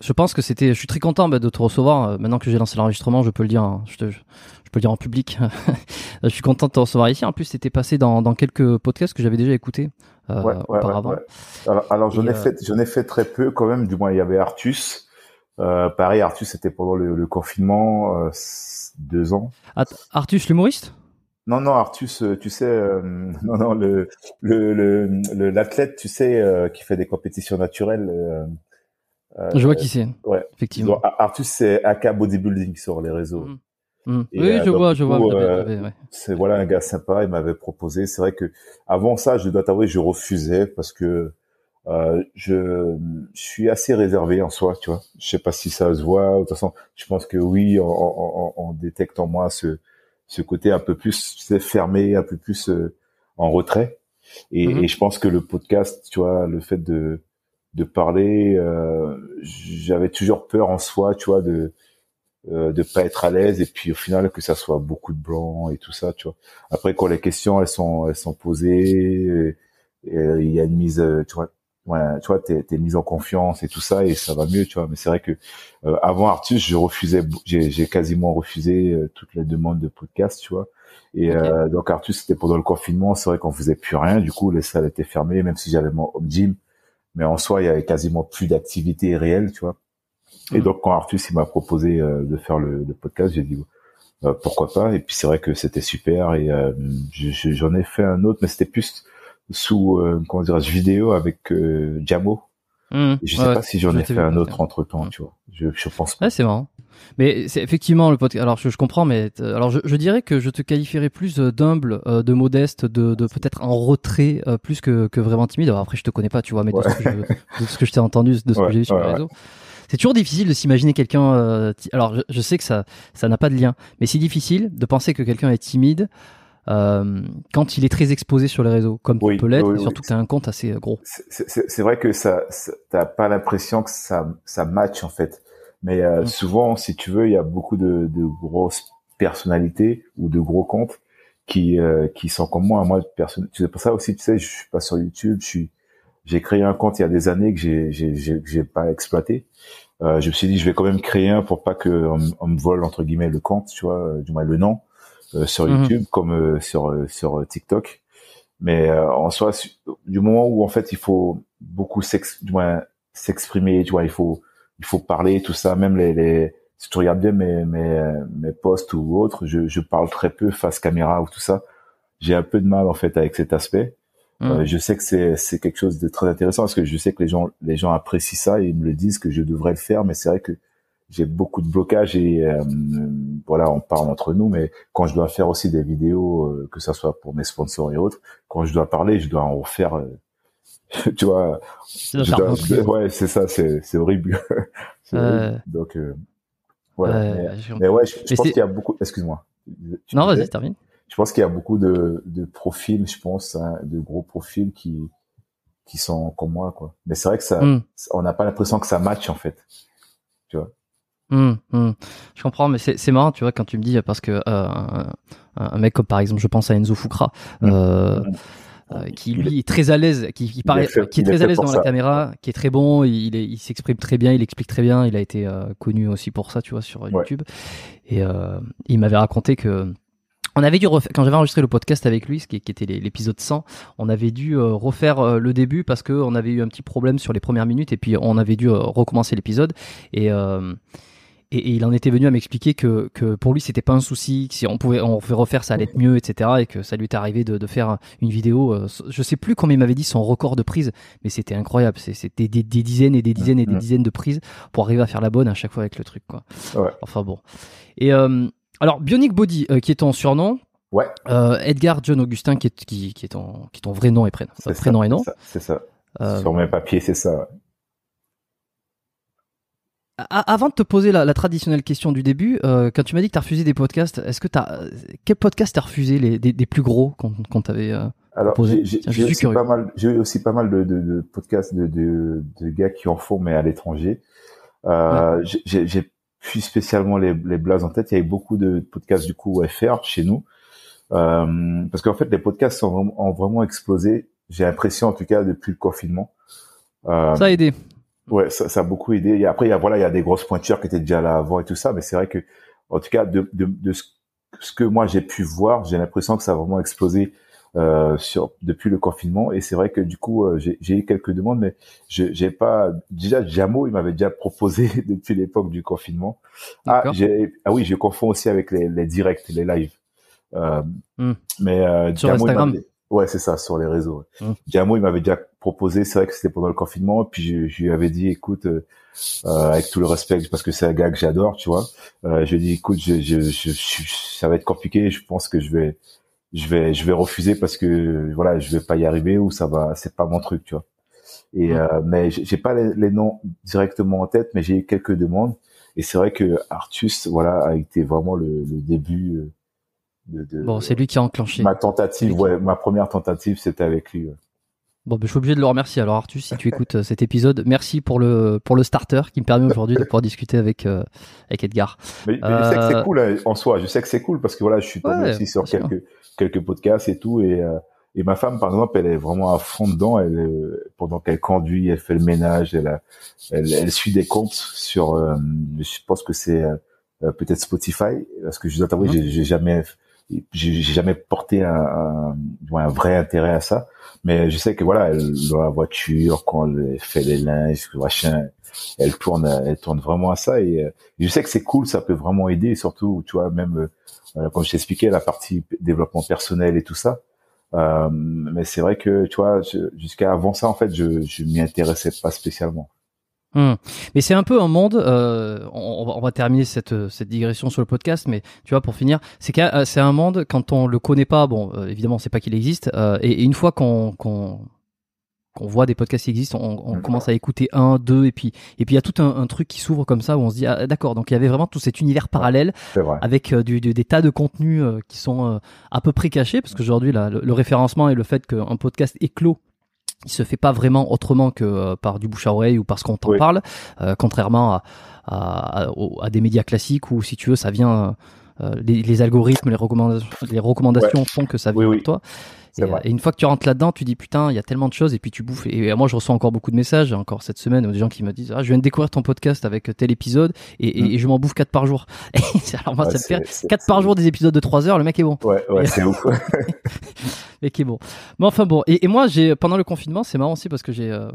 je pense que c'était, je suis très content bah, de te recevoir. Euh, Maintenant que j'ai lancé l'enregistrement, je peux le dire, hein, je, te- je peux le dire en public. je suis content de te recevoir ici. En plus, c'était passé dans, dans quelques podcasts que j'avais déjà écoutés euh, Ouais, auparavant. ouais, ouais. Alors, alors j'en Et, ai euh, fait, j'en ai fait très peu quand même. Du moins, il y avait Artus. Euh, pareil, Artus, c'était pendant le, le confinement, euh, deux ans. Att- Artus l'humoriste? Non, non, Artus, euh, tu sais, euh, non, non, le, le, le, le- l'athlète, tu sais, euh, qui fait des compétitions naturelles. Euh, Je vois qui c'est, ouais. effectivement. Donc, Ar- Artus, c'est AK Bodybuilding sur les réseaux. Hmm. Et, Oui, euh, je donc, vois, je vois. coup, euh, ouais. c'est voilà un gars sympa il m'avait proposé c'est vrai que avant ça je dois t'avouer je refusais parce que euh, je, je suis assez réservé en soi tu vois je sais pas si ça se voit de toute façon je pense que oui on, on, détecte en moi ce ce côté un peu plus tu sais, fermé un peu plus euh, en retrait et, Mhm. et je pense que le podcast tu vois le fait de de parler euh, j'avais toujours peur en soi tu vois de euh, de pas être à l'aise et puis au final que ça soit beaucoup de blanc et tout ça tu vois. Après quand les questions elles sont elles sont posées et il y a une mise euh, tu vois ouais, tu vois t'es t'es mise en confiance et tout ça et ça va mieux tu vois. Mais c'est vrai que euh, avant Artus je refusais j'ai j'ai quasiment refusé euh, toutes les demandes de podcast tu vois. Et euh, donc Artus c'était pendant le confinement c'est vrai qu'on faisait plus rien. Du coup les salles étaient fermées même si j'avais mon home gym mais en soi il y avait quasiment plus d'activité réelle tu vois et Mhm. donc quand Artus il m'a proposé euh, de faire le, le podcast, j'ai dit euh, pourquoi pas. Et puis c'est vrai que c'était super et euh, je- je- j'en ai fait un autre, mais c'était plus sous euh, comment dirais-je vidéo avec euh, Jamo. Et je Ouais, sais ouais. pas si j'en Je ai fait un autre entre temps, tu vois. Je, je pense pas. Ouais, c'est marrant. Mais c'est effectivement le podcast. Alors je, je comprends, mais euh, alors je, je, dirais que je te qualifierais plus euh, d'humble, euh, de modeste, de, de peut-être en retrait plus que, que vraiment timide. Alors après je te connais pas, tu vois, mais de, ce que je, de ce que je t'ai entendu, de ce que j'ai vu sur les réseaux. C'est toujours difficile de s'imaginer quelqu'un. alors je, je, sais que ça ça n'a pas de lien, mais c'est difficile de penser que quelqu'un est timide. Euh, quand il est très exposé sur les réseaux, comme tu peux l'être, surtout que tu as un compte assez gros. C'est vrai que ça, ça t'as pas l'impression que ça, ça match en fait. Mais euh, mm. souvent, si tu veux, il y a beaucoup de, de, grosses personnalités ou de gros comptes qui euh, qui sont comme moi. Moi, personne. C'est pour ça aussi, tu sais, je suis pas sur YouTube. Je suis. J'ai créé un compte il y a des années que j'ai j'ai j'ai pas exploité. Euh, je me suis dit, je vais quand même créer un pour pas que on, me vole entre guillemets le compte, tu vois, euh, du moins le nom euh, sur mm-hmm. YouTube comme sur sur TikTok. Mais en soi, du moment où en fait il faut beaucoup s'exprimer, tu vois, il faut il faut parler, tout ça. Même les, les si tu regardes bien mes, mes, mes posts ou autres, je, je parle très peu face caméra ou tout ça. J'ai un peu de mal en fait avec cet aspect. Euh, je sais que c'est c'est quelque chose de très intéressant parce que je sais que les gens les gens apprécient ça et ils me le disent que je devrais le faire, mais c'est vrai que j'ai beaucoup de blocages et euh, voilà, on parle entre nous, mais quand je dois faire aussi des vidéos, euh, que ça soit pour mes sponsors et autres, quand je dois parler, je dois en refaire tu vois ouais c'est ça c'est c'est horrible, donc euh, ouais mais, ouais je, pense qu'il y a beaucoup excuse-moi. Non vas-y termine. Je pense qu'il y a beaucoup de de profils je pense hein, de gros profils qui qui sont comme moi quoi. Mais c'est vrai que ça hmm. on n'a pas l'impression que ça match en fait. Tu vois? Hmm, hmm. Je comprends, mais c'est marrant, tu vois, quand tu me dis parce que euh, un, mec comme par exemple, je pense à Enzo Fukra, euh, euh, qui lui est très à l'aise, qui, qui paraît, qui est très à l'aise dans la caméra, qui est très bon, il, il s'exprime très bien, il explique très bien, il a été euh, connu aussi pour ça, tu vois, sur YouTube. Et euh, il m'avait raconté que on avait dû refaire, quand j'avais enregistré le podcast avec lui, ce qui, qui était l'épisode 100, on avait dû refaire le début parce que on avait eu un petit problème sur les premières minutes et puis on avait dû recommencer l'épisode. Et et, il en était venu à m'expliquer que, que pour lui c'était pas un souci, que si on pouvait on pouvait refaire ça allait être mieux, etc. Et que ça lui était arrivé de, de faire une vidéo. Euh, je sais plus combien il m'avait dit son record de prise, mais c'était incroyable. C'était des, des, dizaines et des dizaines et des dizaines de prises pour arriver à faire la bonne à chaque fois avec le truc, quoi. Ouais. Enfin bon. Et euh, alors Bionic Body, euh, qui est ton surnom. Ouais. Euh, Edgar John Augustin, qui est, qui, qui est, ton, qui est ton vrai nom et prénom. prénom et nom. C'est ça. ça. Sur mes papiers, c'est ça avant de te poser la, traditionnelle question du début, euh, quand tu m'as dit que tu as refusé des podcasts, est-ce que tu as quel podcast t'as refusé les des, plus gros qu'on t'avait euh, Alors j'ai aussi pas mal, j'ai aussi pas mal de, de, podcasts de, gars qui en font mais à l'étranger. Euh, J'ai plus spécialement les, les en tête. Il y a eu beaucoup de podcasts du coup FR chez nous euh, parce qu'en fait les podcasts sont ont vraiment explosé. J'ai l'impression en tout cas depuis le confinement. Euh, ça a aidé. Ouais, ça, ça, a beaucoup aidé. Et après, il y a voilà, il y a des grosses pointures qui étaient déjà là avant et tout ça, mais c'est vrai que, en tout cas, de, de, de ce que moi j'ai pu voir, j'ai l'impression que ça a vraiment explosé euh, sur depuis le confinement. Et c'est vrai que du coup, euh, j'ai eu quelques demandes, mais j'ai pas déjà Jamo, il m'avait déjà proposé depuis l'époque du confinement. Ah, j'ai ah oui, je confonds aussi avec les, les directs, les lives. Euh, hmm. Mais euh, sur Instagram. Ouais, c'est ça, sur les réseaux. Mmh. Jamo, il m'avait déjà proposé, c'est vrai que c'était pendant le confinement, puis je, je lui avais dit, écoute, euh, euh avec tout le respect, parce que c'est un gars que j'adore, tu vois, euh, je lui ai dit, écoute, je, je, je, ça va être compliqué, je pense que je vais, je vais, je vais refuser parce que voilà, je vais pas y arriver ou ça va, c'est pas mon truc, tu vois. Et mmh. euh, mais j'ai pas les, les, noms directement en tête, mais j'ai eu quelques demandes. Et c'est vrai que Artus, voilà, a été vraiment le, le début bon, c'est lui qui a enclenché. Ma tentative, ouais, ma première tentative, c'était avec lui. Bon, ben, je suis obligé de le remercier. Alors Arthur, si tu écoutes euh, cet épisode, merci pour le pour le starter qui me permet aujourd'hui de pouvoir discuter avec euh, avec Edgar. Mais, je sais que c'est euh, cool hein, en soi. Je sais que c'est cool parce que voilà, je suis tombé aussi sur quelques quelques podcasts et tout et et ma femme, par exemple, elle est vraiment à fond dedans. Elle, pendant qu'elle conduit, elle fait le ménage, elle, elle, elle, suit des comptes sur, je pense que c'est peut-être Spotify, parce que je dois t'avouer, mmh. j'ai jamais j'ai jamais porté un, un, vrai intérêt à ça. Mais je sais que voilà elle, dans la voiture quand elle fait les linges machin elle tourne elle tourne vraiment à ça. Et euh, je sais que c'est cool ça peut vraiment aider surtout tu vois même euh, comme je t'expliquais la partie développement personnel et tout ça. Euh, mais c'est vrai que tu vois jusqu'à avant ça en fait je je m'y intéressais pas spécialement Hmm. Mais c'est un peu un monde. Euh, on, va, on, va, terminer cette, cette digression sur le podcast, mais tu vois, pour finir, c'est c'est un monde quand on le connaît pas. Bon, euh, évidemment, c'est pas qu'il existe. Euh, et, une fois qu'on qu'on qu'on voit des podcasts qui existent, on, on, commence à écouter un, deux, et puis et puis il y a tout un, un truc qui s'ouvre comme ça où on se dit ah, d'accord. Donc il y avait vraiment tout cet univers parallèle avec euh, du, du, des tas de contenus euh, qui sont à peu près cachés, parce qu'aujourd'hui le, le référencement et le fait qu'un podcast éclos il se fait pas vraiment autrement que euh, par du bouche à oreille ou parce qu'on t'en parle, euh, contrairement à, à, à, des médias classiques où si tu veux ça vient euh, les, les, algorithmes, les recommandations, les recommandations font que ça vient de toi. Et, et, une fois que tu rentres là-dedans, tu dis putain, il y a tellement de choses et puis tu bouffes. Et, moi, je reçois encore beaucoup de messages, encore cette semaine, des gens qui me disent ah, je viens de découvrir ton podcast avec tel épisode et, et mm. je m'en bouffe quatre par jour. alors moi, ça me fait quatre par jour des épisodes de 3 heures, le mec est bon. Ouais, ouais, c'est ouf. mec est bon. Mais enfin bon. Et, moi, j'ai pendant le confinement, c'est marrant aussi parce que j'ai euh,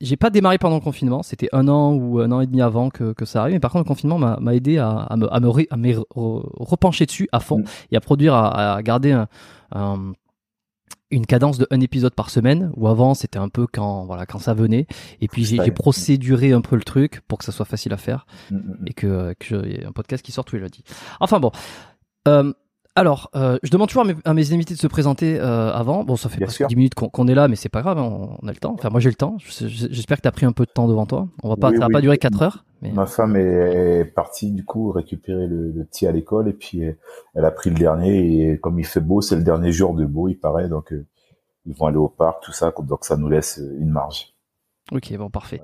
j'ai pas démarré pendant le confinement, c'était un an ou un an et demi avant que, que ça arrive, mais par contre le confinement m'a aidé à, à, me, à me, à me repencher dessus à fond mm. et à produire, à, à garder un, un, une cadence de un épisode par semaine où avant c'était un peu quand voilà quand ça venait et puis j'ai procéduré un peu le truc pour que ça soit facile à faire mm, mm, mm. et que que y ait un podcast qui sort tous les lundis. Enfin bon. Euh, alors, euh, je demande toujours à mes, invités de se présenter euh, avant. Bon, ça fait presque 10 minutes qu'on est là, mais c'est pas grave, hein, on, a le temps. Enfin, moi j'ai le temps. J'espère que tu as pris un peu de temps devant toi. On va pas, ça va pas durer 4 heures. Ma femme est partie du coup récupérer le, petit à l'école et puis elle a pris le dernier et comme il fait beau, c'est le dernier jour de beau, il paraît, donc euh, ils vont aller au parc, tout ça, donc ça nous laisse une marge. Ok, bon, parfait.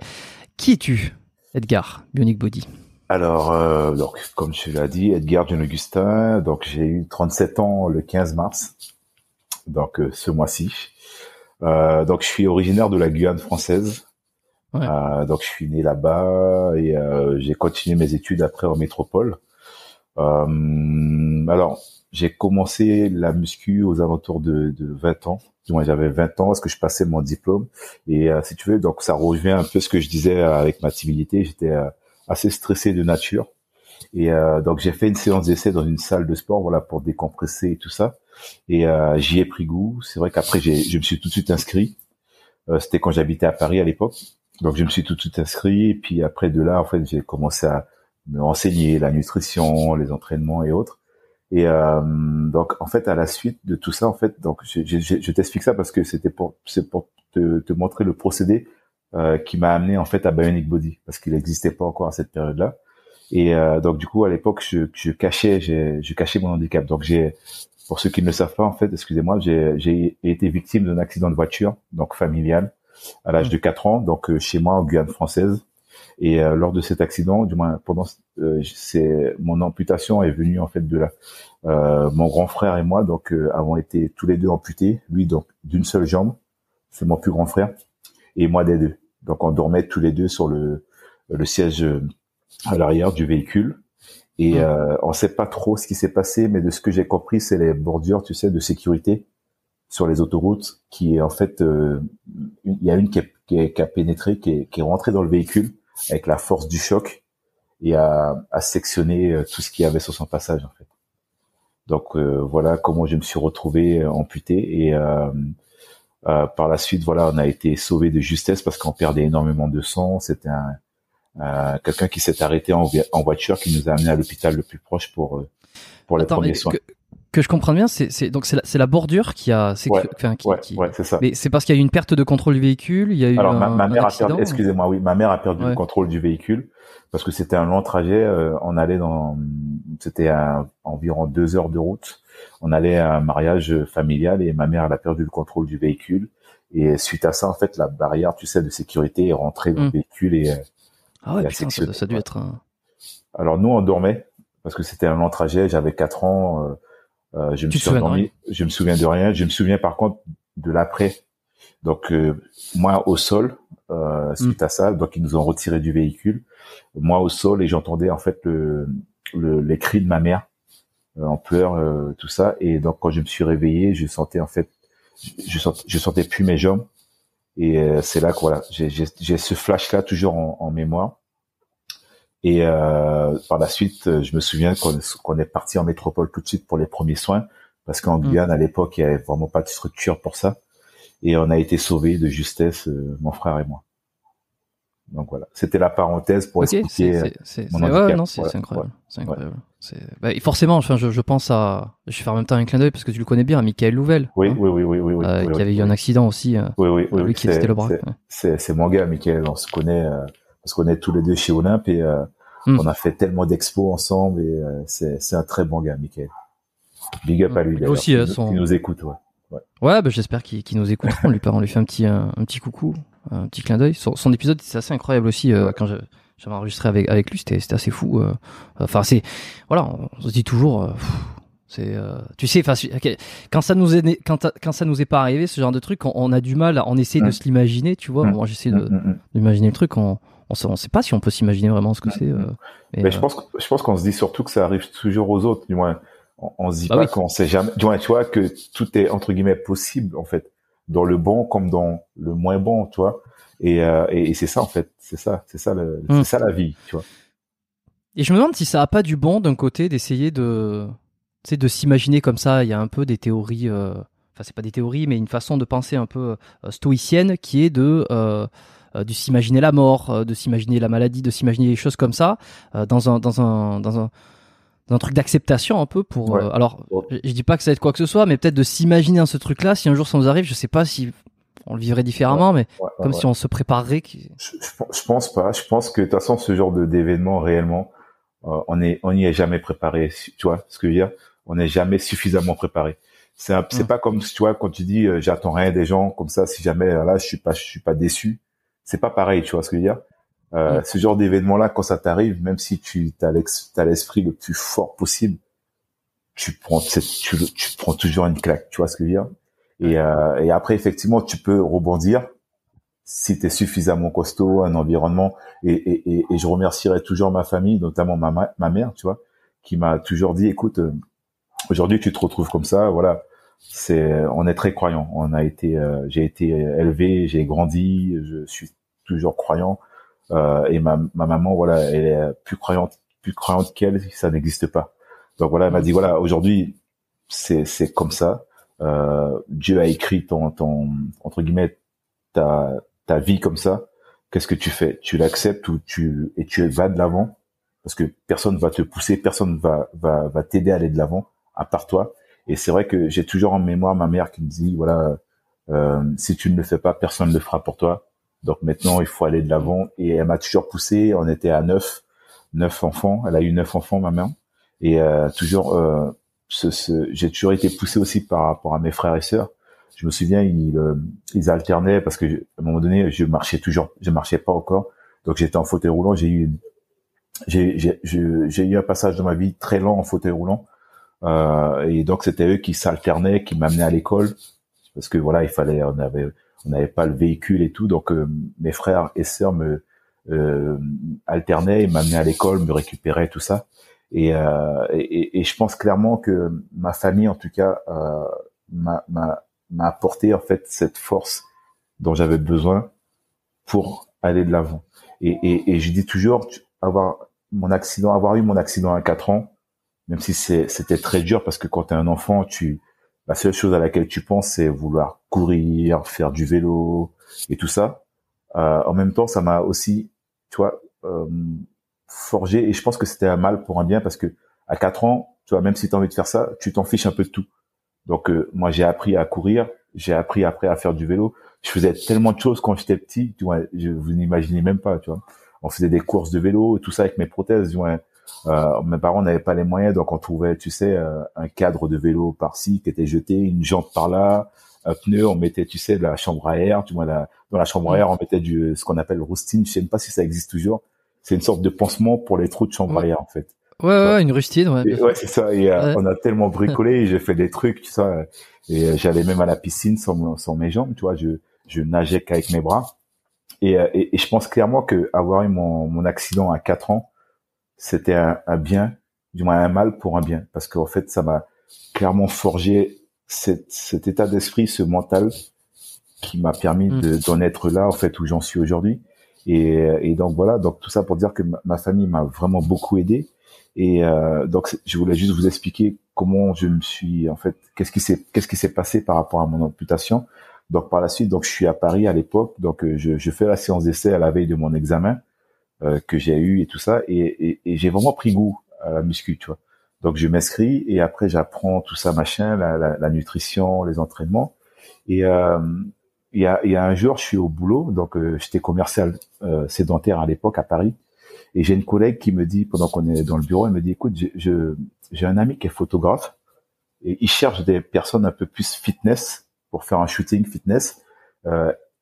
Qui es-tu, Edgar, Bionic Body? Alors, euh, donc, comme tu l'as dit, Edgar John Augustin. Donc, j'ai eu 37 ans le 15 mars, donc euh, ce mois-ci. Euh, donc, je suis originaire de la Guyane française. Euh, donc, je suis né là-bas et euh, j'ai continué mes études après en métropole. alors, j'ai commencé la muscu aux alentours de, de 20 ans. Moi, j'avais 20 ans parce que je passais mon diplôme. Et si tu veux, donc ça revient un peu ce que je disais avec ma timidité. J'étais assez stressé de nature. Et euh, donc j'ai fait une séance d'essai dans une salle de sport, voilà, pour décompresser et tout ça. Et euh, j'y ai pris goût. C'est vrai qu'après je me suis tout de suite inscrit. Euh, c'était quand j'habitais à Paris à l'époque. Donc je me suis tout de suite inscrit. Et puis après de là, en fait, j'ai commencé à me renseigner la nutrition, les entraînements et autres. Et euh, donc en fait à la suite de tout ça, en fait, donc je, je, je t'explique ça parce que c'était pour c'est pour te, te montrer le procédé euh, qui m'a amené en fait à Bionic Body parce qu'il n'existait pas encore à cette période-là. Et euh, donc du coup à l'époque je, je cachais je cachais mon handicap. Donc j'ai pour ceux qui ne le savent pas en fait, excusez-moi, j'ai été victime d'un accident de voiture donc familial à l'âge de 4 ans donc euh, chez moi en Guyane française. Et euh, lors de cet accident, du moins pendant c'est mon amputation est venue en fait de là. mon grand frère et moi donc avons été tous les deux amputés, lui donc d'une seule jambe, c'est mon plus grand frère, et moi des deux. Donc on dormait tous les deux sur le, le siège euh, à l'arrière du véhicule. Et euh, on sait pas trop ce qui s'est passé, mais de ce que j'ai compris, c'est les bordures, tu sais, de sécurité sur les autoroutes, qui est en fait, euh, il y a une qui, qui, a pénétré, qui est, qui est rentrée dans le véhicule avec la force du choc et a, a sectionné euh, tout ce qu'il y avait sur son passage en fait. Donc voilà comment je me suis retrouvé amputé et euh, par la suite, voilà, on a été sauvé de justesse parce qu'on perdait énormément de sang. C'était un, euh, quelqu'un qui s'est arrêté en, en, voiture qui nous a amené à l'hôpital le plus proche pour euh, pour les premiers soins. Que, je comprends bien, c'est donc c'est la, la, bordure qui a, c'est ouais, qui, ouais, c'est ça. Mais c'est parce qu'il y a eu une perte de contrôle du véhicule. Il y a eu Alors ma, ma, mère a perdu, excusez-moi, oui, ma mère a perdu le contrôle du véhicule parce que c'était un long trajet. on allait dans, c'était environ deux heures de route on allait à un mariage familial et ma mère elle a perdu le contrôle du véhicule. Et suite à ça en fait la barrière tu sais de sécurité est rentrée dans le hmm. véhicule et ah ouais putain, ça, ça, a dû être un... alors nous on dormait parce que c'était un long trajet. J'avais 4 ans euh, euh, je me suis endormi. Je me souviens de rien. Je me souviens par contre de l'après. Donc euh, moi au sol euh, suite à ça donc ils nous ont retiré du véhicule. Moi au sol et j'entendais en fait le, le, les cris de ma mère. euh, en pleurs, euh, tout ça. Et donc quand je me suis réveillé, je sentais en fait, je sentais, je sentais plus mes jambes. Et euh, c'est là que voilà, j'ai ce flash-là toujours en, en, mémoire. Et euh, par la suite, je me souviens qu'on est parti en métropole tout de suite pour les premiers soins, parce qu'en mmh. Guyane, à l'époque, il y avait vraiment pas de structure pour ça. Et on a été sauvés de justesse, mon frère et moi. Donc voilà, c'était la parenthèse pour expliquer. Euh, c'est ouais, non, c'est incroyable, c'est incroyable. Bah, forcément, enfin, je, je, pense à, je vais faire en même temps un clin d'œil parce que tu le connais bien, Michael Louvel. Oui, hein, oui, oui, oui, oui, euh, qui avait eu un accident aussi. Euh, oui, oui, oui. Lui qui était le bras. C'est mon gars, Michael. On se connaît, euh, on se connaît tous les deux chez Olympe et hmm. on a fait tellement d'expos ensemble et c'est un très bon gars, Michael. Big up à lui. Aussi, son... qui nous écoute, ouais. Ouais, bah, j'espère qu'il nous écouteront. on lui, on lui fait un petit, un, petit coucou, un petit clin d'œil. Son, son, épisode, c'est assez incroyable aussi. Euh, quand j'avais enregistré avec, avec lui, c'était assez fou. Euh. Enfin, c'est, voilà, on, se dit toujours, euh, c'est, tu sais, quand ça nous est, quand, quand ça nous est pas arrivé, ce genre de truc, on, a du mal, on essaie de se l'imaginer, tu vois. Moi, j'essaie d'imaginer le truc, on, on sait, on sait pas si on peut s'imaginer vraiment ce que c'est. mais, je pense, je pense qu'on se dit surtout que ça arrive toujours aux autres, du moins on, on se dit bah pas qu'on sait jamais. Tu vois, tu vois que tout est entre guillemets possible en fait, dans le bon comme dans le moins bon, tu vois. Et, euh, et, c'est ça en fait, c'est ça, c'est ça, le, c'est hmm. ça la vie, tu vois. Et je me demande si ça a pas du bon d'un côté d'essayer de, sais, de s'imaginer comme ça. Il y a un peu des théories, euh... enfin c'est pas des théories, mais une façon de penser un peu euh, stoïcienne qui est de euh, de s'imaginer la mort, de s'imaginer la maladie, de s'imaginer des choses comme ça dans un dans un dans un un truc d'acceptation un peu pour euh, alors je, dis pas que ça va être quoi que ce soit mais peut-être de s'imaginer dans ce truc là si un jour ça nous arrive je sais pas si on le vivrait différemment mais comme si on se préparerait je, je, pense pas. Je pense que de toute façon ce genre de d'événement réellement euh, on est on n'y est jamais préparé tu vois ce que je veux dire? On n'est jamais suffisamment préparé. C'est c'est pas comme tu vois quand tu dis euh, j'attends rien des gens comme ça si jamais là je suis pas je suis pas déçu. C'est pas pareil tu vois ce que je veux dire? Euh, mm. Ce genre d'événement-là, quand ça t'arrive, même si tu as l'esprit le plus fort possible, tu prends, tu, tu, prends toujours une claque. Tu vois ce que je veux dire? Et, euh, et après, effectivement, tu peux rebondir si tu es suffisamment costaud, un environnement. Et, et, et, je remercierai toujours ma famille, notamment ma, ma mère, tu vois, qui m'a toujours dit, écoute, euh, aujourd'hui tu te retrouves comme ça, voilà. C'est, on est très croyant. On a été, euh, j'ai été élevé, j'ai grandi, je suis toujours croyant. Euh, et ma, ma maman, voilà, elle est plus croyante, plus croyante qu'elle, ça n'existe pas. Donc voilà, elle m'a dit voilà, aujourd'hui c'est c'est comme ça. Euh, Dieu a écrit ton ton entre guillemets ta ta vie comme ça. Qu'est-ce que tu fais? Tu l'acceptes ou tu et tu vas de l'avant? Parce que personne va te pousser, personne va va va t'aider à aller de l'avant à part toi. Et c'est vrai que j'ai toujours en mémoire ma mère qui me dit voilà euh, si tu ne le fais pas, personne ne le fera pour toi. Donc maintenant, il faut aller de l'avant. Et elle m'a toujours poussé. On était à neuf, neuf enfants. Elle a eu neuf enfants, ma mère. Et euh, toujours, euh, ce, ce, j'ai toujours été poussé aussi par rapport à mes frères et sœurs. Je me souviens, ils, euh, ils alternaient parce que à un moment donné, je marchais toujours. Je marchais pas encore. Donc j'étais en fauteuil roulant. J'ai eu, j'ai, j'ai, j'ai eu un passage dans ma vie très lent en fauteuil roulant. Euh, et donc c'était eux qui s'alternaient, qui m'amenaient à l'école parce que voilà, il fallait, on avait on n'avait pas le véhicule et tout, donc euh, mes frères et sœurs me euh, alternaient, m'amenaient à l'école, me récupéraient, tout ça. Et, euh, et, et, je pense clairement que ma famille, en tout cas, euh, m'a, m'a apporté en fait cette force dont j'avais besoin pour aller de l'avant. Et, et, je dis toujours, avoir mon accident, avoir eu mon accident à 4 ans, même si c'était très dur parce que quand tu es un enfant, tu la seule chose à laquelle tu penses, c'est vouloir courir, faire du vélo et tout ça. Euh, en même temps, ça m'a aussi, tu vois, euh, forgé. Et je pense que c'était un mal pour un bien parce que à 4 ans, tu vois, même si tu as envie de faire ça, tu t'en fiches un peu de tout. Donc euh, moi, j'ai appris à courir, j'ai appris après à faire du vélo. Je faisais tellement de choses quand j'étais petit, tu vois, je vous n'imaginez même pas, tu vois. On faisait des courses de vélo, tout ça avec mes prothèses, tu vois euh, mes parents n'avaient pas les moyens, donc on trouvait, tu sais, euh, un cadre de vélo par-ci qui était jeté, une jante par-là, un pneu, on mettait, tu sais, de la chambre à air, tu vois, dans la chambre à air, on mettait du, ce qu'on appelle rustine, je sais même pas si ça existe toujours. C'est une sorte de pansement pour les trous de chambre à air, en fait. Ouais, ouais, une rustine, ouais. ouais, c'est ça. Et euh, on a tellement bricolé, j'ai fait des trucs, tu sais, et j'allais même à la piscine sans, sans mes jambes, tu vois, je, je nageais qu'avec mes bras. Et, et, et, je pense clairement que avoir eu mon, mon accident à 4 ans, c'était un, bien, du moins un mal pour un bien, parce qu'en fait, ça m'a clairement forgé cet, état d'esprit, ce mental qui m'a permis mm. de, d'en être là, en fait, où j'en suis aujourd'hui. Et, et, donc voilà, donc tout ça pour dire que ma, famille m'a vraiment beaucoup aidé. Et euh, donc je voulais juste vous expliquer comment je me suis, en fait, qu'est-ce qui s'est, qu'est-ce qui s'est passé par rapport à mon amputation. Donc par la suite, donc je suis à Paris à l'époque, donc euh, je, je, fais la séance d'essai à la veille de mon examen que j'ai eu et tout ça, et, et, et j'ai vraiment pris goût à la muscu, tu vois. Donc je m'inscris et après j'apprends tout ça machin, la, la, la, nutrition, les entraînements. Et euh, il y, a, y a un jour, je suis au boulot, donc euh, j'étais commercial euh, sédentaire à l'époque à Paris, et j'ai une collègue qui me dit pendant qu'on est dans le bureau, elle me dit écoute, je j'ai un ami qui est photographe et il cherche des personnes un peu plus fitness pour faire un shooting fitness.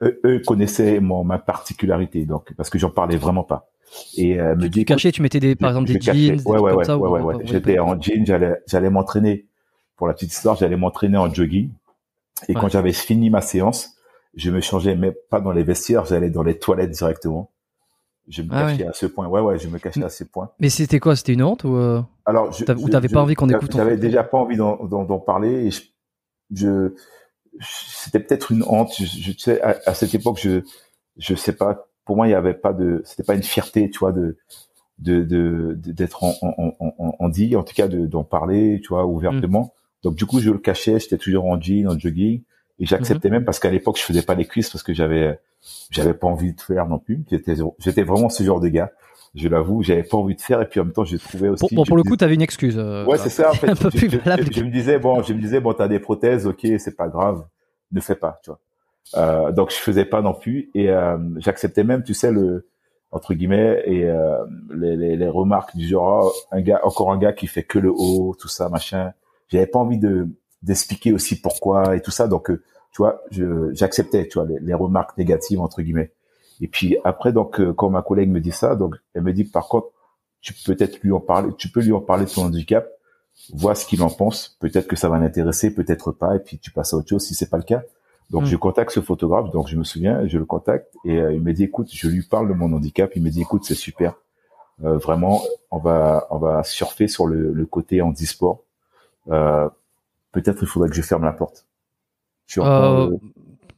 Eux, eux, connaissaient mon, ma particularité, donc parce que j'en parlais vraiment pas. Et euh, me dit cachais, tu mettais des par exemple des jeans, ouais, ouais, ouais, ouais, ouais, J'étais en jean, j'allais j'allais m'entraîner. Pour la petite histoire, j'allais m'entraîner en jogging. Et quand j'avais fini ma séance, je me changeais, mais pas dans les vestiaires, j'allais dans les toilettes directement. Je me ah cachais à ce point. Ouais, ouais, je me cachais à ce point. Mais c'était quoi? C'était une honte ou euh... Alors, je, ou t'avais pas envie qu'on écoute J'avais déjà pas envie d'en parler et je, je c'était peut-être une honte. Je, je sais, à, à, cette époque, je, je sais pas. Pour moi, il y avait pas de, c'était pas une fierté, tu vois, de, de, de, d'être en, en, en, en, dit, en tout cas, d'en parler, tu vois, ouvertement. Mm. Donc, du coup, je le cachais. J'étais toujours en jean, en jogging, et j'acceptais mm-hmm. même parce qu'à l'époque, je faisais pas les cuisses parce que j'avais, j'avais pas envie de faire non plus. J'étais, j'étais vraiment ce genre de gars. Je l'avoue, j'avais pas envie de faire et puis en même temps, j'ai trouvé aussi. Pour, pour le coup, tu avais une excuse. Euh, ouais, c'est ça. En fait, un peu je, plus je, je, je, me disais bon, je me disais bon, t'as des prothèses, ok, c'est pas grave, ne fais pas, tu vois. Euh, donc je faisais pas non plus et euh, j'acceptais même, tu sais le entre guillemets et euh, les, les, les, remarques du genre oh, un gars, encore un gars qui fait que le haut, tout ça, machin. J'avais pas envie de d'expliquer aussi pourquoi et tout ça, donc euh, tu vois, j'acceptais, tu vois, les, les, remarques négatives entre guillemets. Et puis après, donc euh, quand ma collègue me dit ça, donc elle me dit par contre, tu peux peut-être lui en parler, tu peux lui en parler de ton handicap, vois ce qu'il en pense, peut-être que ça va l'intéresser, peut-être pas, et puis tu passes à autre chose si c'est pas le cas. Donc mm. je contacte ce photographe, donc je me souviens, je le contacte et euh, il me dit écoute, je lui parle de mon handicap, il me dit écoute c'est super, euh, vraiment on va on va surfer sur le, le côté handisport. Euh, peut-être il faudrait que je ferme la porte.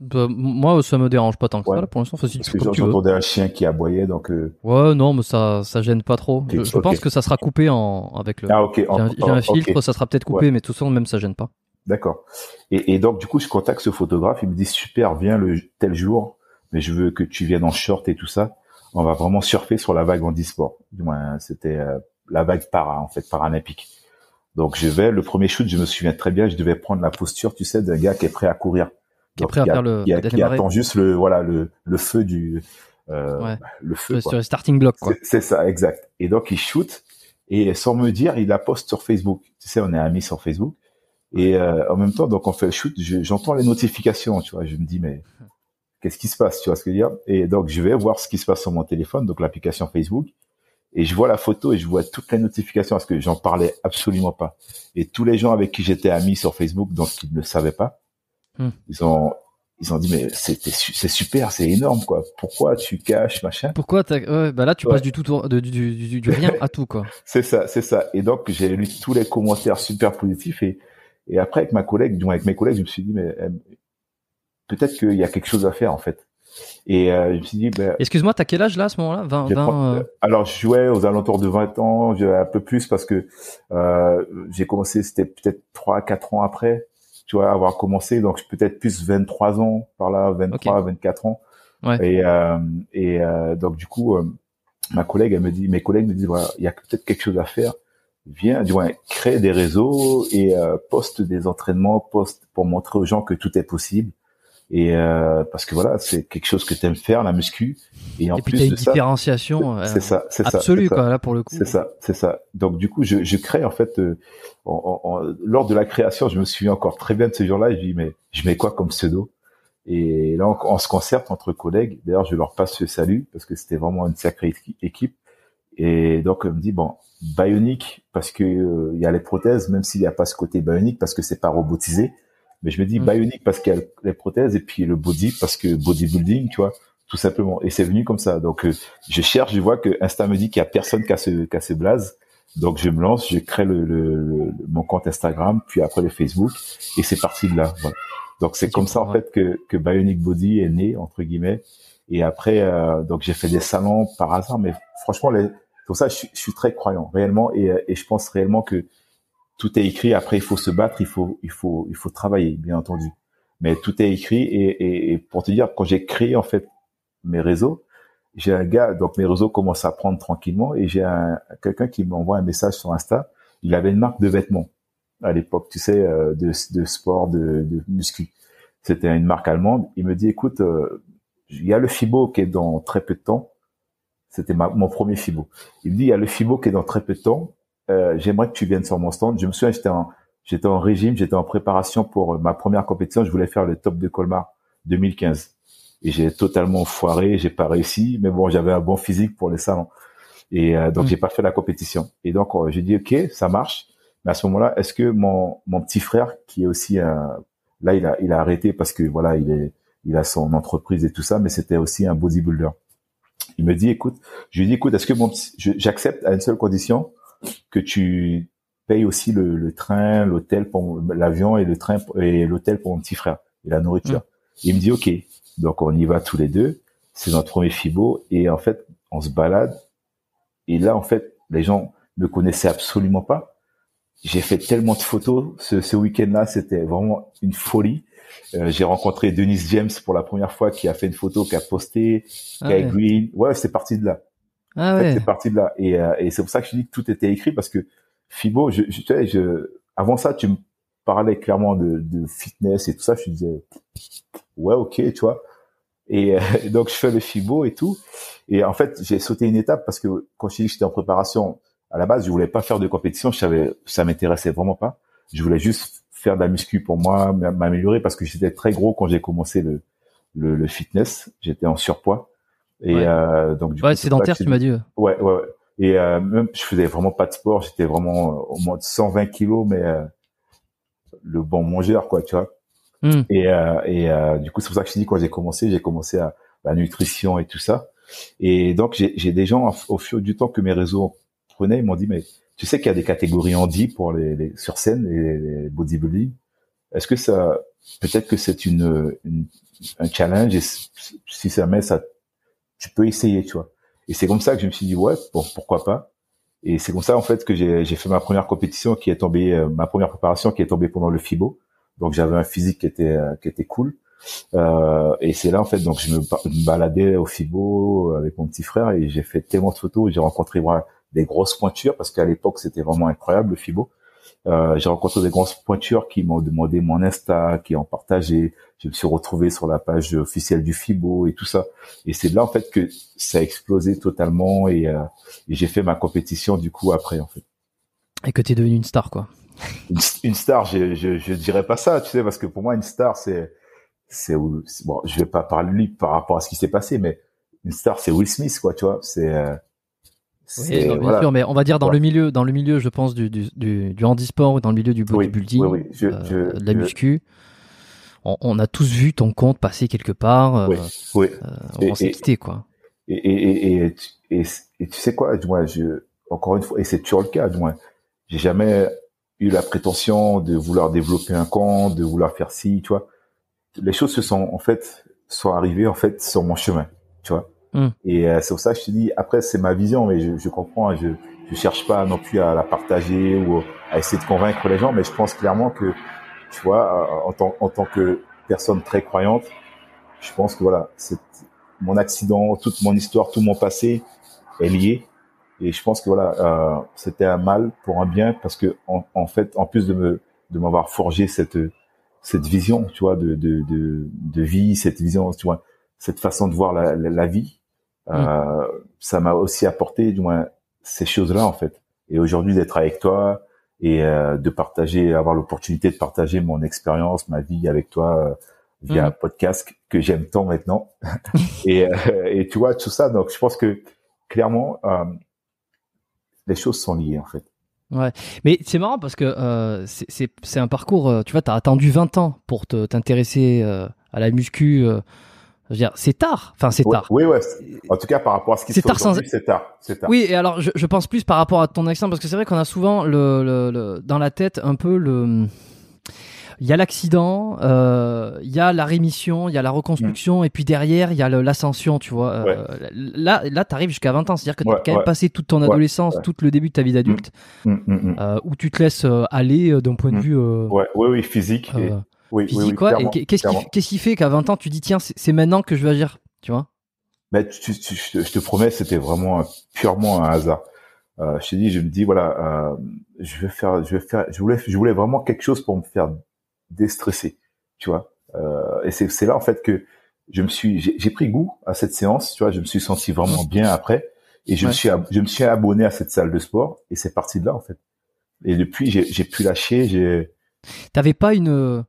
Bah, moi, ça me dérange pas tant que ça. pour l'instant, facile. Parce que j'entendais un chien qui aboyait, donc. Euh... Ouais, non, mais ça, ça gêne pas trop. Okay, je, okay. pense que ça sera coupé en avec le. Ah ok. J'ai un, un, filtre, ça sera peut-être coupé, ouais. mais tout ça, même ça gêne pas. D'accord. Et, et, donc du coup, je contacte ce photographe. Il me dit super, viens le tel jour, mais je veux que tu viennes en short et tout ça. On va vraiment surfer sur la vague en e-sport. Du moins, c'était euh, la vague para en fait, paralympique. Donc je vais, le premier shoot, je me souviens très bien, je devais prendre la posture, tu sais, d'un gars qui est prêt à courir. Qui est prêt à faire le, qui, qui attend juste le, voilà, le, le feu du, euh, ouais. le feu. Sur le starting block, quoi. C'est ça, exact. Et donc il shoot, et sans me dire, il la poste sur Facebook. Tu sais, on est amis sur Facebook. Et euh, en même temps, donc on fait le shoot, j'entends les notifications, tu vois. Je me dis, mais qu'est-ce qui se passe, tu vois ce que je veux dire? Et donc je vais voir ce qui se passe sur mon téléphone, donc l'application Facebook et je vois la photo et je vois toutes les notifications parce que j'en parlais absolument pas. Et tous les gens avec qui j'étais ami sur Facebook, donc ils ne le savaient pas, hmm. ils ont ils ont dit mais c'est super, c'est énorme quoi. Pourquoi tu caches machin? Pourquoi ouais, bah là tu ouais. passes du tout du, du, du, du rien à tout quoi. c'est ça, c'est ça. Et donc j'ai lu tous les commentaires super positifs et et après avec ma collègue, donc avec mes collègues, je me suis dit mais euh, peut-être qu'il y a quelque chose à faire en fait. Et euh, je me suis dit, ben, excuse-moi, t'as quel âge là à ce moment-là? 20, 20 euh... Alors je jouais aux alentours de 20 ans, un peu plus parce que j'ai commencé, c'était peut-être 3 4 ans après, tu vois, avoir commencé, donc peut-être plus 23 ans par là, 23, okay. 24 ans. Ouais. Et euh, et euh, donc du coup, euh, ma collègue, elle me dit, mes collègues me disent, voilà, il y a peut-être quelque chose à faire. Viens, du moins, crée des réseaux et poste des entraînements, poste pour montrer aux gens que tout est possible et euh, parce que voilà c'est quelque chose que tu aimes faire la muscu. Et en et plus puis as une différenciation c'est ça c'est absolue ça, quoi là pour le coup. C'est ça c'est ça. Donc du coup je, je crée en fait euh, en, en, lors de la création je me souviens encore très bien de ce jour-là je dis mais je mets quoi comme pseudo? Et là on, on se concerte entre collègues. D'ailleurs je leur passe ce salut parce que c'était vraiment une sacrée équipe. Et donc on me dit bon bionique parce que euh, il y a les prothèses même s'il n'y a pas ce côté bionique parce que c'est pas robotisé mais je me dis mm. bionique parce qu'il y a les prothèses et puis le body parce que bodybuilding, tu vois, tout simplement. Et c'est venu comme ça. Donc euh, je cherche, je vois que Insta me dit qu'il y a personne qui a ce qui a ce blaze. Donc je me lance, je crée le, le, le, mon compte Instagram, puis après le Facebook, et c'est parti de là. Voilà. Donc c'est comme ça en fait que que Bionic Body est né entre guillemets. Et après, euh, donc j'ai fait des salons par hasard, mais franchement, les, pour ça, je suis, je suis très croyant réellement, et, et je pense réellement que tout est écrit. Après, il faut se battre, il faut, il faut, il faut travailler, bien entendu. mais tout est écrit. Et, et, pour te dire, quand j'ai créé en fait mes réseaux, j'ai un gars, donc mes réseaux commencent à prendre tranquillement, et j'ai un, quelqu'un qui m'envoie un message sur Insta. Il avait une marque de vêtements à l'époque, tu sais, euh, de, de sport, de, de muscu. C'était une marque allemande. Il me dit, écoute, euh, il y a le Fibo qui est dans très peu de temps. C'était mon premier Fibo. Il me dit, il y a le Fibo qui est dans très peu de temps. Euh, J'aimerais que tu viennes sur mon stand. Je me souviens, j'étais en, j'étais en régime, j'étais en préparation pour ma première compétition. Je voulais faire le top de Colmar 2015. Et j'ai totalement foiré, j'ai pas réussi. Mais bon, j'avais un bon physique pour les salons. Et euh, donc, mmh. j'ai pas fait la compétition. Et donc, j'ai dit, OK, ça marche. Mais à ce moment-là, est-ce que mon, mon petit frère, qui est aussi un Là, il a, il a arrêté parce que voilà, il est, il a son entreprise et tout ça, mais c'était aussi un bodybuilder. Il me dit, écoute, je lui dis, écoute, est-ce que mon, j'accepte à une seule condition? Que tu payes aussi le, le train, l'hôtel pour l'avion et le train et l'hôtel pour mon petit frère et la nourriture. Mmh. Il me dit, ok, donc on y va tous les deux. C'est notre premier Fibo et en fait, on se balade. Et là, en fait, les gens me connaissaient absolument pas j'ai fait tellement de photos. Ce, ce week-end-là, c'était vraiment une folie. Euh, j'ai rencontré Denise James pour la première fois, qui a fait une photo, qui a posté, ah Guy Green. Ouais, c'est parti de là. Ah ouais. C'est parti de là. Et, euh, et c'est pour ça que je dis que tout était écrit parce que Fibo, je, je, tu sais, je, avant ça, tu me parlais clairement de, de fitness et tout ça. Je disais, ouais, ok, tu vois. Et, euh, donc je fais le Fibo et tout. Et en fait, j'ai sauté une étape parce que quand je dis que j'étais en préparation, à la base, je voulais pas faire de compétition. Je savais, ça m'intéressait vraiment pas. Je voulais juste faire de la muscu pour moi, m'améliorer parce que j'étais très gros quand j'ai commencé le, le, le fitness. J'étais en surpoids. Et euh, donc du ouais, sédentaire, tu m'as dit. Ouais, ouais, ouais. Et euh, même, je faisais vraiment pas de sport. J'étais vraiment euh, au moins de 120 kilos, mais euh, le bon mangeur, quoi, tu vois. Hmm. Et, euh, et euh, du coup, c'est pour ça que je dis quand j'ai commencé, j'ai commencé à la nutrition et tout ça. Et donc, j'ai des gens au fur du temps que mes réseaux prenaient, ils m'ont dit, mais tu sais qu'il y a des catégories handi pour les, les sur scène, les, les bodybuilding. Est-ce que ça, peut-être que c'est une, une, un challenge et si ça met ça, tu peux essayer, tu vois. Et c'est comme ça que je me suis dit, ouais, bon, pourquoi pas. Et c'est comme ça, en fait, que j'ai fait ma première compétition qui est tombée, euh, ma première préparation qui est tombée pendant le FIBO. Donc, j'avais un physique qui était, euh, qui était cool. Euh, et c'est là, en fait, donc, je me, baladais au FIBO avec mon petit frère et j'ai fait tellement de photos. J'ai rencontré des grosses pointures parce qu'à l'époque c'était vraiment incroyable le Fibo. Euh, j'ai rencontré des grosses pointures qui m'ont demandé mon Insta, qui ont partagé. Je me suis retrouvé sur la page officielle du Fibo et tout ça. Et c'est là en fait que ça a explosé totalement et, euh, et j'ai fait ma compétition du coup après en fait. Et que tu es devenu une star quoi. Une, star, je, je je dirais pas ça, tu sais, parce que pour moi une star c'est c'est bon, je vais pas parler lui par rapport à ce qui s'est passé, mais une star c'est Will Smith quoi, tu vois. C'est euh, oui, bien sûr, mais on va dire dans le milieu, dans le milieu, je pense du du, du, du handisport ou dans le milieu du bodybuilding, oui, euh, de la muscu. On, on, a tous vu ton compte passer quelque part. Euh, oui, euh, on s'est quitté quoi. Et, et, et, tu sais quoi, moi, je, encore une fois, et c'est toujours le cas, moi, j'ai jamais eu la prétention de vouloir développer un compte, de vouloir faire ci, tu vois. Les choses se sont en fait sont arrivées en fait sur mon chemin, tu vois. Mm. Et euh, c'est pour ça que je te dis, après, c'est ma vision, mais je, je comprends, je je cherche pas non plus à la partager ou à essayer de convaincre les gens, mais je pense clairement que, tu vois, euh, en tant, en tant que personne très croyante, je pense que voilà, mon accident, toute mon histoire, tout mon passé est lié. Et je pense que voilà, euh, c'était un mal pour un bien parce que en, en fait, en plus de me de m'avoir forgé cette cette vision, tu vois, de, de, de, de vie, cette vision, tu vois, cette façon de voir la, la, vie. Euh, ça m'a aussi apporté, du moins, ces choses-là en fait. Et aujourd'hui, d'être avec toi et euh, de partager, avoir l'opportunité de partager mon expérience, ma vie avec toi euh, via mm. un podcast que j'aime tant maintenant. et, et tu vois tout ça. Donc, je pense que clairement, les choses sont liées en fait. Ouais, mais c'est marrant parce que euh, c'est un parcours, tu vois, tu as attendu 20 ans pour t'intéresser à la muscu, c'est tard. Enfin, c'est tard. Oui, ouais. En tout cas, par rapport à ce qui se fait aujourd'hui, c'est tard. C'est tard. Oui, et alors, je, je, pense plus par rapport à ton accident, parce que c'est vrai qu'on a souvent le, le, le, dans la tête un peu le. Il y a l'accident, euh, il y a la rémission, il y a la reconstruction, mm. et puis derrière, il y a l'ascension, tu vois. Euh, là, là tu arrives jusqu'à 20 ans, c'est-à-dire que tu as quand même passé toute ton adolescence, tout le début de ta vie d'adulte, mm. mm, euh, où tu te laisses euh, aller d'un point de vue. ouais, ouais, oui, physique. Et oui, oui, oui, quoi Et qu'est-ce qui, fait qu'à 20 ans tu dis tiens c'est maintenant que je vais agir, tu vois? Mais tu, tu- je, te, je te promets, c'était vraiment un- purement un hasard. Euh, je t'ai dit, je me dis voilà, euh, je vais faire, je vais faire, je voulais, je voulais vraiment quelque chose pour me faire déstresser, tu vois? Euh, et c'est c'est là en fait que je me suis, j'ai pris goût à cette séance, tu vois. Je me suis senti vraiment bien après, et je me suis, je me suis abonné à cette salle de sport, et c'est parti de là en fait. Et depuis, j'ai pu lâcher, j'ai T'avais pas une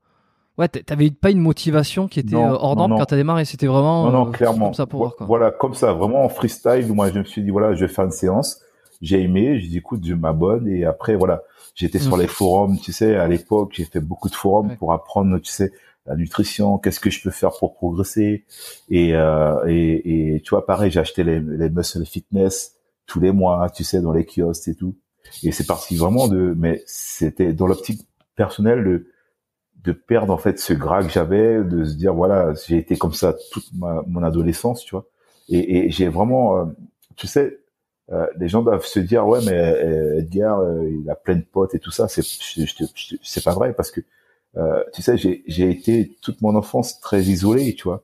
ouais t'avais pas une motivation qui était Non, euh, hors non, norme quand t'as démarré, c'était vraiment Non, non, euh, clairement. comme ça pour voir quoi. Voilà, comme ça, vraiment en freestyle. Moi, je me suis dit, voilà, je vais faire une séance. J'ai aimé, j'ai dit, écoute, je m'abonne. Et après, voilà, j'étais sur Mm. les forums, tu sais, à l'époque, j'ai fait beaucoup de forums Ouais. pour apprendre, tu sais, la nutrition, qu'est-ce que je peux faire pour progresser. Et, euh, et, et tu vois, pareil, j'ai acheté les, les muscle fitness tous les mois, tu sais, dans les kiosques et tout. Et c'est parti vraiment de, mais c'était dans l'optique personnelle de, de perdre en fait ce gras que j'avais, de se dire voilà, j'ai été comme ça toute ma, mon adolescence, tu vois. Et, et j'ai vraiment, euh, tu sais, euh, les gens doivent se dire ouais mais euh, Edgar euh, il a plein de potes et tout ça, c'est c'est pas vrai parce que euh, tu sais j'ai j'ai été toute mon enfance très isolé, tu vois.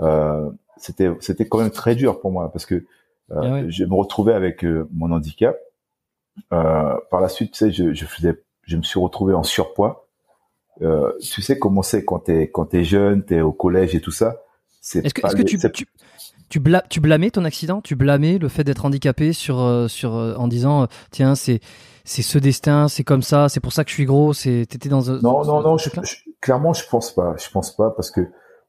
Euh, c'était c'était quand même très dur pour moi parce que euh, Ah ouais. je me retrouvais avec mon handicap. Euh, par la suite, tu sais, je, je faisais, je me suis retrouvé en surpoids. Euh, tu sais comment c'est quand t'es quand t'es jeune, t'es au collège et tout ça? C'est Est-ce que, pas est-ce que les- tu, tu, tu, bla- tu blâmais ton accident? Tu blâmais le fait d'être handicapé sur, euh, sur, euh, en disant, tiens, c'est, c'est ce destin, c'est comme ça, c'est pour ça que je suis gros, c'est, t'étais dans un. Non, non, non. Je, je- clairement, je pense pas. Je pense pas parce que,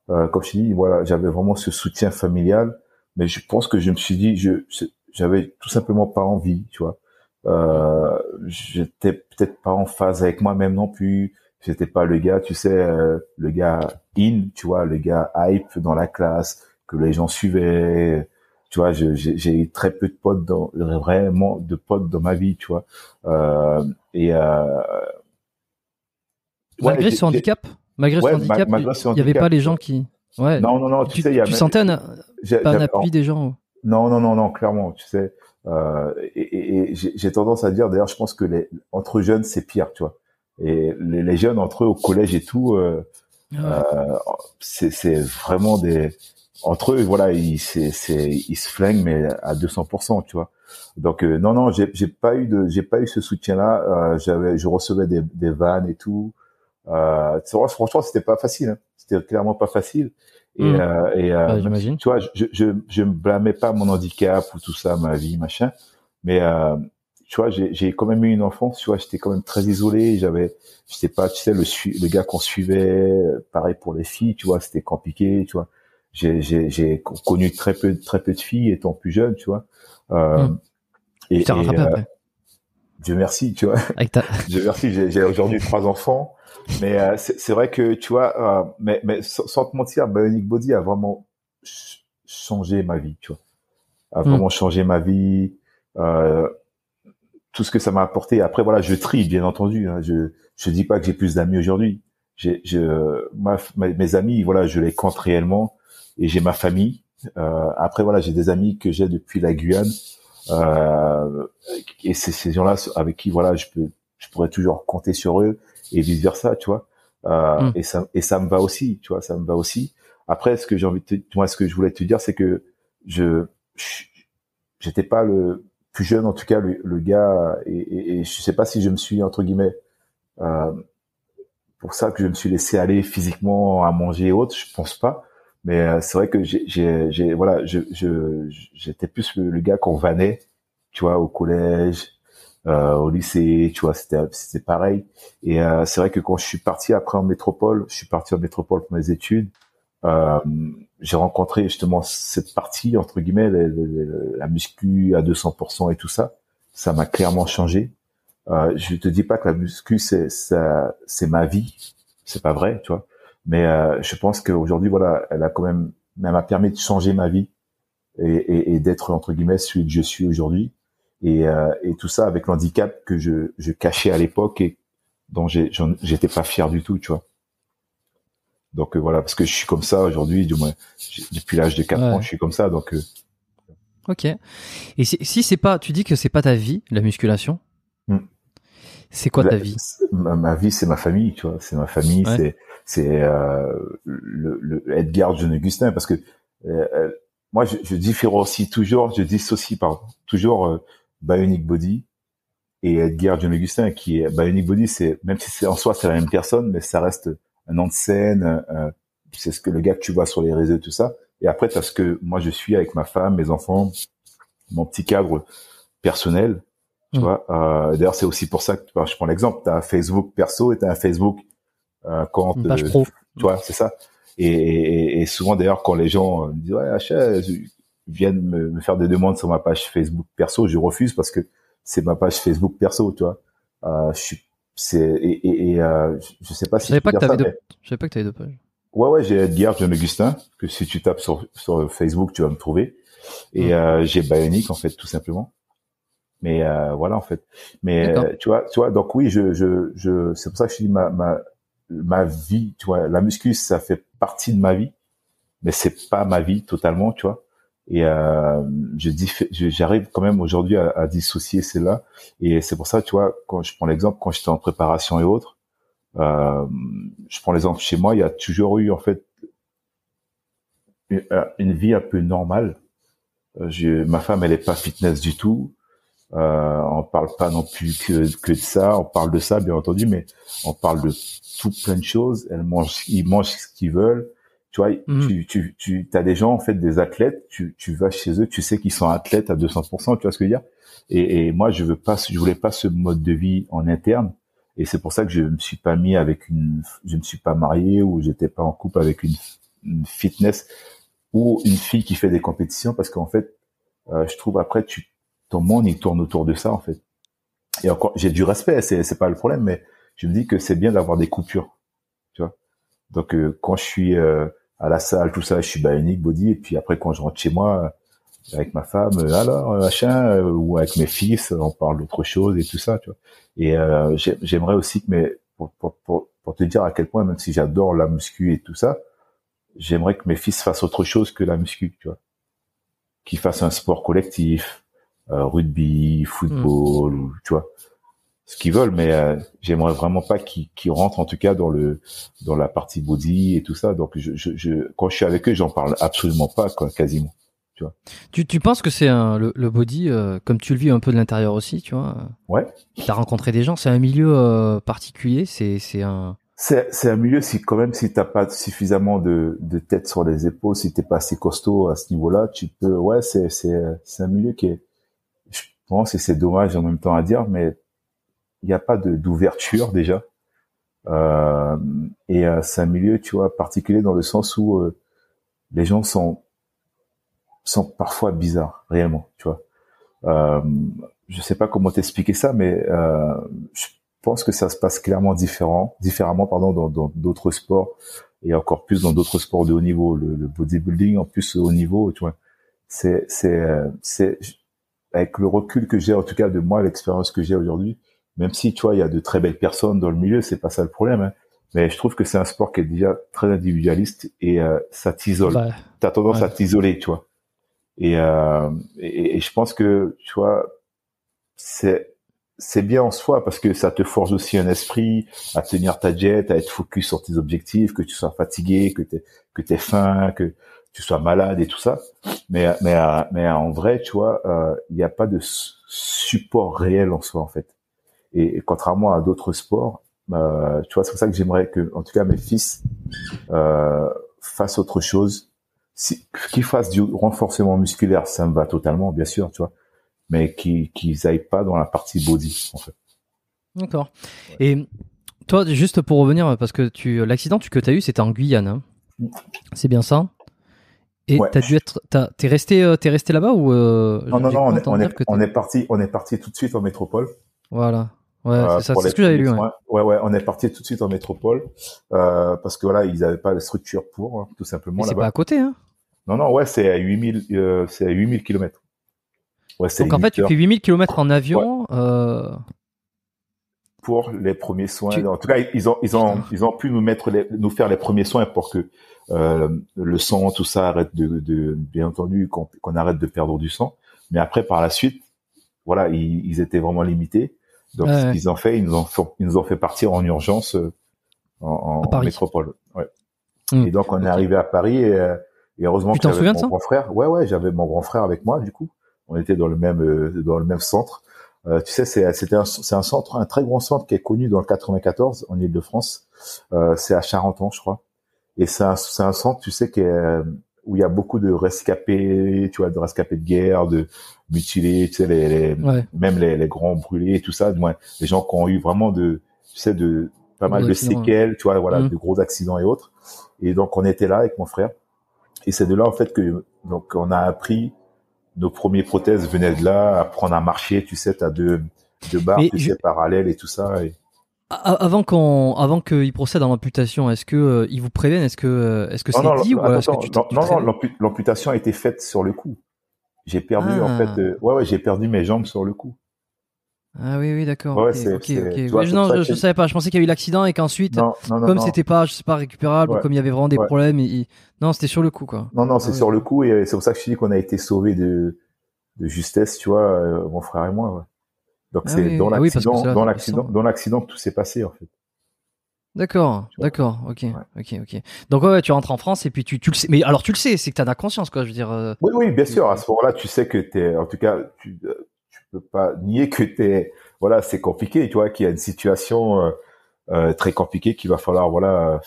euh, comme je te dis, voilà, j'avais vraiment ce soutien familial, mais je pense que je me suis dit, je, je- j'avais tout simplement pas envie, tu vois. Euh, j'étais peut-être pas en phase avec moi-même non plus. J'étais pas le gars, tu sais, euh, le gars in, tu vois, le gars hype dans la classe que les gens suivaient. Tu vois, j'ai eu très peu de potes dans vraiment de potes dans ma vie, tu vois. Euh, et euh, Malgré ouais, ce handicap Malgré Ouais, ce ma- handicap, il n'y avait pas les gens qui. Ouais. Non, non, non, tu, tu, sais, il y a tu même- sentais un, pas un appui des gens. Non, non, non, non, clairement, tu sais. Euh, et et- et j'ai j'ai tendance à dire, d'ailleurs, je pense que les, entre jeunes, c'est pire, tu vois. Et les, les jeunes entre eux au collège et tout, euh, ouais. euh, c'est c'est vraiment des entre eux, voilà, ils c'est c'est ils se flinguent mais à 200%, tu vois. Donc euh, non, non, j'ai j'ai pas eu de j'ai pas eu ce soutien-là. Euh, J'avais, je recevais des des vannes et tout. Euh, franchement, c'était pas facile. Hein. C'était clairement pas facile. Et, Mm. euh, et euh, même si, tu vois, je, je je me blâmais pas mon handicap ou tout ça, ma vie, machin. Mais euh, tu vois, j'ai quand même eu une enfance. Tu vois, j'étais quand même très isolé. J'avais, je sais pas, tu sais, le le gars qu'on suivait. euh, Pareil pour les filles, tu vois, c'était compliqué. Tu vois, j'ai connu très peu très peu de filles étant plus jeune, tu vois. Euh, Mm. Et, Tu t'es rattrapé euh, après. Dieu merci, tu vois. Avec ta... Dieu merci, j'ai aujourd'hui trois enfants. Mais euh, c'est vrai que, tu vois, euh, mais, mais sans, sans te mentir, Bionic Body a vraiment ch- changé ma vie, tu vois. A Mm. vraiment changé ma vie. Euh, tout ce que ça m'a apporté. Après, voilà, je trie, bien entendu. Hein. Je je dis pas que j'ai plus d'amis aujourd'hui. J'ai, je, ma, mes amis, voilà, je les compte réellement. Et j'ai ma famille. Euh, après, voilà, j'ai des amis que j'ai depuis la Guyane. Euh, et c'est ces gens-là avec qui, voilà, je peux, je pourrais toujours compter sur eux et vice versa, tu vois. Euh, Mm. Et ça, et ça me va aussi, tu vois, ça me va aussi. Après, ce que j'ai envie de te, moi, ce que je voulais te dire, c'est que je, je- j'étais pas le plus jeune, en tout cas, le, le gars, et, et, et je sais pas si je me suis entre guillemets, euh, pour ça que je me suis laissé aller physiquement à manger et autres, je pense pas. Mais euh, c'est vrai que j'ai, voilà, j'étais plus le, le gars qu'on vannait, tu vois, au collège, euh, au lycée, tu vois, c'était, c'était pareil. Et euh, c'est vrai que quand je suis parti après en métropole, je suis parti en métropole pour mes études. Euh, j'ai rencontré justement cette partie entre guillemets, la muscu à 200% et tout ça. Ça m'a clairement changé. Euh, je te dis pas que la muscu c'est ça, c'est ma vie, c'est pas vrai, tu vois. Mais euh, je pense qu'aujourd'hui, voilà, elle a quand même, elle m'a permis de changer ma vie et, et, et d'être entre guillemets celui que je suis aujourd'hui. Et, euh, et tout ça avec l'handicap que je, je cachais à l'époque et dont j'étais pas fier du tout, tu vois. Donc euh, voilà, parce que je suis comme ça aujourd'hui, du moins depuis l'âge de 4 Ouais. ans, je suis comme ça. Donc euh, Ok. Et si, si c'est pas, tu dis que c'est pas ta vie, la musculation. Mm. C'est quoi ta la- vie ma, ma vie, c'est ma famille, tu vois. C'est ma famille, Ouais. c'est c'est euh, le, le, Edgar John Augustin parce que euh, moi je, je, différencie toujours, je dissocie pardon, toujours Bionic Body et Edgar John Augustin qui est Bionic Body, c'est même si c'est en soi c'est la même personne, mais ça reste un nom de scène, euh, c'est ce que le gars que tu vois sur les réseaux tout ça. Et après tu as ce que moi je suis avec ma femme, mes enfants, mon petit cadre personnel. Tu mm. vois. Euh, D'ailleurs c'est aussi pour ça que je prends l'exemple. Tu as un Facebook perso et tu as un Facebook euh. Page pro. Tu vois, c'est ça. Et, et, et, souvent d'ailleurs quand les gens me disent ouais viennent me, me, faire des demandes sur ma page Facebook perso, je refuse parce que c'est ma page Facebook perso, tu vois. Euh, je suis, c'est et, et euh, je sais pas si je savais pas que t'avais deux, pas que t'avais deux pages. Ouais ouais, j'ai Edgar John Augustin que si tu tapes sur sur Facebook, tu vas me trouver. Et mmh. euh, j'ai Bionic en fait tout simplement. Mais euh, voilà en fait. Mais euh, tu vois, tu vois, donc oui, je je je c'est pour ça que je dis ma ma ma vie, tu vois, la muscu ça fait partie de ma vie, mais c'est pas ma vie totalement, tu vois. Et euh, je j'arrive quand même aujourd'hui à, dissocier cela. Et c'est pour ça, tu vois, quand je prends l'exemple, quand j'étais en préparation et autres, euh, je prends l'exemple chez moi, il y a toujours eu en fait une, une vie un peu normale. Euh, je, ma femme, elle est pas fitness du tout. Euh, on parle pas non plus que, que de ça. On parle de ça, bien entendu, mais on parle de tout plein de choses. Elle mange, ils mangent ce qu'ils veulent. Tu vois, mhm. tu, tu, tu as des gens, en fait, des athlètes, tu, tu vas chez eux, tu sais qu'ils sont athlètes à 200%, tu vois ce que je veux dire? Et, et, moi, je veux pas, je voulais pas ce mode de vie en interne. Et c'est pour ça que je me suis pas mis avec une, je me suis pas marié ou j'étais pas en couple avec une, une, fitness ou une fille qui fait des compétitions parce qu'en fait, euh, je trouve après, tu, ton monde, il tourne autour de ça, en fait. Et encore, j'ai du respect, c'est, c'est pas le problème, mais je me dis que c'est bien d'avoir des coupures, tu vois? Donc, euh, quand je suis, euh, à la salle, tout ça, je suis bionique, body, et puis après quand je rentre chez moi avec ma femme, euh, alors machin, euh, ou avec mes fils, on parle d'autre chose et tout ça, tu vois. Et euh, j'aimerais aussi que mes, pour, pour, pour, pour, te dire à quel point, même si j'adore la muscu et tout ça, j'aimerais que mes fils fassent autre chose que la muscu, tu vois. Qu'ils fassent un sport collectif, rugby, football, mmh. tu vois ce qu'ils veulent, mais euh, j'aimerais vraiment pas qu'ils rentrent en tout cas dans le dans la partie body et tout ça. Donc je, je, je quand je suis avec eux, j'en parle absolument pas quoi, quasiment. Tu vois. Tu, tu penses que c'est le, le, body euh, comme tu le vis un peu de l'intérieur aussi, tu vois Ouais. Tu as rencontré des gens, c'est un milieu euh, particulier, c'est c'est un c'est c'est un milieu si quand même si t'as pas suffisamment de de tête sur les épaules, si t'es pas assez costaud à ce niveau-là, tu peux ouais c'est c'est c'est un milieu qui est je pense et c'est dommage en même temps à dire mais il n'y a pas d'ouverture déjà. Euh, et euh, c'est un milieu, tu vois, particulier dans le sens où euh, les gens sont sont parfois bizarres, réellement, tu vois. Euh, je sais pas comment t'expliquer ça, mais euh, je pense que ça se passe clairement différent, différemment, pardon, dans d'autres sports et encore plus dans d'autres sports de haut niveau. Le, le bodybuilding, en plus haut niveau, tu vois, c'est c'est c'est avec le recul que j'ai, en tout cas de moi, l'expérience que j'ai aujourd'hui, même si tu vois, il y a de très belles personnes dans le milieu, c'est pas ça le problème. Hein. Mais je trouve que c'est un sport qui est déjà très individualiste et euh, ça t'isole. Bah, tu as tendance à t'isoler, tu vois. Et, euh, et, et, je pense que, tu vois, c'est c'est bien en soi parce que ça te forge aussi un esprit à tenir ta jet, à être focus sur tes objectifs, que tu sois fatigué, que tu que t'aies faim, que tu sois malade et tout ça. Mais mais mais en vrai, tu vois, euh, il n'y a pas de support réel en soi en fait. Et, contrairement à d'autres sports, euh, tu vois, c'est pour ça que j'aimerais que, en tout cas, mes fils euh, fassent autre chose. Si, qu'ils fassent du renforcement musculaire, ça me va totalement, bien sûr, tu vois, mais qu'ils qu'ils aillent pas dans la partie body, en fait. D'accord. Et toi, juste pour revenir, parce que tu l'accident que tu as eu, c'était en Guyane. Hein mm. c'est bien ça et tu t'as dû être, t'es resté, euh, t'es resté là-bas ou euh, Non, non, non, on est, on, est, on est, parti, on est parti tout de suite en métropole. Voilà. Ouais, euh, c'est ça, c'est ce que j'avais lu. Ouais. ouais. ouais, on est parti tout de suite en métropole euh, parce que voilà, ils n'avaient pas la structure pour, hein, tout simplement. C'est pas à côté, hein Non, non, ouais, c'est à 8000, euh, c'est à 8000 km. Ouais, Donc en fait, tu fais 8000 km en avion. Euh... Pour les premiers soins. En tout cas, ils ont, ils ont, ils ont pu nous mettre, les, nous faire les premiers soins pour que le sang, tout ça arrête de, de bien entendu, qu'on arrête de perdre du sang. Mais après, par la suite, voilà, ils, ils étaient vraiment limités. Donc, ce qu'ils ont fait, ils nous ont fait, ils nous ont fait partir en urgence euh, en, Paris. métropole. Ouais. Hmm. Et donc on est arrivé à Paris et, euh, et heureusement Tu que j'avais mon grand frère. Ouais ouais, j'avais mon grand frère avec moi du coup. On était dans le même euh, dans le même centre. Euh, tu sais, c'est c'était un, c'est un centre, un très grand centre qui est connu dans le 94 en Île-de-France. Euh, c'est à Charenton, je crois. Et c'est un, c'est un centre, tu sais, qui est, où il y a beaucoup de rescapés, tu vois, de rescapés de guerre, de mutilés, tu sais, les, les- Ouais. même les, les grands brûlés, tout ça. Du moins, les gens qui ont eu vraiment de, tu sais, de pas mal de séquelles, tu vois, voilà, Mhm. de gros accidents et autres. Et donc, on était là avec mon frère. Et c'est de là, en fait, que donc on a appris nos premières prothèses venaient de là, apprendre à marcher, tu sais, t'as deux, deux barres, tu je- sais, parallèles et tout ça. Et... Avant qu'on, avant qu'ils procèdent à l'amputation, est-ce que euh, ils vous préviennent? Est-ce que, euh, est-ce que c'est non, dit ou alors est-ce attends, que tu, non, tu non, l'amputation a été faite sur le coup. J'ai perdu, en Ah. fait, euh, ouais, ouais, j'ai perdu mes jambes sur le coup. Ah oui, oui, d'accord. Ouais, ok, c'est- ok, c'est- vois, c'est non, je, je savais pas. Je pensais qu'il y a eu l'accident et qu'ensuite, Non, non, non, comme c'était pas, je sais pas récupérable, ou Ouais. comme il y avait vraiment des Ouais. problèmes, il- non, c'était sur le coup, quoi. Non, non, c'est Ah oui. sur le coup et c'est pour ça que je te dis qu'on a été sauvés de, de justesse, tu vois, euh, mon frère et moi. Donc Ah c'est oui, dans ah oui, l'accident, c'est dans c'est l'accident, dans l'accident que tout s'est passé en fait. D'accord, Tu d'accord, ok, ok, ok. Donc ouais, tu rentres en France et puis tu, tu le sais. Mais alors tu le sais, c'est que t'en as conscience, quoi. Je veux dire. euh, Oui, oui, bien sûr. À ce moment-là, tu sais que t'es, en tout cas, tu, euh, tu peux pas nier que t'es, voilà, c'est compliqué, tu vois, qu'il y a une situation euh, euh, très compliquée qu'il va falloir, voilà,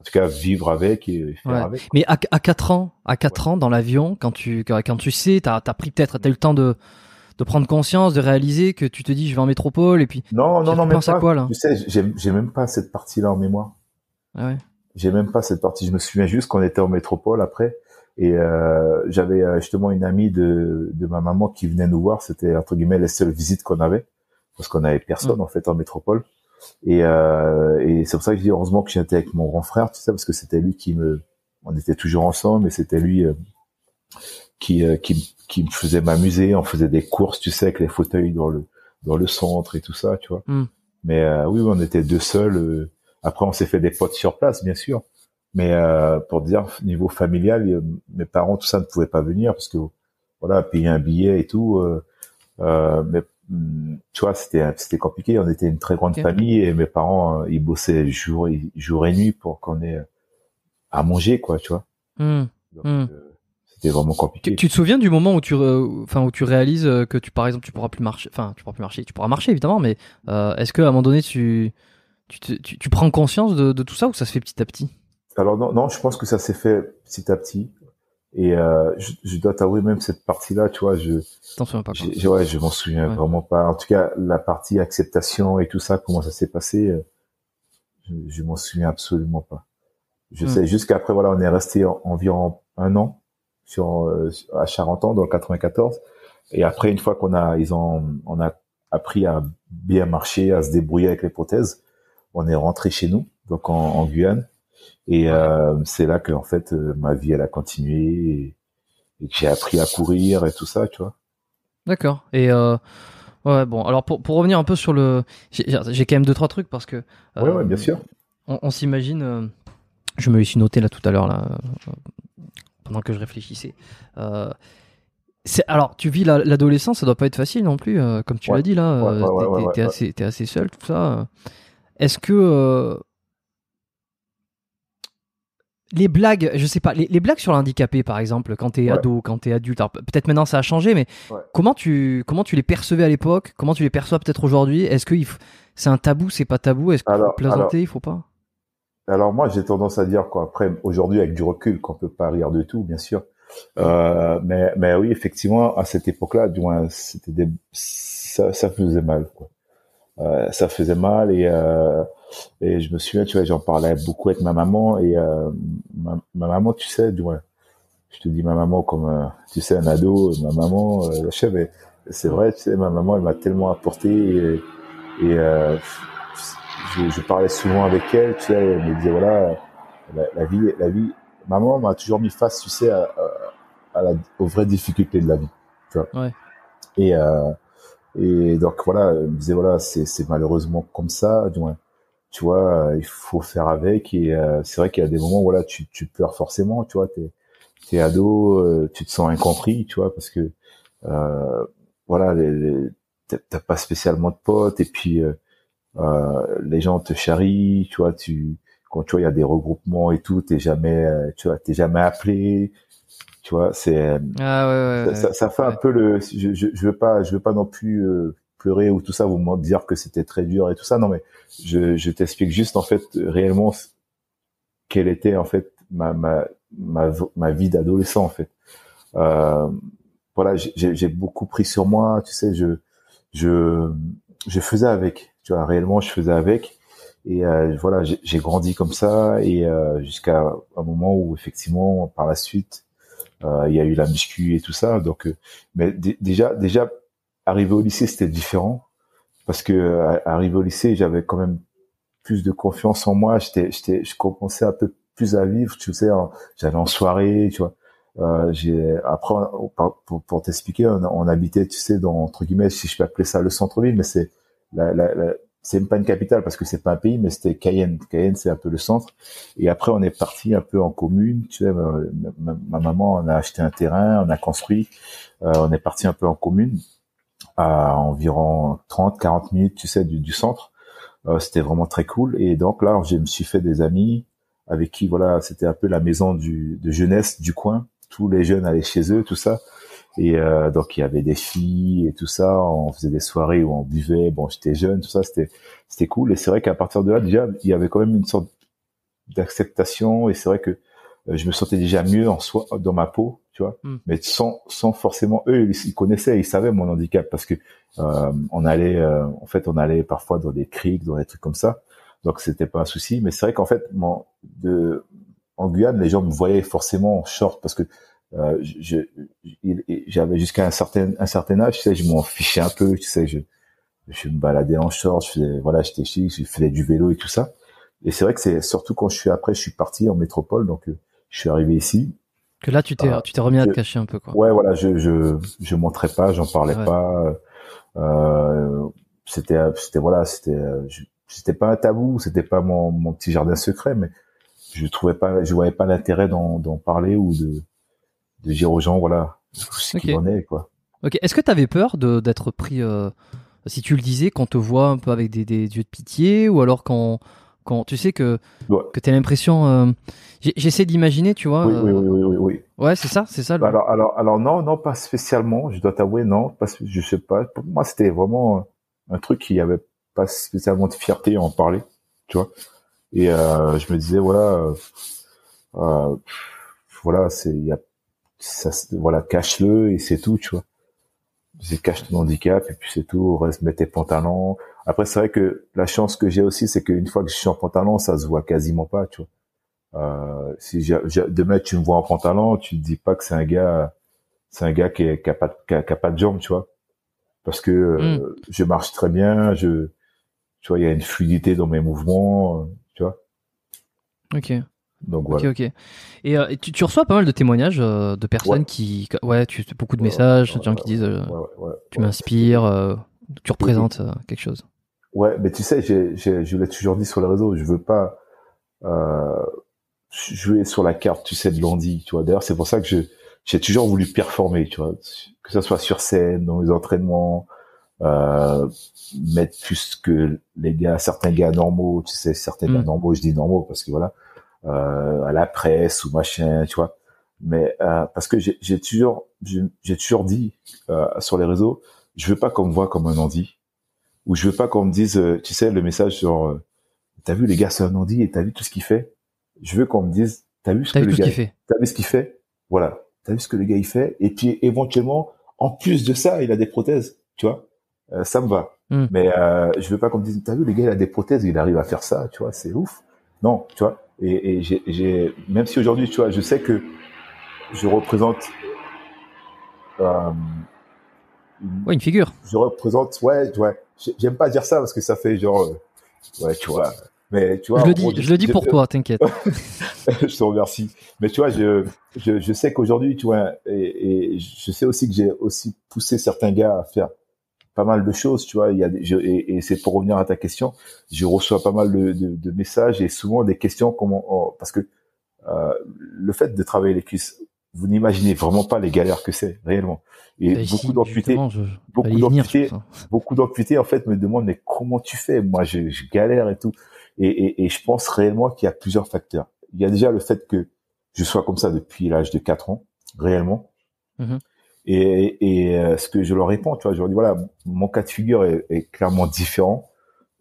en tout cas, vivre avec et faire Ouais. avec. Mais à, à 4 ans, à 4 ans dans l'avion, quand tu, quand, tu sais, t'as, t'as pris peut-être, t'as eu le temps de, de prendre conscience, de réaliser que tu te dis, je vais en métropole et puis. Non, non, Tu non, même penses à pas. quoi, là Tu sais, j'ai, même pas cette partie-là en mémoire. Ah ouais. J'ai même pas cette partie. Je me souviens juste qu'on était en métropole après. Et euh, j'avais euh, justement une amie de, de ma maman qui venait nous voir. C'était entre guillemets les seules visites qu'on avait parce qu'on avait personne en fait en métropole. Et, euh, et c'est pour ça que je dis heureusement que j'étais avec mon grand frère, tu sais, parce que c'était lui qui me, on était toujours ensemble, et c'était lui euh, qui, euh, qui qui me faisait m'amuser. On faisait des courses, tu sais, avec les fauteuils dans le dans le centre et tout ça, tu vois. Hmm. Mais euh, oui, on était deux seuls. euh. Après, on s'est fait des potes sur place, bien sûr. Mais euh, pour dire niveau familial, euh, mes parents, tout ça ne pouvaient pas venir parce que voilà, payer un billet et tout. Euh, euh, mais hum, tu vois, c'était c'était compliqué. On était une très grande famille et mes parents, ils bossaient jour et jour et nuit pour qu'on ait à manger, quoi, tu vois. Donc, Hmm. C'était vraiment compliqué. Tu, tu te souviens du moment où tu, euh, enfin, où tu réalises euh, que tu, par exemple, tu pourras plus marcher, enfin, tu pourras plus marcher, tu pourras marcher évidemment, mais euh, est-ce que à un moment donné, tu, tu, tu, tu prends conscience de, de tout ça ou ça se fait petit à petit? Alors non, non, je pense que ça s'est fait petit à petit. Et euh, je, je dois t'avouer même cette partie-là, tu vois, je T'en souviens pas ouais, je m'en souviens Ouais. vraiment pas. En tout cas, la partie acceptation et tout ça, comment ça s'est passé, je, je m'en souviens absolument pas. Je Hmm. sais juste qu'après voilà, on est resté en- environ un an sur euh, à Charenton dans le 94. Et après, une fois qu'on a, ils ont, on a appris à bien marcher, à se débrouiller avec les prothèses, on est rentré chez nous, donc en, en Guyane. Et euh, c'est là que en fait euh, ma vie elle a continué et, et que j'ai appris à courir et tout ça, tu vois. D'accord. Et euh, ouais, bon, alors pour, pour revenir un peu sur le, j'ai quand même deux trois trucs parce que. Euh, ouais, bien sûr. On, on s'imagine. je me suis noté là tout à l'heure là, pendant que je réfléchissais. Euh, alors tu vis la- l'adolescence, ça doit pas être facile non plus, euh, comme tu Ouais. l'as dit là. Ouais, euh, ouais, t'es- assez, seul, tout ça. Est-ce que euh, les blagues, je sais pas, les, les blagues sur l'handicapé par exemple, quand t'es ado, quand t'es adulte, alors, pe- peut-être maintenant ça a changé, mais comment tu comment tu les percevais à l'époque, comment tu les perçois peut-être aujourd'hui? Est-ce que c'est un tabou, c'est pas tabou? Est-ce qu'il faut Alors- plaisanter, il faut pas? Alors moi, j'ai tendance à dire qu'après, aujourd'hui, avec du recul, qu'on peut pas rire de tout, bien sûr. Euh, mais, mais oui, effectivement, à cette époque-là, du moins, c'était des, ça, ça faisait mal, quoi. Euh, ça faisait mal et euh, et je me souviens, tu vois, j'en parlais beaucoup avec ma maman et euh, ma, ma maman, tu sais, du moins, je te dis ma maman comme, euh, tu sais, un ado, ma maman, euh, la chef, c'est vrai, tu sais, ma maman, elle m'a tellement apporté et, je, je parlais souvent avec elle, tu sais, elle me disait voilà, la, la vie, la vie, maman m'a toujours mis face, tu sais, à, à- à la, aux vraies difficultés de la vie, tu vois. Ouais. Et euh, et donc voilà, elle me disait voilà, c'est c'est malheureusement comme ça, du moins, tu vois, euh, il faut faire avec. Et euh, c'est vrai qu'il y a des moments, voilà, tu tu pleures forcément, tu vois, t'es t'es ado, euh, tu te sens incompris, tu vois, parce que euh, voilà, les, les- t'as pas spécialement de potes et puis euh, les gens te charrient, tu vois, tu quand tu vois il y a des regroupements et tout, t'es jamais, euh, tu vois, t'es jamais appelé, tu vois, c'est ah, ouais, ouais, ça, ça, fait un peu le, je, je, je, veux pas, je veux pas non plus euh, pleurer ou tout ça, vous me dire que c'était très dur et tout ça, non mais je, je t'explique juste en fait réellement quelle était en fait ma ma ma, ma vie d'adolescent en fait. Euh, voilà, j'ai beaucoup pris sur moi, tu sais, je je je faisais avec, tu vois, réellement je faisais avec. Et euh, voilà, j'ai grandi comme ça. Et euh, jusqu'à un moment où effectivement par la suite euh, il y a eu la muscu et tout ça, donc euh, mais déjà déjà arrivé au lycée c'était différent. Parce que arrivé au lycée j'avais quand même plus de confiance en moi, j'étais j'étais je commençais un peu plus à vivre, tu sais, j'allais en soirée, tu vois. Euh, j'ai après pour, pour t'expliquer, on, habitait, tu sais, dans entre guillemets, si je peux appeler ça le centre-ville, mais c'est la, la, la c'est pas une capitale parce que c'est pas un pays, mais c'était Cayenne. Cayenne, c'est un peu le centre. Et après, on est parti un peu en commune. Tu sais, ma, ma, maman, on a acheté un terrain, on a construit. Euh, on est parti un peu en commune, à environ 30, 40 minutes, tu sais, du, centre. Euh, c'était vraiment très cool. Et donc là, je me suis fait des amis avec qui, voilà, c'était un peu la maison de jeunesse du coin tous les jeunes allaient chez eux, tout ça. Et euh, donc il y avait des filles et tout ça. On faisait des soirées où on buvait. Bon, j'étais jeune, tout ça, c'était c'était cool. Et c'est vrai qu'à partir de là, déjà, il y avait quand même une sorte d'acceptation. Et c'est vrai que euh, je me sentais déjà mieux en soi, dans ma peau, tu vois. Hmm. Mais sans sans forcément eux, ils, connaissaient, ils savaient mon handicap parce que euh, on allait, euh, en fait, on allait parfois dans des criques, dans des trucs comme ça. Donc c'était pas un souci. Mais c'est vrai qu'en fait, mon, de en Guyane, les gens me voyaient forcément en short parce que euh, j'avais jusqu'à un certain un certain âge, tu sais, je m'en fichais un peu, tu sais, je je me baladais en short, je faisais, voilà, j'étais chic, je faisais du vélo et tout ça. Et c'est vrai que c'est surtout quand je suis après, je suis parti en métropole, donc euh, je suis arrivé ici. Que là, tu t'es tu t'es remis à te cacher un peu, quoi. Ouais, voilà, je je je montrais pas, j'en parlais pas. Euh, c'était c'était voilà, c'était c'était pas un tabou, c'était pas mon mon petit jardin secret, mais je trouvais pas, je voyais pas l'intérêt d'en parler ou de, de dire aux gens, voilà, ce qu'il en est, quoi. Ok. Est-ce que tu avais peur d'être pris, euh, si tu le disais, quand te voit un peu avec des, des, yeux de pitié, ou alors quand, quand tu sais que, que tu as l'impression. Euh, j'essaie d'imaginer, tu vois. Oui, oui, oui, oui, oui, Ouais, c'est ça, c'est ça. Alors, alors, alors, non, non, pas spécialement. Je dois t'avouer, non, parce que je sais pas. Pour moi, c'était vraiment un truc qui avait pas spécialement de fierté à en parler, tu vois. Et euh, je me disais voilà, euh, euh voilà, c'est il y a ça, voilà, cache-le et c'est tout, tu vois. C'est cache ton handicap et puis c'est tout. Reste mettre tes pantalons. Après, c'est vrai que la chance que j'ai aussi, c'est qu'une fois que je suis en pantalon, ça se voit quasiment pas, tu vois. Euh, si demain tu me vois en pantalon, tu te dis pas que c'est un gars, c'est un gars qui, est, qui a pas, qui a, pas de jambes, tu vois. Parce que euh, mm. je marche très bien, je, tu vois, il y a une fluidité dans mes mouvements. Tu vois Ok. Donc voilà. Ok, ok. Et, euh, tu, reçois pas mal de témoignages euh, de personnes qui, ouais, tu beaucoup de messages, de gens qui disent, euh, tu m'inspires, tu représentes quelque chose. Ouais, mais tu sais, je l'ai toujours dit sur les réseaux, je veux pas jouer sur la carte, tu sais, de l'Andy, tu vois. D'ailleurs, c'est pour ça que je j'ai toujours voulu performer, tu vois, que ce soit sur scène, dans les entraînements, euh, mettre plus que les gars, certains gars normaux, tu sais, certains gars mm. normaux, je dis normaux parce que voilà, euh, à la presse ou machin, tu vois. Mais euh, parce que j'ai toujours, j'ai toujours dit euh, sur les réseaux, je veux pas qu'on me voit comme un Andy, ou je veux pas qu'on me dise, euh, tu sais, le message sur, euh, t'as vu les gars, c'est un Andy et t'as vu tout ce qu'il fait. Je veux qu'on me dise, t'as vu ce que le gars, fait? t'as vu ce qu'il fait, voilà, t'as vu ce que le gars il fait, et puis éventuellement, en plus de ça, il a des prothèses, tu vois. Euh, ça me va. Hmm. Mais euh, je veux pas qu'on me dise, t'as vu, le gars, il a des prothèses, il arrive à faire ça, tu vois, c'est ouf. Non, tu vois. Et, et j'ai, même si aujourd'hui, tu vois, je sais que je représente. Euh, une, ouais, une figure. Je représente, ouais, ouais. J'aime pas dire ça parce que ça fait genre, euh, ouais, tu vois. Mais tu vois. Je le dis, je le dis pour toi, t'inquiète. je te remercie. Mais tu vois, je, je, je sais qu'aujourd'hui, tu vois, et, et, je sais aussi que j'ai aussi poussé certains gars à faire pas mal de choses, tu vois. Il y a et, c'est pour revenir à ta question, je reçois pas mal de, de, de messages et souvent des questions comment oh, parce que euh, le fait de travailler les cuisses vous n'imaginez vraiment pas les galères que c'est réellement. Et Bah, beaucoup si, d'amputés, je- beaucoup d'amputés, beaucoup d'amputés en fait me demandent mais comment tu fais? Moi, je, je galère et tout. Et, et, et je pense réellement qu'il y a plusieurs facteurs. Il y a déjà le fait que je sois comme ça depuis l'âge de 4 ans, réellement. Mhm. Et, et euh, ce que je leur réponds, tu vois, je leur dis voilà, mon cas de figure est, est clairement différent.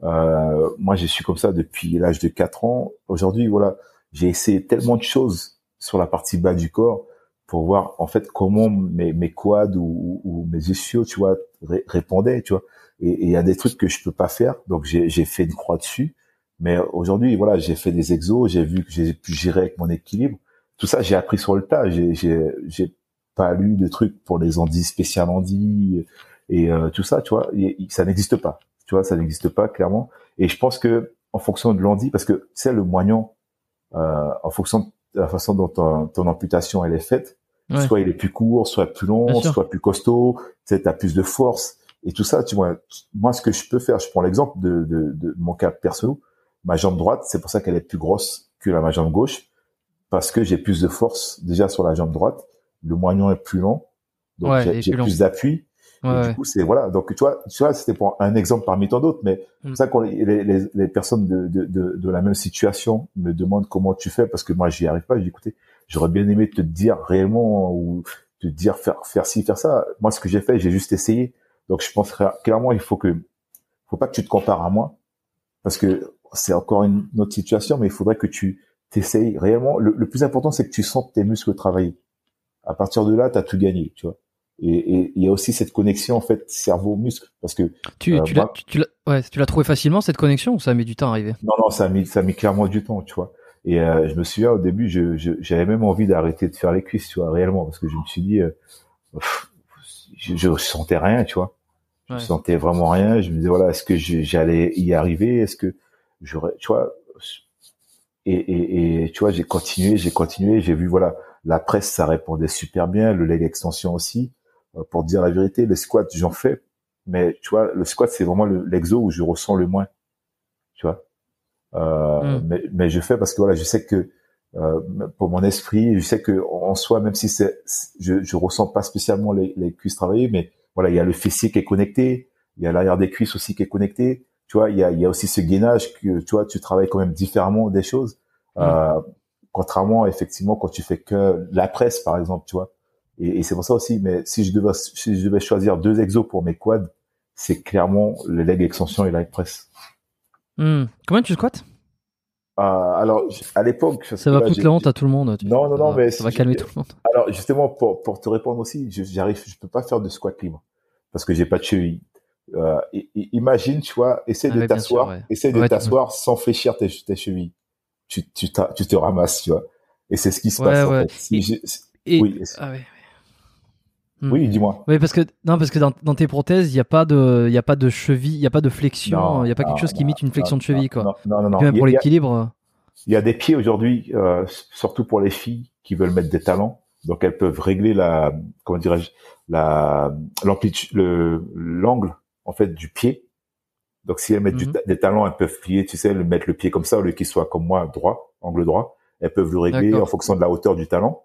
Euh, moi, je suis comme ça depuis l'âge de 4 ans. Aujourd'hui, voilà, j'ai essayé tellement de choses sur la partie bas du corps pour voir en fait comment mes, mes quads ou, ou, mes ischios, tu vois, ré- répondaient, tu vois. Et il y a des trucs que je peux pas faire, donc j'ai fait une croix dessus. Mais aujourd'hui, voilà, j'ai fait des exos, j'ai vu que j'ai pu gérer avec mon équilibre. Tout ça, j'ai appris sur le tas. J'ai pas lu de trucs pour les handis spécial handis et euh, tout ça, tu vois. Et- et ça n'existe pas, tu vois, ça n'existe pas clairement. Et je pense que en fonction de l'handi, parce que c'est le moignon, euh, en fonction de la façon dont ton, ton amputation elle est faite, Ouais. soit il est plus court, soit plus long, soit plus costaud, tu sais, as plus de force et tout ça. Tu vois, moi ce que je peux faire, je prends l'exemple de, de, de mon cas perso, ma jambe droite, c'est pour ça qu'elle est plus grosse que la ma jambe gauche, parce que j'ai plus de force déjà sur la jambe droite, le moignon est plus long, donc Ouais, j'ai j'ai plus d'appui. Ouais, du coup, c'est voilà. Donc tu vois, tu vois, c'était pour un exemple parmi tant d'autres, mais c'est Mm. pour ça que les, les, les personnes de, de, de, de la même situation me demandent comment tu fais parce que moi j'y arrive pas. Dis écoutez, j'aurais bien aimé te dire réellement ou te dire faire faire ci faire ça. Moi, ce que j'ai fait, j'ai juste essayé. Donc je pense clairement, il faut que, faut pas que tu te compares à moi parce que c'est encore une autre situation, mais il faudrait que tu t'essayes réellement. Le, le plus important, c'est que tu sentes tes muscles travailler. À partir de là, tu as tout gagné, tu vois. Et il y a aussi cette connexion en fait cerveau-muscle parce que Tu, Euh, tu l'as, tu, tu ouais, trouvé facilement cette connexion ou ça a mis du temps à arriver? Non non ça a mis ça a mis clairement du temps, tu vois. Et euh, je me souviens au début, je je- j'avais même envie d'arrêter de faire les cuisses, tu vois, réellement parce que je me suis dit, euh, pff, je, je sentais rien, tu vois. Je Ouais. sentais vraiment rien. Je me disais voilà, est-ce que j'allais y arriver? Est-ce que j'aurais, tu vois et, et, et tu vois, j'ai continué, j'ai continué, j'ai vu voilà, la presse ça répondait super bien, le leg extension aussi. Euh, Pour dire la vérité, les squats j'en fais, mais tu vois, le squat c'est vraiment le- l'exo où je ressens le moins, tu vois. Euh, Mm. mais, mais je fais parce que voilà, je sais que euh, pour mon esprit, je sais que en soi, même si c'est, je, je ressens pas spécialement les, les cuisses travailler, mais voilà, il y a le fessier qui est connecté, il y a l'arrière des cuisses aussi qui est connecté, tu vois, il y a, il y a aussi ce gainage que tu vois, tu travailles quand même différemment des choses, euh, contrairement effectivement quand tu fais que la presse par exemple, tu vois. Et, et c'est pour ça aussi, mais si je devais, si je devais choisir deux exos pour mes quads, c'est clairement le leg extension et la leg press. Hmm. Combien tu squattes Euh, alors, à l'époque, Ça va foutre la honte à tout le monde. tu Non, non, non, Ça- mais ça va calmer tout le monde. Alors justement pour pour te répondre aussi, j'arrive, je peux pas faire de squat libre parce que j'ai pas de cheville. Euh, imagine, tu vois, essaie Ah de t'asseoir, ouais. essaie de Ouais, t'asseoir sans fléchir tes, tes chevilles. Tu tu, tu te ramasses, tu vois. Et c'est ce qui se Ouais, passe. en ouais. fait. Si Et- j'ai- Et... Oui, Ah ouais. Hmm. oui, dis-moi. Oui, parce que non, parce que dans, dans tes prothèses, il y a pas de, il a pas de cheville, il y a pas de flexion, il y a pas non, quelque chose qui imite une flexion non, de cheville, non, quoi. Non, non, non. même pour l'équilibre. Il y a des pieds aujourd'hui, euh, surtout pour les filles qui veulent mettre des talons. Donc elles peuvent régler la, comment dirais-je, la l'angle en fait du pied. Donc si elles mettent Mhm. des talons, elles peuvent plier, tu sais, le mettre le pied comme ça au lieu qu'il soit comme moi droit, angle droit. Elles peuvent le régler en fonction de la hauteur du talon.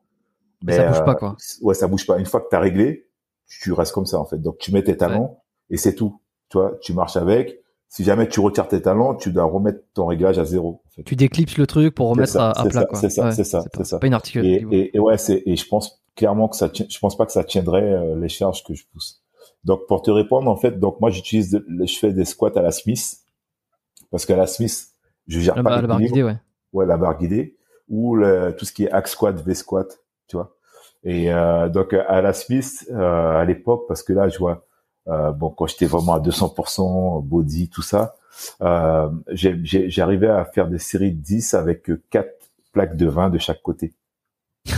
Mais ça bouge pas, quoi. Ouais, ça bouge pas. Une fois que tu as réglé, tu restes comme ça en fait. Donc tu mets tes talons et c'est tout. Tu vois, tu marches avec. Si jamais tu retires tes talons, tu dois remettre ton réglage à zéro. En fait. Tu déclipses le truc pour remettre ça, à, à c'est plat, c'est ça, Ouais, c'est ça, c'est ça. pas une articulation. Et, et, et ouais, c'est et je pense clairement que ça, tient- je pense pas que ça tiendrait euh, les charges que je pousse. Donc pour te répondre en fait, donc moi j'utilise, je fais des squats à la Smith parce qu'à la Smith je gère la, pas barre- la barre guidée, ouais. ouais la barre guidée ou le, tout ce qui est hack squat, V squat, tu vois. Et euh, donc à la Smith euh, à l'époque parce que là je vois euh, bon quand j'étais vraiment à 200% body tout ça, euh, j'arrivais à faire des séries de 10 avec euh, quatre plaques de 20 de chaque côté.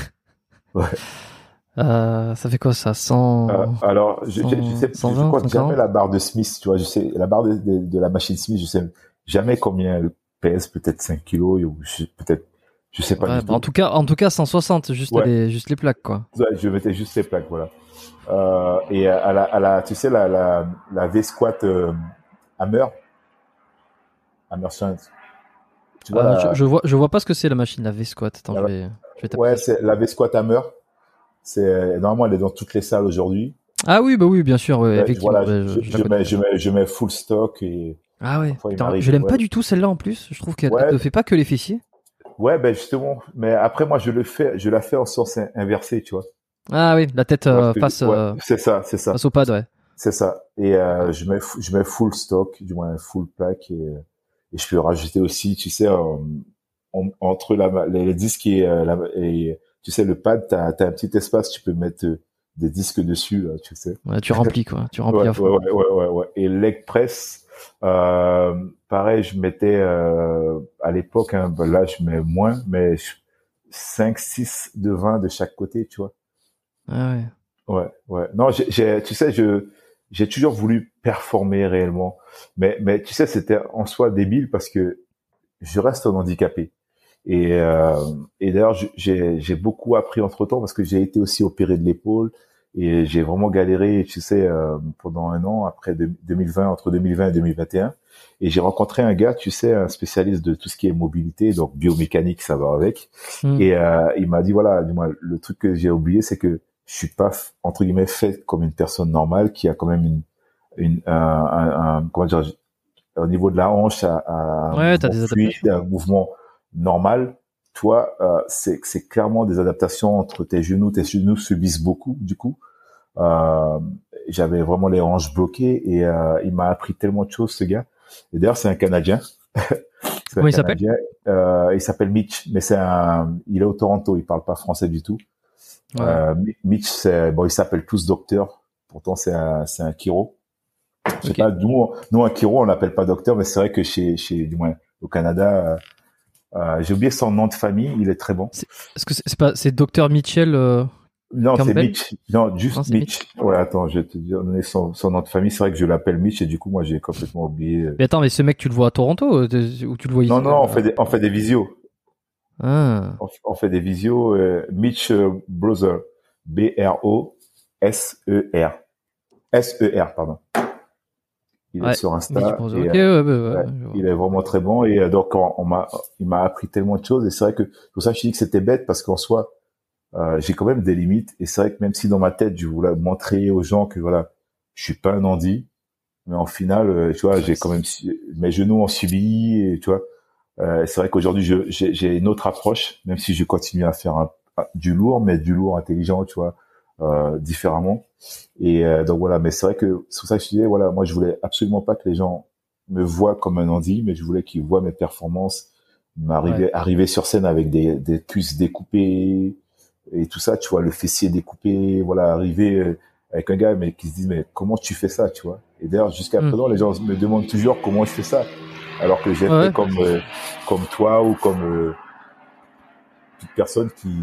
Euh, ça fait quoi ça? 100 Euh, alors, je, je, je sais, 120, je compte 140. jamais la barre de Smith, tu vois, je sais, la barre de, de, de la machine Smith, je sais jamais combien elle pèse, peut-être 5 kilos, peut-être, je sais pas Ouais, du bah, en tout. tout cas, en tout cas, 160, juste Ouais. les, juste les plaques, quoi. Ouais, je mettais juste les plaques, voilà. Euh, et à la, à la, tu sais, la, la, la V-squat euh, Hammer, Hammer Strength. Tu vois, Ah, la- je, vois, je vois pas ce que c'est la machine, la V-squat. Attends, La- je vais, je vais taper ouais, c'est la V-squat Hammer. C'est normalement elle est dans toutes les salles aujourd'hui. Ah oui, bah oui, bien sûr. Ouais, effectivement, voilà, je, mets, je, mets, je mets full stock et Ah ouais. Putain, je l'aime ouais. pas du tout celle-là en plus. Je trouve qu'elle Ouais. ne fait pas que les fessiers. ouais ben justement mais après moi je le fais je la fais en sens in- inversé tu vois Ah oui, la tête euh, face, euh, c'est ça c'est ça face au pad, ouais. c'est ça et euh, je mets je mets full stock du moins full plaque et, euh, et je peux rajouter aussi tu sais euh, en- entre la les, les disques et, euh, la, et tu sais le pad t'as as un petit espace tu peux mettre euh, des disques dessus là, tu sais Ouais, tu remplis quoi. Tu remplis ouais, à fond. ouais, ouais, ouais, ouais. Et leg press, euh, pareil, je mettais euh, à l'époque, hein, ben là je mets moins, mais 5, 6 de 20 de chaque côté, tu vois. Ah ouais. Ouais, ouais. Non, j'ai, j'ai- tu sais, je j'ai toujours voulu performer réellement, mais mais tu sais, c'était en soi débile parce que je reste un handicapé. Et euh, et d'ailleurs, j'ai beaucoup appris entre temps parce que j'ai été aussi opéré de l'épaule et j'ai vraiment galéré, tu sais, euh, pendant un an après de- 2020 entre 2020 et 2021. Et j'ai rencontré un gars, tu sais, un spécialiste de tout ce qui est mobilité, donc biomécanique, ça va avec. Hmm. Et euh, il m'a dit voilà, dis-moi, le truc que j'ai oublié, c'est que je suis pas entre guillemets fait comme une personne normale qui a quand même une une un, un- un- comment dire au niveau de la hanche à, à Ouais, un mouvement fluide, un mouvement normal. Toi, euh, c'est clairement des adaptations entre tes genoux. Tes genoux subissent beaucoup du coup. Euh, J'avais vraiment les hanches bloquées et euh, il m'a appris tellement de choses ce gars. Et d'ailleurs, c'est un Canadien. Un Comment il s'appelle? Canadien. Euh, il s'appelle Mitch, mais c'est un, il est au Toronto, il parle pas français du tout. Ouais. Euh, Mi- Mitch, bon, ils s'appellent tous docteur. Pourtant, c'est un, c'est un chiro. Je sais Ok. pas, nous, nous un chiro, on l'appelle pas docteur, mais c'est vrai que chez, chez, du moins au Canada, euh, j'ai oublié son nom de famille. Il est très bon. Est-ce que c'est pas c'est Docteur Mitchell euh, Non, c'est Mitch. Non, juste Non, c'est Mitch. Ouais, attends, je vais te donner son, son nom de famille. C'est vrai que je l'appelle Mitch et du coup, moi, j'ai complètement oublié. Mais attends, mais ce mec tu le vois à Toronto euh, ou tu le vois ici? Non, non, on fait des, on fait des visios. Ah. On, on fait des visios. euh, Mitch Brother. B-R-O-S-E-R. S-E-R, pardon. Il Ouais, est sur Insta. Brother. et, euh, ouais, bah, ouais, il est vraiment très bon et euh, donc on, on m'a il m'a appris tellement de choses et c'est vrai que pour ça que je dis que c'était bête parce qu'en soi euh, j'ai quand même des limites et c'est vrai que même si dans ma tête je voulais montrer aux gens que voilà je suis pas un handi mais en final euh, tu vois j'ai quand même mes genoux ont subi et tu vois euh, c'est vrai qu'aujourd'hui j'ai une autre approche même si je continue à faire un- du lourd mais du lourd intelligent tu vois euh, différemment et euh, donc voilà mais c'est vrai que c'est pour ça que je disais voilà moi je voulais absolument pas que les gens me voient comme un handi mais je voulais qu'ils voient mes performances m'arriver arriver sur scène avec des, des cuisses découpées et tout ça tu vois le fessier découpé voilà arriver euh, avec un gars mais qui se dit mais comment tu fais ça tu vois? Et d'ailleurs jusqu'à Mm. présent les gens me demandent toujours comment je fais ça alors que j'ai Ouais. fait comme euh, comme toi ou comme euh, toute personne qui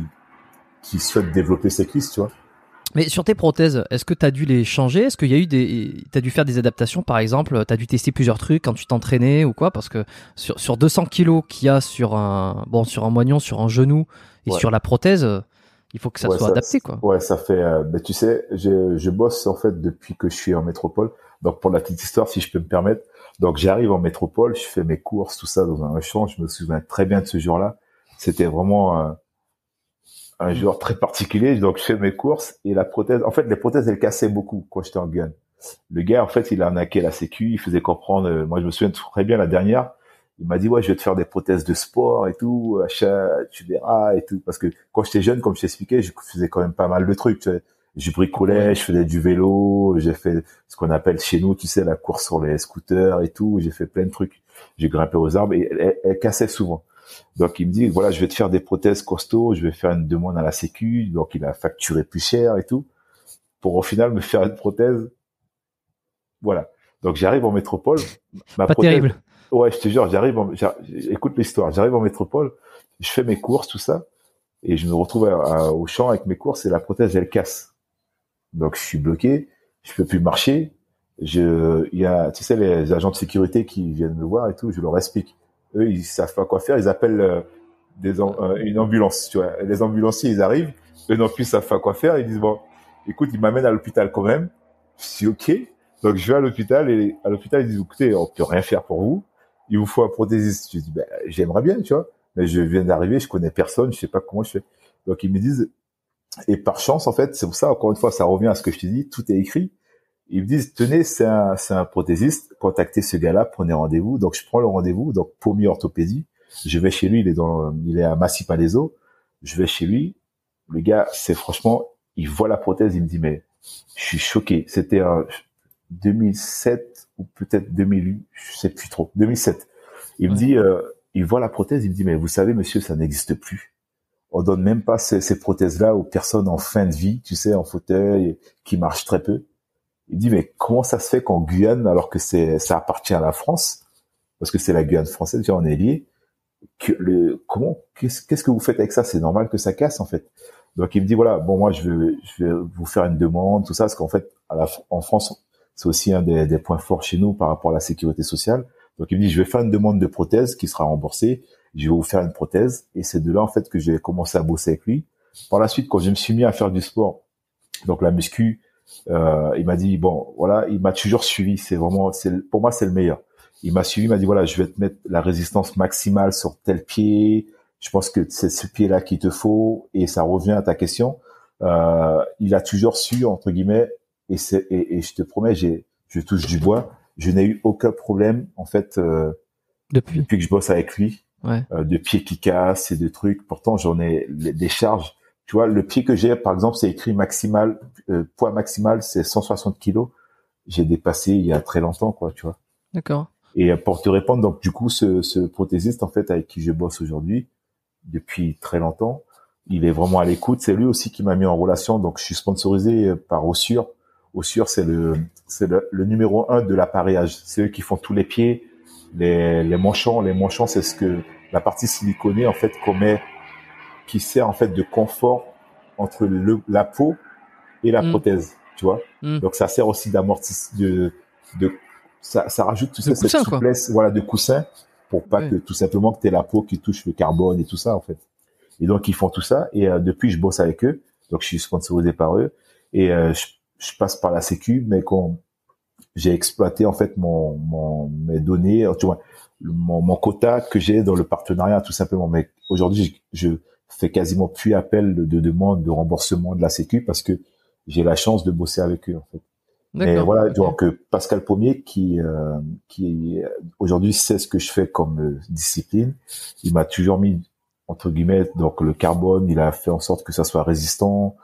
qui souhaite développer ses cuisses tu vois? Mais sur tes prothèses, est-ce que tu as dû les changer? Est-ce qu'il y a eu des t'as dû faire des adaptations par exemple, tu as dû tester plusieurs trucs quand tu t'entraînais ou quoi? Parce que sur sur 200 kilos qu'il y a sur un bon sur un moignon, sur un genou et Ouais. sur la prothèse, euh, il faut que ça Ouais, soit adapté quoi. Ouais, ça fait. Euh, ben, tu sais, je, je bosse en fait depuis que je suis en métropole. Donc pour la petite histoire, si je peux me permettre, donc j'arrive en métropole, je fais mes courses, tout ça dans un champ. Je me souviens très bien de ce jour-là. C'était vraiment un, un jour très particulier. Donc je fais mes courses et la prothèse. En fait, les prothèses elles cassaient beaucoup quand j'étais en Guyane. Le gars, en fait, il a arnaqué la Sécu. Il faisait comprendre. euh, moi, je me souviens très bien la dernière. Il m'a dit ouais, je vais te faire des prothèses de sport et tout, achat, tu verras et tout. Parce que quand j'étais jeune, comme je t'expliquais, je faisais quand même pas mal de trucs. Tu sais. Je bricolais, je faisais du vélo, j'ai fait ce qu'on appelle chez nous, tu sais, la course sur les scooters et tout. J'ai fait plein de trucs. J'ai grimpé aux arbres et elle, elle- elle cassait souvent. Donc il me dit voilà, je vais te faire des prothèses costauds, je vais faire une demande à la Sécu. Donc il a facturé plus cher et tout pour au final me faire une prothèse. Voilà. Donc j'arrive en métropole. Ma Pas prothèse- terrible. Ouais, je te jure, j'arrive, en, écoute l'histoire, j'arrive en métropole, je fais mes courses, tout ça, et je me retrouve à- à- au champ avec mes courses et la prothèse elle casse. Donc je suis bloqué, je peux plus marcher. Je, il y a, tu sais, les agents de sécurité qui viennent me voir et tout, je leur explique. Eux, ils savent pas quoi faire, ils appellent euh, des am- euh, une ambulance, tu vois. Les ambulanciers, ils arrivent, eux non plus savent pas quoi faire, ils disent bon, écoute, ils m'amènent à l'hôpital quand même. Je suis ok. Donc je vais à l'hôpital et à l'hôpital ils disent écoutez, on peut rien faire pour vous il vous faut un prothésiste. Je dis, ben, j'aimerais bien, tu vois, mais je viens d'arriver, je connais personne, je sais pas comment je fais. Donc ils me disent, Et par chance, en fait, c'est pour ça, encore une fois, ça revient à ce que je te dis, tout est écrit. Ils me disent, tenez, c'est un, c'est un prothésiste, contactez ce gars-là, prenez rendez-vous. Donc, je prends le rendez-vous, donc, Pommier Orthopédie. Je vais chez lui, il est dans, il est à Massy-Palaiso. Je vais chez lui. Le gars, c'est franchement, il voit la prothèse, il me dit, mais je suis choqué. C'était en 2007 ou peut-être 2008, je sais plus trop, 2007. Il me dit, euh, il voit la prothèse, il me dit, mais vous savez, monsieur, ça n'existe plus. On donne même pas ces, ces prothèses-là aux personnes en fin de vie, tu sais, en fauteuil, qui marchent très peu. Il dit, mais comment ça se fait qu'en Guyane, alors que c'est, ça appartient à la France, parce que c'est la Guyane française, on est lié, que le, comment, qu'est-ce, que vous faites avec ça? C'est normal que ça casse, en fait. Donc il me dit, voilà, bon, moi, je vais, je vous faire une demande, tout ça, parce qu'en fait, à la, en France, c'est aussi un des, des points forts chez nous par rapport à la sécurité sociale. Donc il me dit, je vais faire une demande de prothèse qui sera remboursée. Je vais vous faire une prothèse. Et c'est de là, en fait, que j'ai commencé à bosser avec lui. Par la suite, quand je me suis mis à faire du sport, donc la muscu, euh, il m'a dit bon voilà, il m'a toujours suivi. C'est vraiment, c'est pour moi c'est le meilleur. Il m'a suivi, il m'a dit voilà, je vais te mettre la résistance maximale sur tel pied. Je pense que c'est ce pied-là qu'il te faut et ça revient à ta question. Euh, il a toujours su entre guillemets et c'est et, et, je te promets, j'ai je touche du bois, je n'ai eu aucun problème en fait euh, depuis. depuis que je bosse avec lui, Ouais. euh, de pieds qui cassent et de trucs. Pourtant j'en ai des charges tu vois, le pied que j'ai, par exemple, c'est écrit maximal, euh, poids maximal, c'est 160 kilos. J'ai dépassé il y a très longtemps, quoi, tu vois. D'accord. Et pour te répondre, donc du coup, ce, ce prothésiste, en fait, avec qui je bosse aujourd'hui, depuis très longtemps, il est vraiment à l'écoute. C'est lui aussi qui m'a mis en relation. Donc, je suis sponsorisé par Ossure. Ossure, c'est le, c'est le, le numéro un de l'appareillage. C'est eux qui font tous les pieds, les, les manchons. Les manchons, c'est ce que la partie siliconée, en fait, qu'on met qui sert en fait de confort entre le, la peau et la Mm. prothèse, tu vois. Mm. Donc ça sert aussi d'amortisseur, de, de ça, ça rajoute tout De ça, cette quoi. souplesse, voilà, de coussin pour pas Ouais. que tout simplement que t'aies la peau qui touche le carbone et tout ça en fait. Et donc ils font tout ça et euh, depuis je bosse avec eux, donc je suis sponsorisé par eux et euh, je, je passe par la Sécu, mais quand j'ai exploité en fait mon, mon mes données, tu vois, mon, mon quota que j'ai dans le partenariat tout simplement. Mais aujourd'hui, je, je fais quasiment plus appel de, de demande de remboursement de la Sécu parce que j'ai la chance de bosser avec eux en fait. Mais voilà, Ok. donc euh, Pascal Pommier qui euh, qui aujourd'hui sait ce que je fais comme euh, discipline, il m'a toujours mis entre guillemets donc le carbone, il a fait en sorte que ça soit résistant,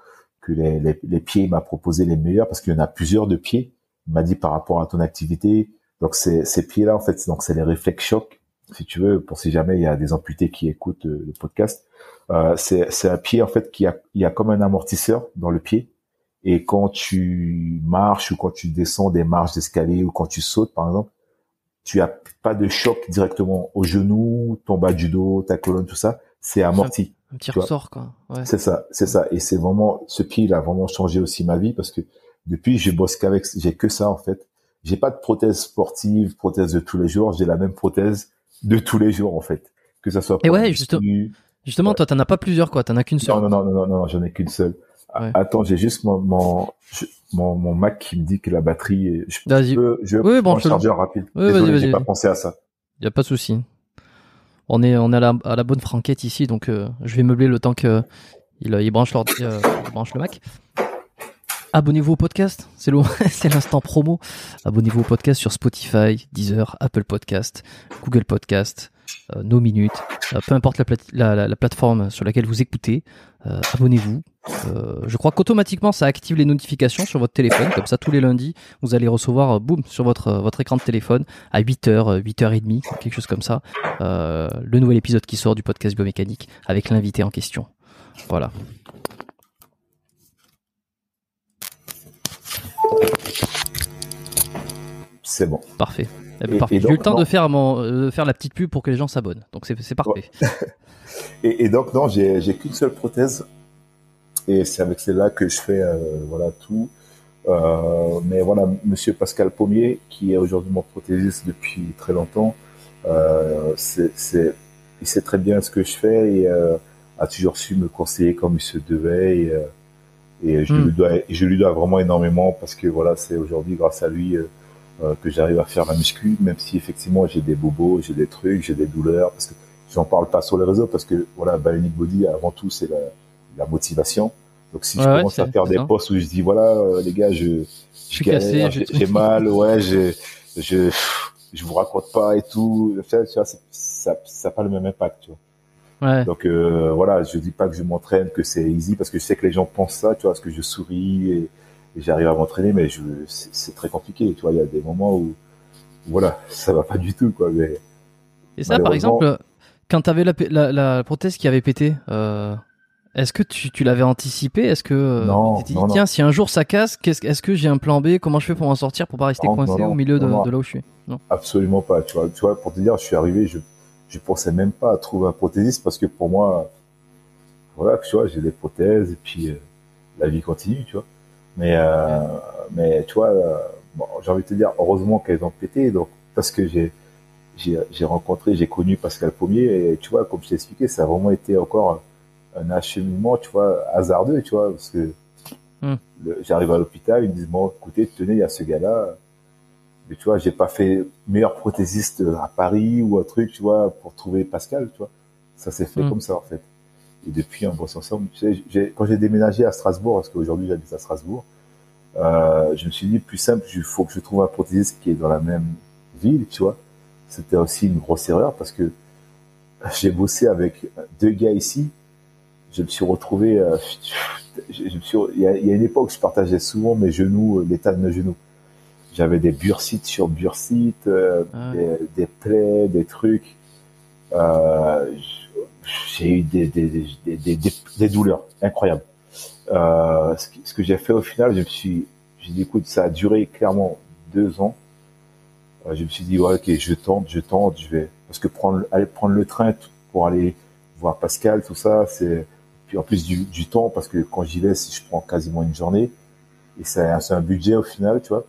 que les, les, les pieds il m'a proposé les meilleurs parce qu'il y en a plusieurs de pieds. Il m'a dit par rapport à ton activité, donc ces ces pieds là en fait donc c'est les réflexes choc si tu veux pour si jamais il y a des amputés qui écoutent euh, le podcast. Euh, c'est un pied en fait qui a il y a comme un amortisseur dans le pied et quand tu marches ou quand tu descends des marches d'escalier ou quand tu sautes, par exemple, tu as pas de choc directement au genou, ton bas du dos, ta colonne, tout ça. C'est amorti. Un petit tu vois. ressort, quoi. Ouais. C'est ça, c'est ça. Et c'est vraiment, ce pied, il a vraiment changé aussi ma vie parce que depuis, je bosse qu'avec, j'ai que ça, en fait. J'ai pas de prothèse sportive, prothèse de tous les jours. J'ai la même prothèse de tous les jours, en fait. Que ça soit Et ouais, Justement, Ouais. toi, t'en as pas plusieurs, quoi. T'en as qu'une seule. non, non, non, non, non, non, j'en ai qu'une seule. Ah, Ouais. Attends, j'ai juste mon, mon, mon, mon Mac qui me dit que la batterie est, je, Vas-y. je peux, je Oui, bon, un chargeur rapide. Oui, Désolé, vas-y, j'ai pas pensé à ça. Y a pas de souci. On est, on est à la, à la bonne franquette ici, donc euh, je vais meubler le temps que il, il branche, l'ordi- euh, il branche le Mac. Abonnez-vous au podcast, c'est l'instant promo. Abonnez-vous au podcast sur Spotify, Deezer, Apple Podcast, Google Podcast, euh, nos minutes, euh, peu importe la, plate- la, la- la plateforme sur laquelle vous écoutez. euh, Abonnez-vous. Je crois qu'automatiquement ça active les notifications sur votre téléphone, comme ça tous les lundis vous allez recevoir, boum, sur votre votre écran de téléphone à 8h, 8h30, quelque chose comme ça, le nouvel épisode qui sort du podcast biomécanique avec l'invité en question. Voilà. C'est bon. Parfait. Eh ben, Et- parfait. et J'ai eu le temps de faire, mon, euh, de faire la petite pub pour que les gens s'abonnent. Donc c'est c'est parfait. Et, et donc, non, j'ai, j'ai qu'une seule prothèse. Et c'est avec celle-là que je fais, euh, voilà, tout. Euh, mais voilà, monsieur Pascal Pommier, qui est aujourd'hui mon prothésiste depuis très longtemps, euh, c'est, c'est, il sait très bien ce que je fais et a toujours su me conseiller comme il se devait. Et, et je, Mm. lui dois, je lui dois vraiment énormément parce que voilà, c'est aujourd'hui grâce à lui que j'arrive à faire la muscu, même si effectivement j'ai des bobos, j'ai des trucs, j'ai des douleurs, parce que j'en parle pas sur les réseaux parce que voilà, Bionic Body avant tout c'est la, la motivation. Donc si je commence à faire des posts où je dis voilà les gars, je je suis cassé, j'ai mal, ouais, je je je vous raconte pas et tout, tu vois, ça ça pas le même impact, tu vois. Ouais. Donc euh, voilà, je dis pas que je m'entraîne, que c'est easy, parce que je sais que les gens pensent ça, tu vois, parce que je souris et, j'arrive à m'entraîner, mais je, c'est, très compliqué, tu vois. Il y a des moments où, voilà, ça va pas du tout, quoi. Mais et ça, par exemple, quand tu avais la, la, la, prothèse qui avait pété, euh, est-ce que tu, tu l'avais anticipé? Est-ce que euh, non, tu t'es dit, tiens, si un jour ça casse, est-ce que j'ai un plan B? Comment je fais pour m'en sortir pour pas rester coincé au milieu de, de, là où je suis? Non. Absolument pas. Tu vois, tu vois, pour te dire, je suis arrivé, je je pensais même pas à trouver un prothésiste parce que pour moi, voilà, tu vois, j'ai des prothèses et puis euh, la vie continue, tu vois. Mais, euh, mais tu vois, euh, bon, j'ai envie de te dire, heureusement qu'elles ont pété, donc parce que j'ai j'ai rencontré, j'ai connu Pascal Pommier et tu vois, comme je t'ai expliqué, ça a vraiment été encore un, acheminement, tu vois, hasardeux, tu vois, parce que hmm. j'arrive à l'hôpital, ils me disent bon, écoutez, tenez, il y a ce gars-là, mais tu vois, j'ai pas fait meilleur prothésiste à Paris ou un truc, tu vois, pour trouver Pascal, tu vois. Ça s'est fait mm. comme ça, en fait. Et depuis, on bosse ensemble. Tu sais, quand j'ai déménagé à Strasbourg, parce qu'aujourd'hui, j'habite à Strasbourg, euh, je me suis dit, plus simple, il faut que je trouve un prothésiste qui est dans la même ville, tu vois. C'était aussi une grosse erreur parce que j'ai bossé avec deux gars ici. Je me suis retrouvé, euh, je, me suis, il y, a, il y a une époque, je partageais souvent mes genoux, l'état de mes genoux j'avais des bursites sur bursites, euh, ah des, des, plaies, des trucs. Euh, j'ai eu des, des, des, des, douleurs incroyables. Euh, ce, que j'ai fait au final, je me suis, j'ai dit écoute, ça a duré clairement deux ans. Euh, je me suis dit ouais, ok, je tente, je tente, je vais parce que prendre aller prendre le train pour aller voir Pascal, tout ça, c'est puis en plus du, du temps parce que quand j'y vais, je prends quasiment une journée et c'est un budget au final, tu vois.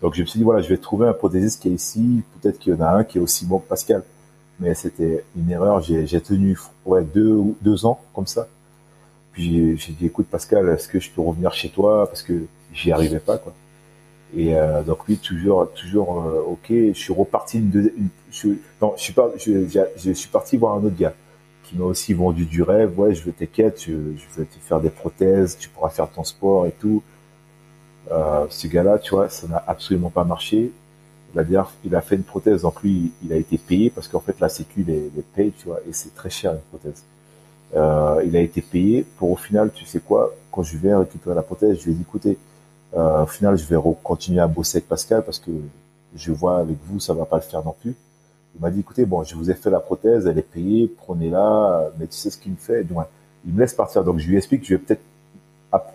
Donc je me suis dit voilà, je vais trouver un prothésiste qui est ici. Peut-être qu'il y en a un qui est aussi bon que Pascal. Mais c'était une erreur. J'ai tenu ouais, deux, deux ans comme ça. Puis j'ai dit écoute Pascal, est-ce que je peux revenir chez toi? Parce que j'y arrivais pas quoi. Et euh, donc oui, toujours toujours euh, ok. Je suis reparti une, je, non, je suis parti voir un autre gars qui m'a aussi vendu du rêve. Ouais, je veux t'inquiète, je, je vais te faire des prothèses, tu pourras faire ton sport et tout. Euh, ce gars-là, tu vois, ça n'a absolument pas marché. Il a fait une prothèse, donc lui, il a été payé parce qu'en fait, la Sécu les, les paye, tu vois, et c'est très cher une prothèse. Euh, il a été payé pour au final, tu sais quoi, quand je viens récupérer la prothèse, je lui ai dit, écoutez, euh, au final, je vais continuer à bosser avec Pascal parce que je vois avec vous, ça va pas le faire non plus. Il m'a dit, écoutez, bon, je vous ai fait la prothèse, elle est payée, prenez-la, mais tu sais ce qu'il me fait? Donc, il me laisse partir. Donc, je lui explique que je vais peut-être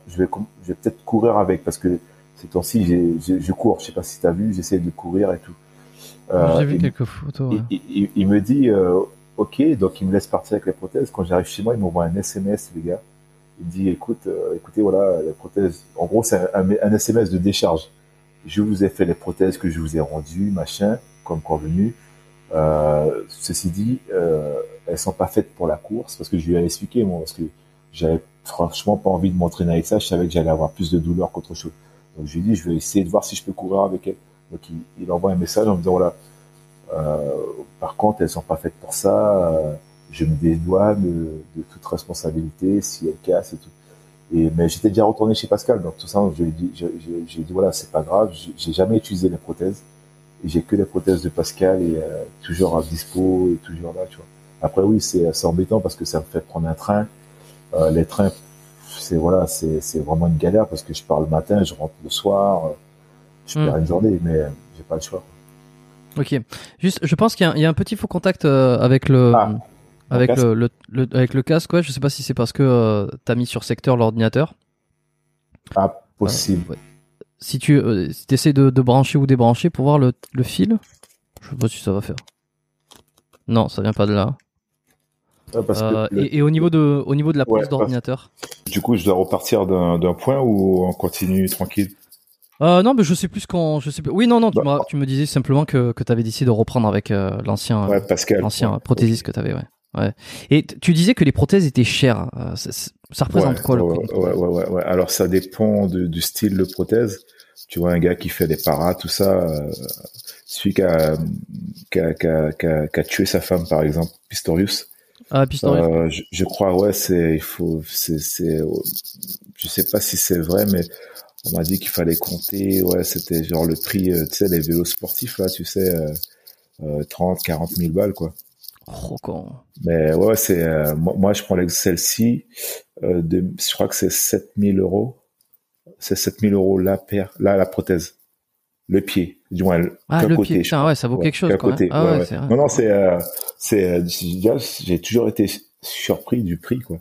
je vais, je vais peut-être courir avec parce que ces temps-ci, je cours. Je sais pas si tu as vu, j'essaie de courir et tout. Euh, J'ai vu quelques photos. Il, me dit, euh, ok, donc il me laisse partir avec les prothèses. Quand j'arrive chez moi, il m'envoie un SMS, les gars. Il me dit, écoute, euh, écoutez, voilà, les prothèses. En gros, c'est un, un, SMS de décharge. Je vous ai fait les prothèses que je vous ai rendues, machin, comme convenu. Euh, ceci dit, euh, elles sont pas faites pour la course parce que je lui ai expliqué moi parce que j'avais franchement pas envie de m'entraîner avec ça. Je savais que j'allais avoir plus de douleur qu'autre chose. Je lui ai dit, je vais essayer de voir si je peux courir avec elle. Donc il, envoie un message en me disant voilà, euh, par contre elles sont pas faites pour ça. Euh, je me dédouane de, toute responsabilité si elles cassent et tout. Et mais j'étais déjà retourné chez Pascal, donc tout ça, j'ai dit, j'ai dit voilà, c'est pas grave. J'ai jamais utilisé les prothèses. J'ai que les prothèses de Pascal et euh, toujours à dispo et toujours là. Après oui, c'est embêtant parce que ça me fait prendre un train les trains, c'est voilà, c'est vraiment une galère parce que je pars le matin, je rentre le soir, euh, je perds hmm. une journée, mais j'ai pas le choix. Ok. Juste, je pense qu'il y, y, a un petit faux contact euh, avec le. Ah, avec le, le, avec le casque, ouais, je sais pas si c'est parce que tu as mis sur secteur l'ordinateur. Ah, possible. Si tu si essaies de, de, brancher ou débrancher pour voir le, le fil, je sais pas si ça va faire. Non, ça vient pas de là. Euh, et, au niveau de, au niveau de la prise d'ordinateur. Du coup, je dois repartir d'un point ou on continue tranquille? Euh, non, mais je sais plus quand, je sais plus. Oui, non, non, tu, bah. tu me disais simplement que, que tu avais décidé de reprendre avec euh, l'ancien, l'ancien prothésiste que tu avais, ouais. ouais. Et tu disais que les prothèses étaient chères. Ça, représente quoi le ouais, ouais, ouais, ouais, Alors ça dépend du style de prothèse. Tu vois, un gars qui fait des paras, tout ça, celui qui a, qui a, qui, a, qui, a, tué sa femme, par exemple, Pistorius, Ah, piston. Euh, je, je crois, ouais, c'est, il faut, c'est, c'est, je sais pas si c'est vrai, mais on m'a dit qu'il fallait compter, ouais, c'était genre le prix, euh, tu sais, les vélos sportifs là, tu sais, euh, euh, 30, 40 000 balles quoi. Oh, con. Mais ouais, c'est, euh, moi, moi, je prends celle-ci, euh, de, je crois que c'est 7000 euros. C'est 7000 euros la paire, là, la prothèse. Le pied, du moins, Ah, le côté, pied, putain, ouais, ça vaut Ouais, quelque chose, quoi. côté, Ah ouais, ouais, ouais. c'est vrai. Non, non, c'est, euh, c'est, euh, j'ai toujours été surpris du prix, quoi.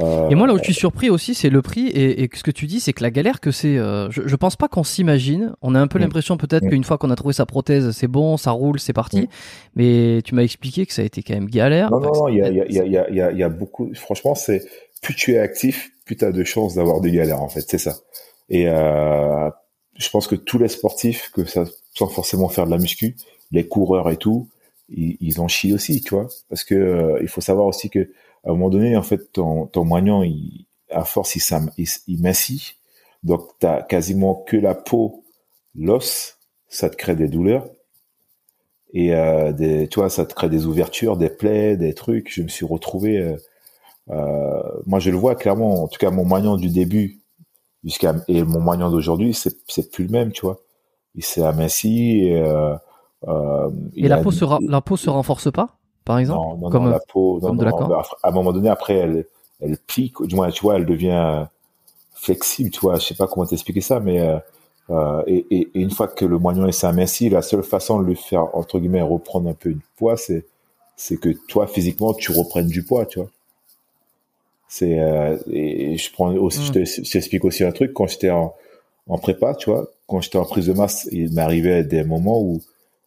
Euh, Et moi, là où je suis surpris aussi, c'est le prix. Et, et ce que tu dis, c'est que la galère que c'est. euh, je, je pense pas qu'on s'imagine. On a un peu Mm. l'impression peut-être Mm. qu'une fois qu'on a trouvé sa prothèse, c'est bon, ça roule, c'est parti. Mm. Mais tu m'as expliqué que ça a été quand même galère. Non, non, non, il y a, y, a, y, a, y, a, y a- il y a beaucoup. Franchement, c'est plus tu es actif, plus tu as de chances d'avoir des galères, en fait. C'est ça. Et euh, je pense que tous les sportifs, que ça, sans forcément faire de la muscu, les coureurs et tout, ils, ils en chient aussi, tu vois. Parce que euh, il faut savoir aussi que à un moment donné, en fait, ton, ton moignon, il, à force, il, il, il mincit. Donc, tu as quasiment que la peau, l'os, ça te crée des douleurs. Et euh, des, tu vois, ça te crée des ouvertures, des plaies, des trucs. Je me suis retrouvé. euh, euh, moi, je le vois clairement. En tout cas, mon moignon du début jusqu'à et mon moignon d'aujourd'hui, c'est c'est plus le même, tu vois. Il s'est aminci. Et, euh, euh, Et il la a- peau, se ra- la peau se renforce pas, par exemple non, non, comme, non, la peau, non, comme de la non, bah, à un moment donné, après, elle, elle plie, quoi. du moins, tu vois, elle devient flexible, tu vois, je sais pas comment t'expliquer ça, mais euh, et, et, et une fois que le moignon est s'amincit, la seule façon de lui faire entre guillemets reprendre un peu de poids, c'est c'est que toi physiquement tu reprennes du poids, tu vois. C'est euh, et je prends aussi, je Mm. te- je t'explique aussi un truc quand j'étais en, en prépa, tu vois, quand j'étais en prise de masse, il m'arrivait des moments où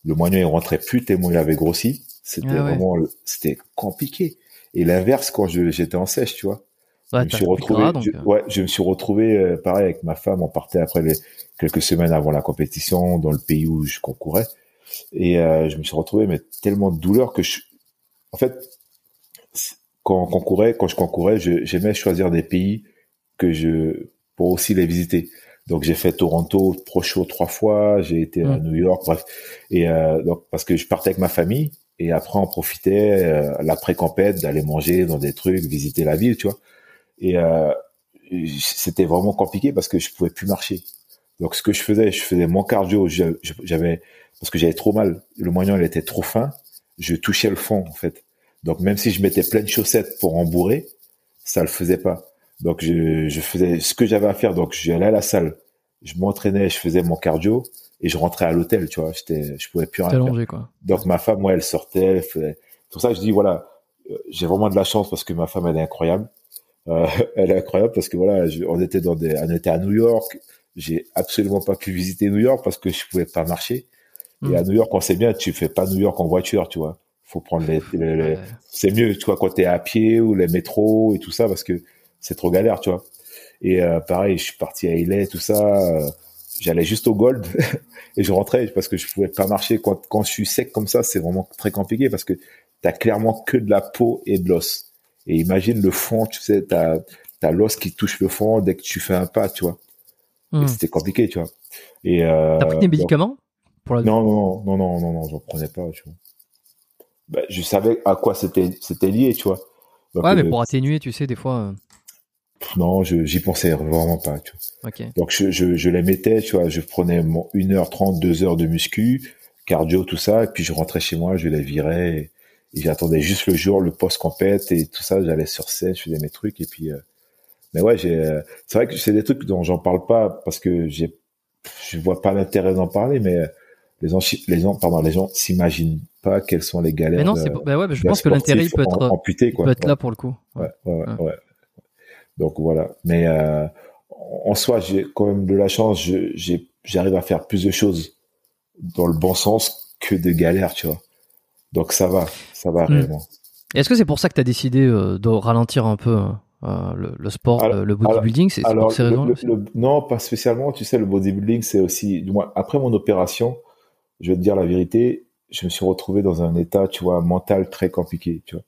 le moignon il rentrait plus tellement il avait grossi. C'était Ah ouais. vraiment, c'était compliqué. Et l'inverse quand j'étais en sèche, tu vois. Ouais, je me suis retrouvé, gras, donc, je, euh, ouais, je me suis retrouvé euh, pareil avec ma femme. On partait après les quelques semaines avant la compétition dans le pays où je concourais, et euh, je me suis retrouvé mais tellement de douleur que je, en fait, quand on concourait, quand je concourais, j'aimais choisir des pays que je pour aussi les visiter. Donc j'ai fait Toronto, Show trois fois, j'ai été à Mm. New York, bref. Et euh, donc parce que je partais avec ma famille et après on profitait euh, l'après compète d'aller manger dans des trucs, visiter la ville, tu vois. Et euh, c'était vraiment compliqué parce que je pouvais plus marcher. Donc ce que je faisais, je faisais mon cardio, j'avais parce que j'avais trop mal, le moignon il était trop fin, je touchais le fond en fait. Donc même si je mettais plein de chaussettes pour embourrer, ça le faisait pas. Donc je, je faisais ce que j'avais à faire. Donc j'allais à la salle, je m'entraînais, je faisais mon cardio et je rentrais à l'hôtel. Tu vois, j'étais, je pouvais plus rien t'es faire. allongé, quoi. Donc ma femme, moi, elle sortait. Elle faisait... Pour ça je dis voilà, euh, j'ai vraiment de la chance parce que ma femme, elle est incroyable. Euh, elle est incroyable parce que voilà, je- on était dans des, on était à New York. J'ai absolument pas pu visiter New York parce que je pouvais pas marcher. Et à New York, on sait bien, tu fais pas New York en voiture, tu vois. Faut prendre les, les- les- Ouais. c'est mieux, tu vois, quand t'es à pied ou les métros et tout ça, parce que c'est trop galère, tu vois. Et euh, pareil, je suis parti à LA, tout ça. euh, J'allais juste au Gold et je rentrais parce que je pouvais pas marcher. Quand, quand je suis sec comme ça, c'est vraiment très compliqué parce que t'as clairement que de la peau et de l'os. Et imagine le fond, tu sais, t'as as, l'os qui touche le fond dès que tu fais un pas, tu vois. Hmm. C'était compliqué, tu vois. Et euh, T'as pris des médicaments pour la... non, non, non, non, non, non, j'en prenais pas, tu vois. Ben, je savais à quoi c'était, c'était lié, tu vois. Donc, Ouais, mais euh, pour atténuer, tu sais, des fois. euh, Non, je, j'y pensais vraiment pas, tu vois. Ok. Donc, je, je, je les mettais, tu vois, je prenais mon 1h30, 2 heures de muscu, cardio, tout ça, et puis je rentrais chez moi, je les virais, et, et j'attendais juste le jour, le post-compète, et tout ça, j'allais sur scène, je faisais mes trucs, et puis, euh, mais ouais, j'ai, euh, c'est vrai que c'est des trucs dont j'en parle pas, parce que j'ai, je vois pas l'intérêt d'en parler, mais euh, les gens, les gens, pardon, les gens s'imaginent pas quelles sont les galères. Mais non, c'est bah ouais, mais je pense que l'intérêt sportif peut être, am- amputé, quoi. peut être là pour le coup. Ouais, ouais, ouais, Ouais. ouais. Donc voilà. Mais euh, en soi, j'ai quand même de la chance. J'arrive à faire plus de choses dans le bon sens que de galères, tu vois. Donc ça va, ça va réellement. Est-ce que c'est pour ça que tu as décidé euh, de ralentir un peu euh, le, le sport, Alors- le, bodybuilding C'est c'est Alors, pour ces le- raisons le- le- non, pas spécialement. Tu sais, le bodybuilding, c'est aussi, du moins, après mon opération, je vais te dire la vérité, je me suis retrouvé dans un état, tu vois, mental très compliqué, tu vois.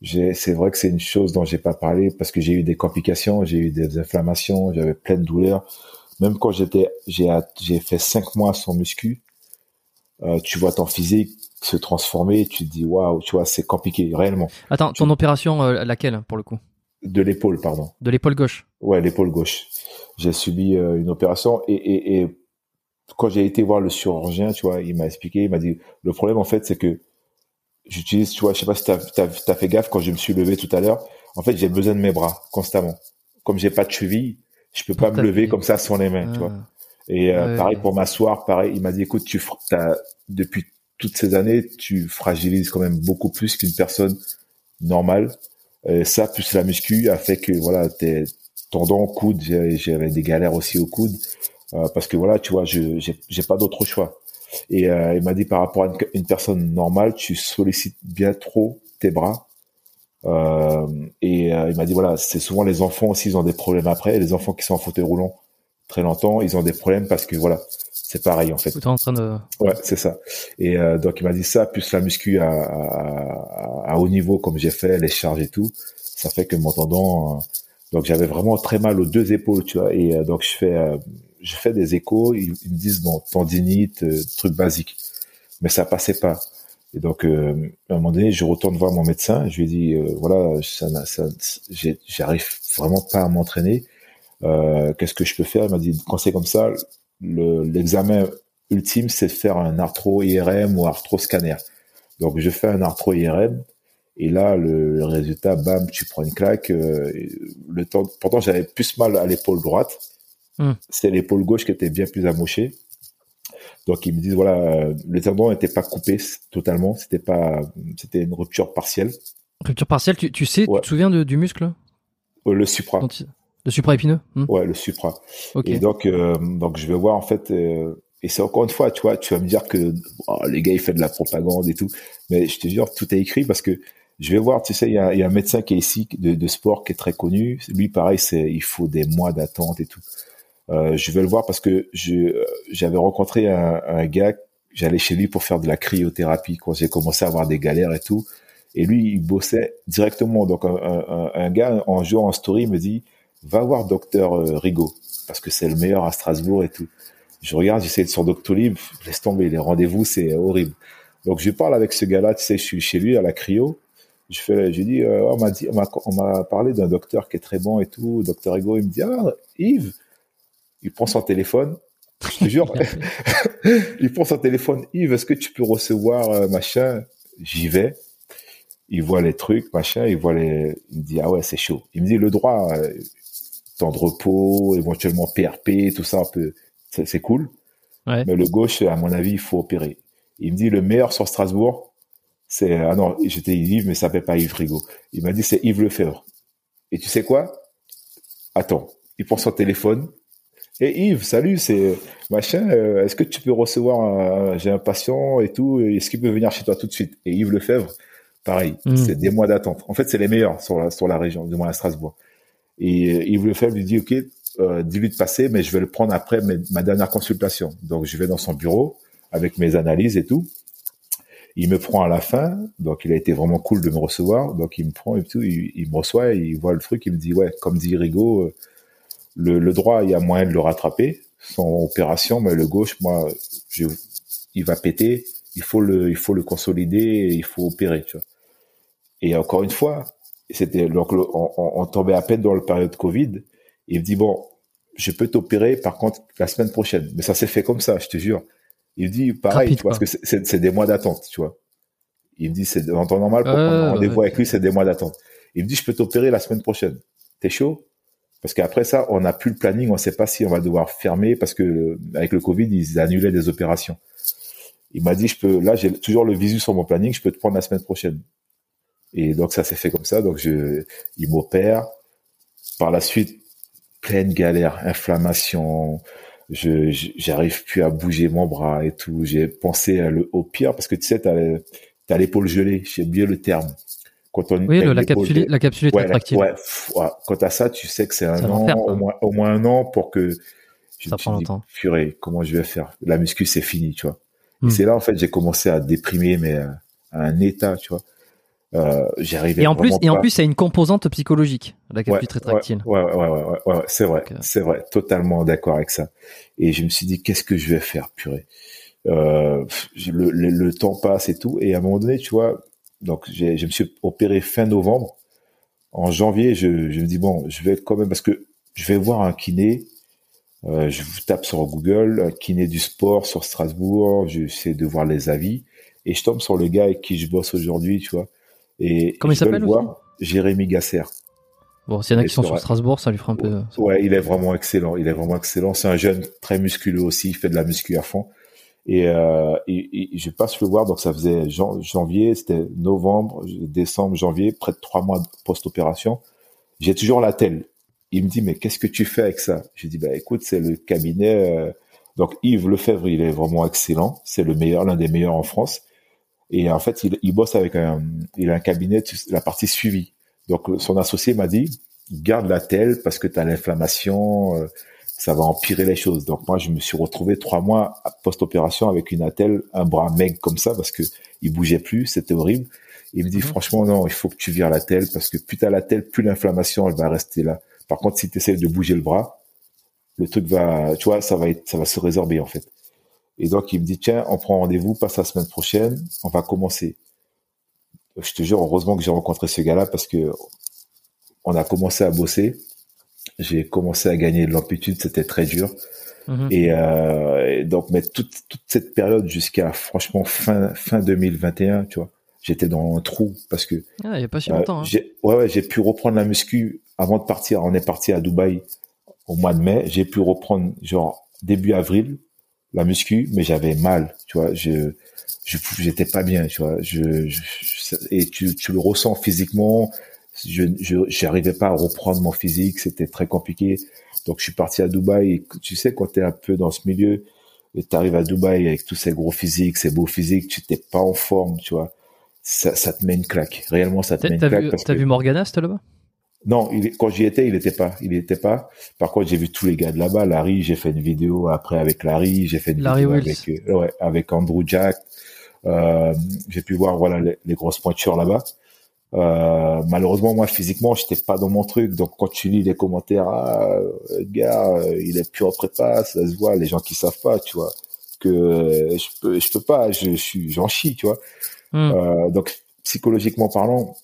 J'ai, c'est vrai que c'est une chose dont j'ai pas parlé parce que j'ai eu des complications, j'ai eu des inflammations, j'avais plein de douleurs. Même quand j'étais, j'ai, j'ai fait cinq mois sans muscu, euh, tu vois ton physique, se transformer. Tu te dis waouh, tu vois, c'est compliqué réellement. Attends, ton opération euh, laquelle pour le coup? De l'épaule, pardon. De l'épaule gauche. Ouais, l'épaule gauche. J'ai subi euh, une opération et, et, et quand j'ai été voir le chirurgien, tu vois, il m'a expliqué, il m'a dit le problème en fait, c'est que j'utilise, tu vois, je sais pas si t'as as, fait gaffe quand je me suis levé tout à l'heure. En fait, j'ai besoin de mes bras constamment. Comme j'ai pas de cheville, je peux pas me lever comme ça sans les mains, tu vois. Ah. Et euh, pareil pour m'asseoir, pareil, il m'a dit écoute, tu as, depuis toutes ces années, tu fragilises quand même beaucoup plus qu'une personne normale. Ça plus la muscu a fait que voilà, tes tendons, coude, j'avais des galères aussi au coude parce que voilà, tu vois, je j'ai pas d'autre choix. Et euh, il m'a dit par rapport à une, personne normale, tu sollicites bien trop tes bras. Euh, et euh, il m'a dit voilà, c'est souvent les enfants aussi, ils ont des problèmes après. Les enfants qui sont en fauteuil roulant très longtemps, ils ont des problèmes parce que voilà, c'est pareil en fait. en train de. Ouais, c'est ça. Et euh, donc il m'a dit ça, plus la muscu à, à, à haut niveau comme j'ai fait, les charges et tout, ça fait que mon tendon. Euh, donc j'avais vraiment très mal aux deux épaules, tu vois. Et donc je fais je fais des échos, ils, me disent bon tendinite, euh, truc basique, mais ça passait pas. Et donc euh, à un moment donné, je retourne voir mon médecin, je lui dis euh, voilà, ça, ça j'arrive vraiment pas à m'entraîner. Euh, Qu'est-ce que je peux faire? Il m'a dit quand c'est comme ça, l'examen ultime c'est de faire un arthro IRM ou arthro scanner. Donc je fais un arthro IRM et là le, résultat, bam, tu prends une claque. le temps, pourtant j'avais plus mal à l'épaule droite Hmm. C'est l'épaule gauche qui était bien plus amochée. Donc ils me disent voilà, euh, le tendon n'était pas coupé totalement, c'était pas, c'était une rupture partielle. Rupture partielle, tu, tu sais, tu te souviens du muscle? Euh, Le supra. Le supra-épineux hmm. Ouais, le supra. Et donc, euh, donc je vais voir en fait, et c'est encore une fois, tu vois, tu vas me dire que oh, les gars ils font de la propagande et tout, mais je te jure, tout est écrit parce que je vais voir, tu sais, il y a, y a, un médecin qui est ici de, de, sport qui est très connu. Lui, pareil, c'est il faut des mois d'attente et tout. Euh, je vais le voir parce que j'avais rencontré un, un gars, j'allais chez lui pour faire de la cryothérapie quand j'ai commencé à avoir des galères et tout. Et lui, il bossait directement. Donc un, un, un gars en jouant en story me dit, va voir docteur euh, Rigaud parce que c'est le meilleur à Strasbourg et tout. Je regarde, j'essaie de sur Doctolib, laisse tomber, les rendez-vous c'est horrible. Donc je parle avec ce gars-là, tu sais, je suis chez lui à la cryo. Je fais, j'ai dit, euh, on m'a dit, on m'a parlé d'un docteur qui est très bon et tout, docteur Rigaud. Il me dit, ah Yves, il prend son téléphone. Je te jure, il prend son téléphone. Yves, est-ce que tu peux recevoir euh, machin? J'y vais. Il voit les trucs, machin. Il voit les. Il me dit ah ouais, c'est chaud. Il me dit le droit, euh, temps de repos, éventuellement PRP, tout ça un peu, c'est cool. Mais le gauche, à mon avis, il faut opérer. Il me dit le meilleur sur Strasbourg, c'est ah non, j'étais Yves, mais ça s'appelle pas Yves Rigaud. Il m'a dit c'est Yves Lefebvre. Et tu sais quoi? Attends, il prend son téléphone, et Yves, salut, c'est machin. Euh, est-ce que tu peux recevoir J'ai un patient et tout. Est-ce qu'il peut venir chez toi tout de suite? Et Yves Lefebvre, pareil. Hmm. C'est des mois d'attente. En fait, c'est les meilleurs sur la, sur la région, du moins à Strasbourg. Et euh, Yves Lefebvre lui dit, OK, euh, dis-lui de passer, mais je vais le prendre après ma dernière consultation. Donc, je vais dans son bureau avec mes analyses et tout. Il me prend à la fin, donc il a été vraiment cool de me recevoir. Donc, il me prend et tout, il, me reçoit, il voit le truc, il me dit, ouais, comme dit Rigaud, euh, le, droit, il y a moyen de le rattraper sans opération, mais le gauche, moi, je, il va péter. Il faut le, il faut le consolider, il faut opérer. Tu vois. Et encore une fois, c'était donc on, on, tombait à peine dans le période Covid. Il me dit bon, je peux t'opérer, par contre la semaine prochaine. Mais ça s'est fait comme ça, je te jure. Il me dit pareil, parce que c'est des mois d'attente, tu vois. Il me dit c'est en temps normal pour prendre un rendez-vous avec lui, c'est des mois d'attente. Il me dit je peux t'opérer la semaine prochaine. T'es chaud? Parce qu'après ça, on n'a plus le planning, on ne sait pas si on va devoir fermer parce que avec le Covid, ils annulaient des opérations. Il m'a dit, je peux, là, j'ai toujours le visu sur mon planning, je peux te prendre la semaine prochaine. Et donc ça s'est fait comme ça. Donc je, il m'opère. Par la suite, pleine galère, inflammation. Je, j'arrive plus à bouger mon bras et tout. J'ai pensé à le, au pire parce que tu sais, t'as, t'as l'épaule gelée. J'ai oublié le terme oui, la capsule, la capsule est attractive. Ouais, ouais, quand à ça, tu sais que c'est un an, au, moins, au moins un an pour que je ça prend longtemps. Purée, comment je vais faire? La muscu, c'est fini, tu vois. Et hmm. c'est là, en fait, j'ai commencé à déprimer, mais euh, à un état, tu vois. Euh, et en plus, et en plus, c'est une composante psychologique, la capsule rétractile. Ouais, ouais, ouais, ouais, ouais, c'est vrai, euh, c'est vrai, totalement d'accord avec ça. Et je me suis dit, qu'est-ce que je vais faire, purée? Euh, le, le, temps passe et tout. Et à un moment donné, tu vois, donc je me suis opéré fin novembre. En janvier, je, je me dis bon, je vais quand même parce que je vais voir un kiné. Euh, je tape sur Google kiné du sport sur Strasbourg. J'essaie de voir les avis et je tombe sur le gars avec qui je bosse aujourd'hui, tu vois. Et comment il s'appelle Jérémy Gasser. Bon, s'il y en a qui sont sur Strasbourg, ça lui fera un peu. Ouais, il est vraiment excellent. Il est vraiment excellent. C'est un jeune très musculeux aussi. Il fait de la muscu à fond. Et, euh, je passe le voir. Donc ça faisait janvier, c'était novembre, décembre, janvier, près de trois mois post-opération. J'ai toujours la telle. Il me dit mais qu'est-ce que tu fais avec ça? Je dis bah écoute c'est le cabinet. Euh, donc Yves Lefebvre il est vraiment excellent. C'est le meilleur, l'un des meilleurs en France. Et en fait il, il bosse avec un, il a un cabinet la partie suivi. Donc son associé m'a dit garde la telle parce que tu as l'inflammation. Euh, ça va empirer les choses. Donc moi, je me suis retrouvé trois mois post-opération avec une attelle, un bras maigre comme ça parce que il bougeait plus, c'était horrible. Il me dit mhm. franchement non, il faut que tu vires la telle parce que plus t'as la telle, plus l'inflammation elle va rester là. Par contre, si tu essaies de bouger le bras, le truc va, tu vois, ça va être, ça va se résorber en fait. Et donc il me dit tiens, on prend rendez-vous, passe la semaine prochaine, on va commencer. Je te jure, heureusement que j'ai rencontré ce gars-là parce que on a commencé à bosser j'ai commencé à gagner de l'amplitude, c'était très dur. Mhm. Euh, et, donc, mais toute, toute cette période jusqu'à franchement fin fin 2021, tu vois, j'étais dans un trou parce que ah, il y a pas si longtemps. Euh, hein. Ouais, ouais, j'ai pu reprendre la muscu avant de partir. On est parti à Dubaï au mois de mai. J'ai pu reprendre genre début avril la muscu, mais j'avais mal, tu vois. Je je j'étais pas bien, tu vois. Je, je, et tu tu le ressens physiquement je j'arrivais pas à reprendre mon physique, c'était très compliqué. Donc je suis parti à Dubaï. Et tu sais quand tu es un peu dans ce milieu et tu arrives à Dubaï avec tous ces gros physiques, ces beaux physiques, tu t'es pas en forme, tu vois. Ça, ça te met une claque. Réellement, ça te met une claque. T'as vu Morgana, c'était là-bas? Non, il, quand j'y étais, il était pas. Il était pas. Par contre, j'ai vu tous les gars de là-bas. Larry, j'ai fait une vidéo après avec Larry. J'ai fait une vidéo avec, euh, ouais, avec Andrew Jack. Euh, j'ai pu voir voilà les, les grosses pointures là-bas. Euh, malheureusement, moi, physiquement, j'étais pas dans mon truc. Donc, quand tu lis les commentaires, ah, gars, euh, il est plus en prépa, ça se voit. Les gens qui savent pas, tu vois, que je peux, je peux pas, je, suis, j'en chie, tu vois. Hmm. Euh, donc, psychologiquement parlant,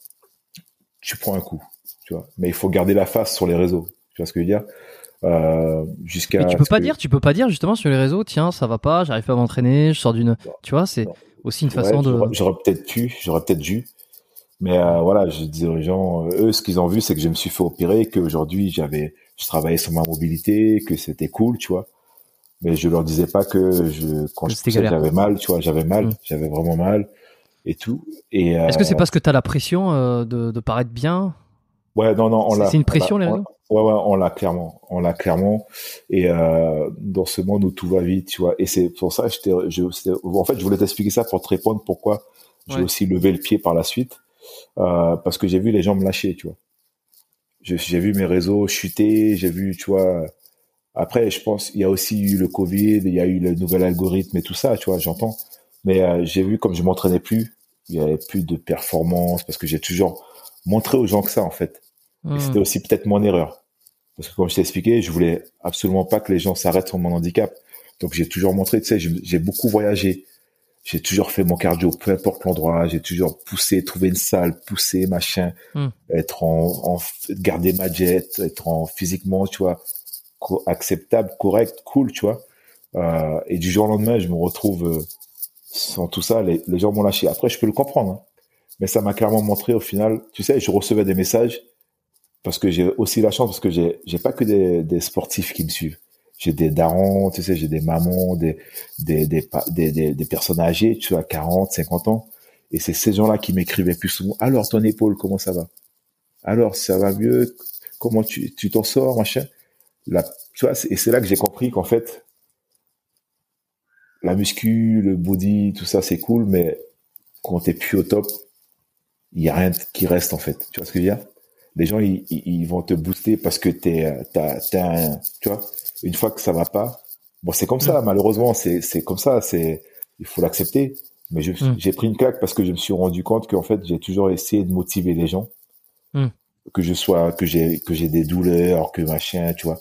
tu prends un coup, tu vois. Mais il faut garder la face sur les réseaux. Tu vois ce que je veux dire? Euh, jusqu'à. Mais tu peux pas dire, tu peux pas dire justement sur les réseaux, tiens, ça va pas, j'arrive pas à m'entraîner, je sors d'une, tu vois, c'est aussi une façon de. J'aurais peut-être dû, j'aurais peut-être dû, mais euh, voilà, je disais aux gens, eux, ce qu'ils ont vu, c'est que je me suis fait opérer, qu'aujourd'hui j'avais, je travaillais sur ma mobilité, que c'était cool, tu vois. Mais je leur disais pas que je, quand j'avais mal, tu vois, j'avais mal, mm. j'avais vraiment mal et tout. Et est-ce que c'est euh, parce que tu as la pression euh, de, de paraître bien? Ouais, non, non, on l'a. C'est une pression, les réseaux? Ouais, ouais, on l'a clairement, on l'a clairement. Et euh, dans ce monde où tout va vite, tu vois. Et c'est pour ça, j'étais, je, en fait, je voulais t'expliquer ça pour te répondre pourquoi j'ai aussi levé le pied par la suite euh, parce que j'ai vu les gens me lâcher, tu vois. J'ai vu mes réseaux chuter, j'ai vu, tu vois. Après, je pense, il y a aussi eu le Covid, il y a eu le nouvel algorithme et tout ça, tu vois, j'entends. Mais euh, j'ai vu comme je m'entraînais plus, il y avait plus de performance parce que j'ai toujours montré aux gens que ça, en fait. Et hmm. c'était aussi peut-être mon erreur. Parce que comme je t'ai expliqué, je voulais absolument pas que les gens s'arrêtent sur mon handicap. Donc j'ai toujours montré, tu sais, j'ai beaucoup voyagé j'ai toujours fait mon cardio, peu importe l'endroit, j'ai toujours poussé, trouvé une salle, poussé, machin, hmm. être en, en, garder ma jet, être en physiquement, tu vois, acceptable, correct, cool, tu vois. Euh, et du jour au lendemain, je me retrouve euh, sans tout ça, les, les gens m'ont lâché. Après, je peux le comprendre, hein. mais ça m'a clairement montré au final, tu sais, je recevais des messages parce que j'ai aussi la chance parce que j'ai j'ai pas que des, des sportifs qui me suivent j'ai des darons, tu sais, j'ai des mamans, des des, des, des, des, personnes âgées, tu vois, 40, 50 ans. Et c'est ces gens-là qui m'écrivaient plus souvent. Alors, ton épaule, comment ça va? Alors, ça va mieux? Comment tu, tu t'en sors, machin? La, tu vois, et c'est là que j'ai compris qu'en fait, la muscu, le body, tout ça, c'est cool, mais quand t'es plus au top, il y a rien qui reste, en fait. Tu vois ce que je veux dire? Les gens, ils, ils vont te booster parce que t'es, t'as, t'as un, tu vois, une fois que ça va pas, bon, c'est comme ça, mm. malheureusement, c'est, c'est comme ça, c'est, il faut l'accepter. Mais mm. j'ai pris une claque parce que je me suis rendu compte qu'en fait, j'ai toujours essayé de motiver les gens. Mm. Que je sois, que j'ai, que j'ai des douleurs, que machin, tu vois.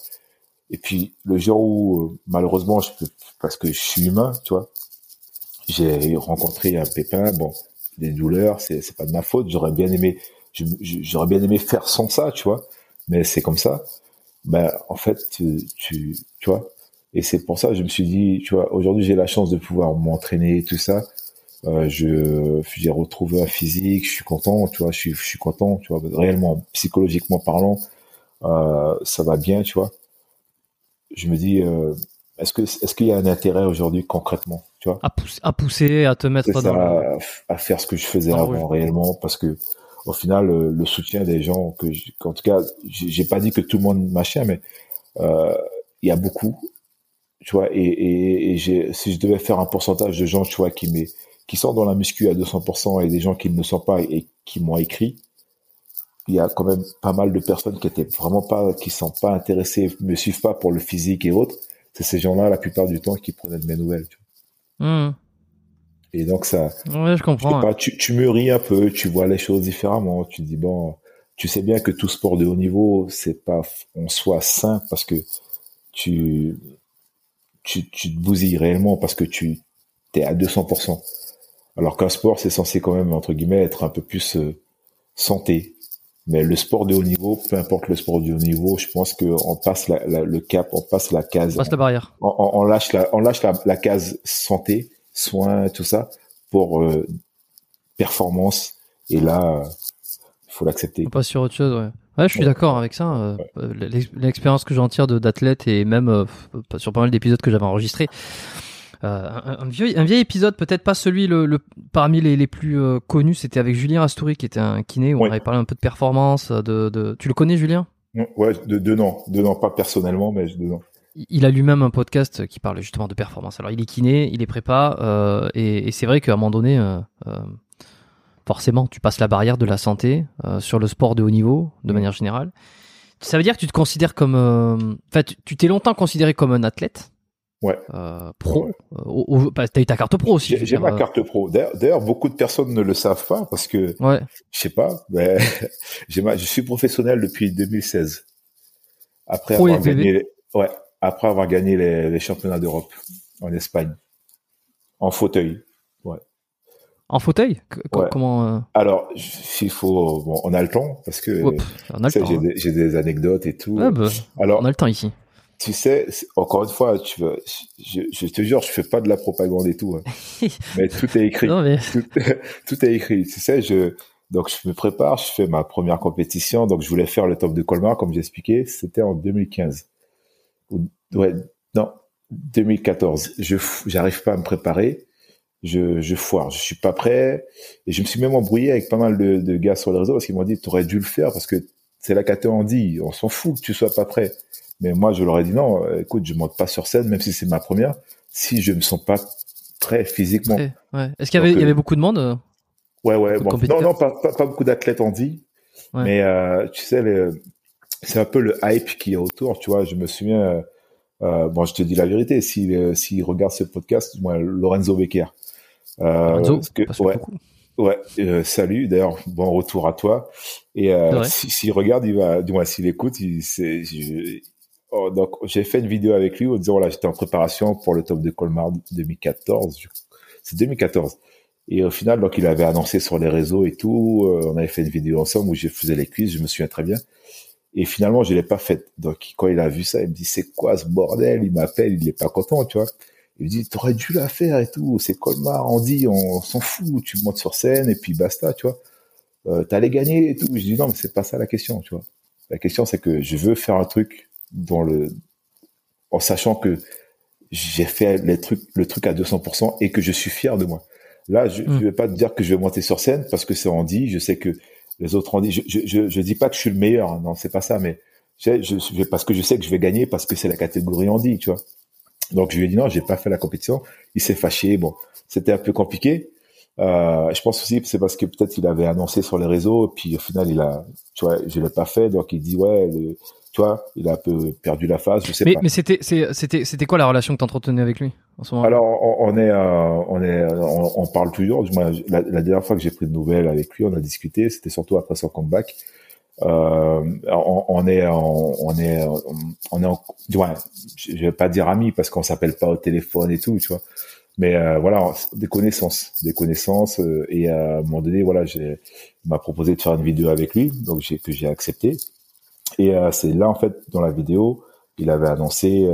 Et puis, le jour où, euh, malheureusement, je peux, parce que je suis humain, tu vois, j'ai rencontré un pépin. Bon, des douleurs, c'est c'est pas de ma faute. J'aurais bien aimé, j'aurais bien aimé faire sans ça, tu vois. Mais c'est comme ça. Ben en fait, tu, tu, tu vois. Et c'est pour ça que je me suis dit, tu vois, aujourd'hui j'ai la chance de pouvoir m'entraîner tout ça. Euh, je j'ai retrouvé un physique, je suis content, tu vois, je suis, je suis content, tu vois, réellement psychologiquement parlant, euh, ça va bien, tu vois. Je me dis, euh, est-ce que est-ce qu'il y a un intérêt aujourd'hui concrètement, tu vois, À pousser, à pousser, à te mettre dans. ça, à faire ce que je faisais le avant réellement, parce que au final, le, le soutien des gens que, j'- qu'en tout cas, j'ai pas dit que tout le monde machin, mais euh, il y a beaucoup, tu vois, et, et, et si je devais faire un pourcentage de gens, tu vois, qui qui sont dans la muscu à 200% et des gens qui ne le sont pas et qui m'ont écrit, il y a quand même pas mal de personnes qui étaient vraiment pas, qui sont pas intéressées, me suivent pas pour le physique et autres. C'est ces gens-là, la plupart du temps, qui prenaient de mes nouvelles. tu vois. Hmm. Et donc ça, Ouais, je comprends. pas, tu, tu mûris un peu, tu vois les choses différemment. Tu te dis bon, tu sais bien que tout sport de haut niveau, c'est pas en soi sain parce que tu, tu, tu te bousilles réellement parce que tu t'es à 200%. Alors qu'un sport, c'est censé quand même entre guillemets être un peu plus euh, santé. Mais le sport de haut niveau, peu importe le sport de haut niveau, je pense que on passe la- la- le cap, on passe la case, Passe la barrière. on, on- on lâche la, on lâche la, la case santé, soins, tout ça pour euh, performance. Et là, il faut l'accepter. On passe sur autre chose, ouais. Ouais, je suis Ouais. d'accord avec ça. euh, euh, l'ex- L'expérience que j'en tire de- d'athlète et même euh, sur pas mal d'épisodes que j'avais enregistrés. Euh, un, un vieil, un vieil épisode, peut-être pas celui le, le- parmi les, les plus euh, connus, c'était avec Julien Astouri qui était un kiné où on avait parlé un peu de performance. De, de... Tu le connais, Julien? Ouais, de deux noms, deux noms, pas personnellement, mais deux noms. Il a lui-même un podcast qui parle justement de performance. Alors il est kiné, il est prépa, euh, et, et c'est vrai qu'à un moment donné, euh, euh, forcément, tu passes la barrière de la santé euh, sur le sport de haut niveau, de manière générale. Ça veut dire que tu te considères comme, euh, enfin, tu- tu t'es longtemps considéré comme un athlète? Ouais. pro. Ouais. Au- bah, t'as eu ta carte pro aussi. J'ai ma carte pro. D'ailleurs, beaucoup de personnes ne le savent pas parce que, Ouais. je sais pas, mais j'ai ma, je suis professionnel depuis 2016. Après Pro avoir FBB. gagné, ouais, après avoir gagné les, les championnats d'Europe en Espagne, en fauteuil. En fauteuil? Co- co- Ouais. Comment euh, Alors, il faut, bon, on a le temps parce que j'ai hein. des, j'ai des anecdotes et tout. Ouais, bah, Alors, on a le temps ici. tu sais, encore une fois, tu veux, je, je te jure, je fais pas de la propagande et tout, hein. mais tout est écrit. Non, mais tout, tout est écrit. Tu sais, je donc je me prépare, je fais ma première compétition. Donc je voulais faire le top de Colmar, comme j'ai expliqué. C'était en 2015. Ou- Ouais, non, 2014. Je j'arrive pas à me préparer. Je, je foire. Je suis pas prêt. Et je me suis même embrouillé avec pas mal de, de gars sur les réseaux parce qu'ils m'ont dit, tu aurais dû le faire parce que c'est la KT dit. On s'en fout que tu sois pas prêt. Mais moi, je leur ai dit non. euh, Écoute, je monte pas sur scène, même si c'est ma première. Si je me sens pas prêt physiquement. ouais. Est-ce qu'il y il y euh, avait beaucoup de monde euh Ouais, ouais. Bon, non, non, pas, pas, pas beaucoup d'athlètes en dit. Ouais. Mais euh, tu sais, le- c'est un peu le hype qui est autour. Tu vois, je me souviens. euh, euh, bon, je te dis la vérité. S'il euh, s'il regarde ce podcast, moi, Lorenzo Becker. Euh, Lorenzo, parce que- parce que ouais, ouais. euh, salut. D'ailleurs, bon retour à toi. Et euh, vrai. si- s'il regarde, il va. Du moins, s'il écoute, il. Je- oh, donc, j'ai fait une vidéo avec lui en disant voilà, j'étais en préparation pour le top de Colmar 2014. je- C'est 2014. Et au final, donc, il avait annoncé sur les réseaux et tout. on avait fait une vidéo ensemble où je faisais les cuisses, je me souviens très bien. Et finalement, je l'ai pas faite. Donc, quand il a vu ça, il me dit, c'est quoi ce bordel? Il m'appelle, il est pas content, tu vois. Il me dit, t'aurais dû la faire et tout. C'est Colmar, on dit, on s'en fout. Tu montes sur scène et puis basta, tu vois. Euh, t'allais gagner et tout. Je dis, non, mais c'est pas ça la question, tu vois. La question, c'est que je veux faire un truc dans le, en sachant que j'ai fait les trucs, le truc à 200% et que je suis fier de moi. Là, je, Mm. je vais pas te dire que je vais monter sur scène parce que c'est Andy. Je sais que les autres Andy. Je, je, je, je dis pas que je suis le meilleur. hein, non, c'est pas ça. Mais je, je- parce que je sais que je vais gagner parce que c'est la catégorie Andy, tu vois. Donc je lui ai dit non, j'ai pas fait la compétition. Il s'est fâché. Bon, c'était un peu compliqué. Euh, je pense aussi que c'est parce que peut-être il avait annoncé sur les réseaux, puis au final il a, tu vois, je l'ai pas fait, donc il dit ouais, le, tu vois, il a un peu perdu la phase, je sais Mais, pas. mais c'était, c'était, c'était quoi la relation que t'entretenais avec lui en ce moment? Alors on, on est, euh, on est, on, on parle toujours. Moins, la, la dernière fois que j'ai pris de nouvelles avec lui, on a discuté. C'était surtout après son comeback. Euh, on, on est, on, on est, on est, en, moins, je vais pas dire amis parce qu'on s'appelle pas au téléphone et tout, tu vois. Mais euh, voilà, des connaissances, des connaissances. Euh, et à un moment donné, voilà, j'ai m'a proposé de faire une vidéo avec lui, donc j'ai que j'ai accepté. Et euh, c'est là en fait dans la vidéo, il avait annoncé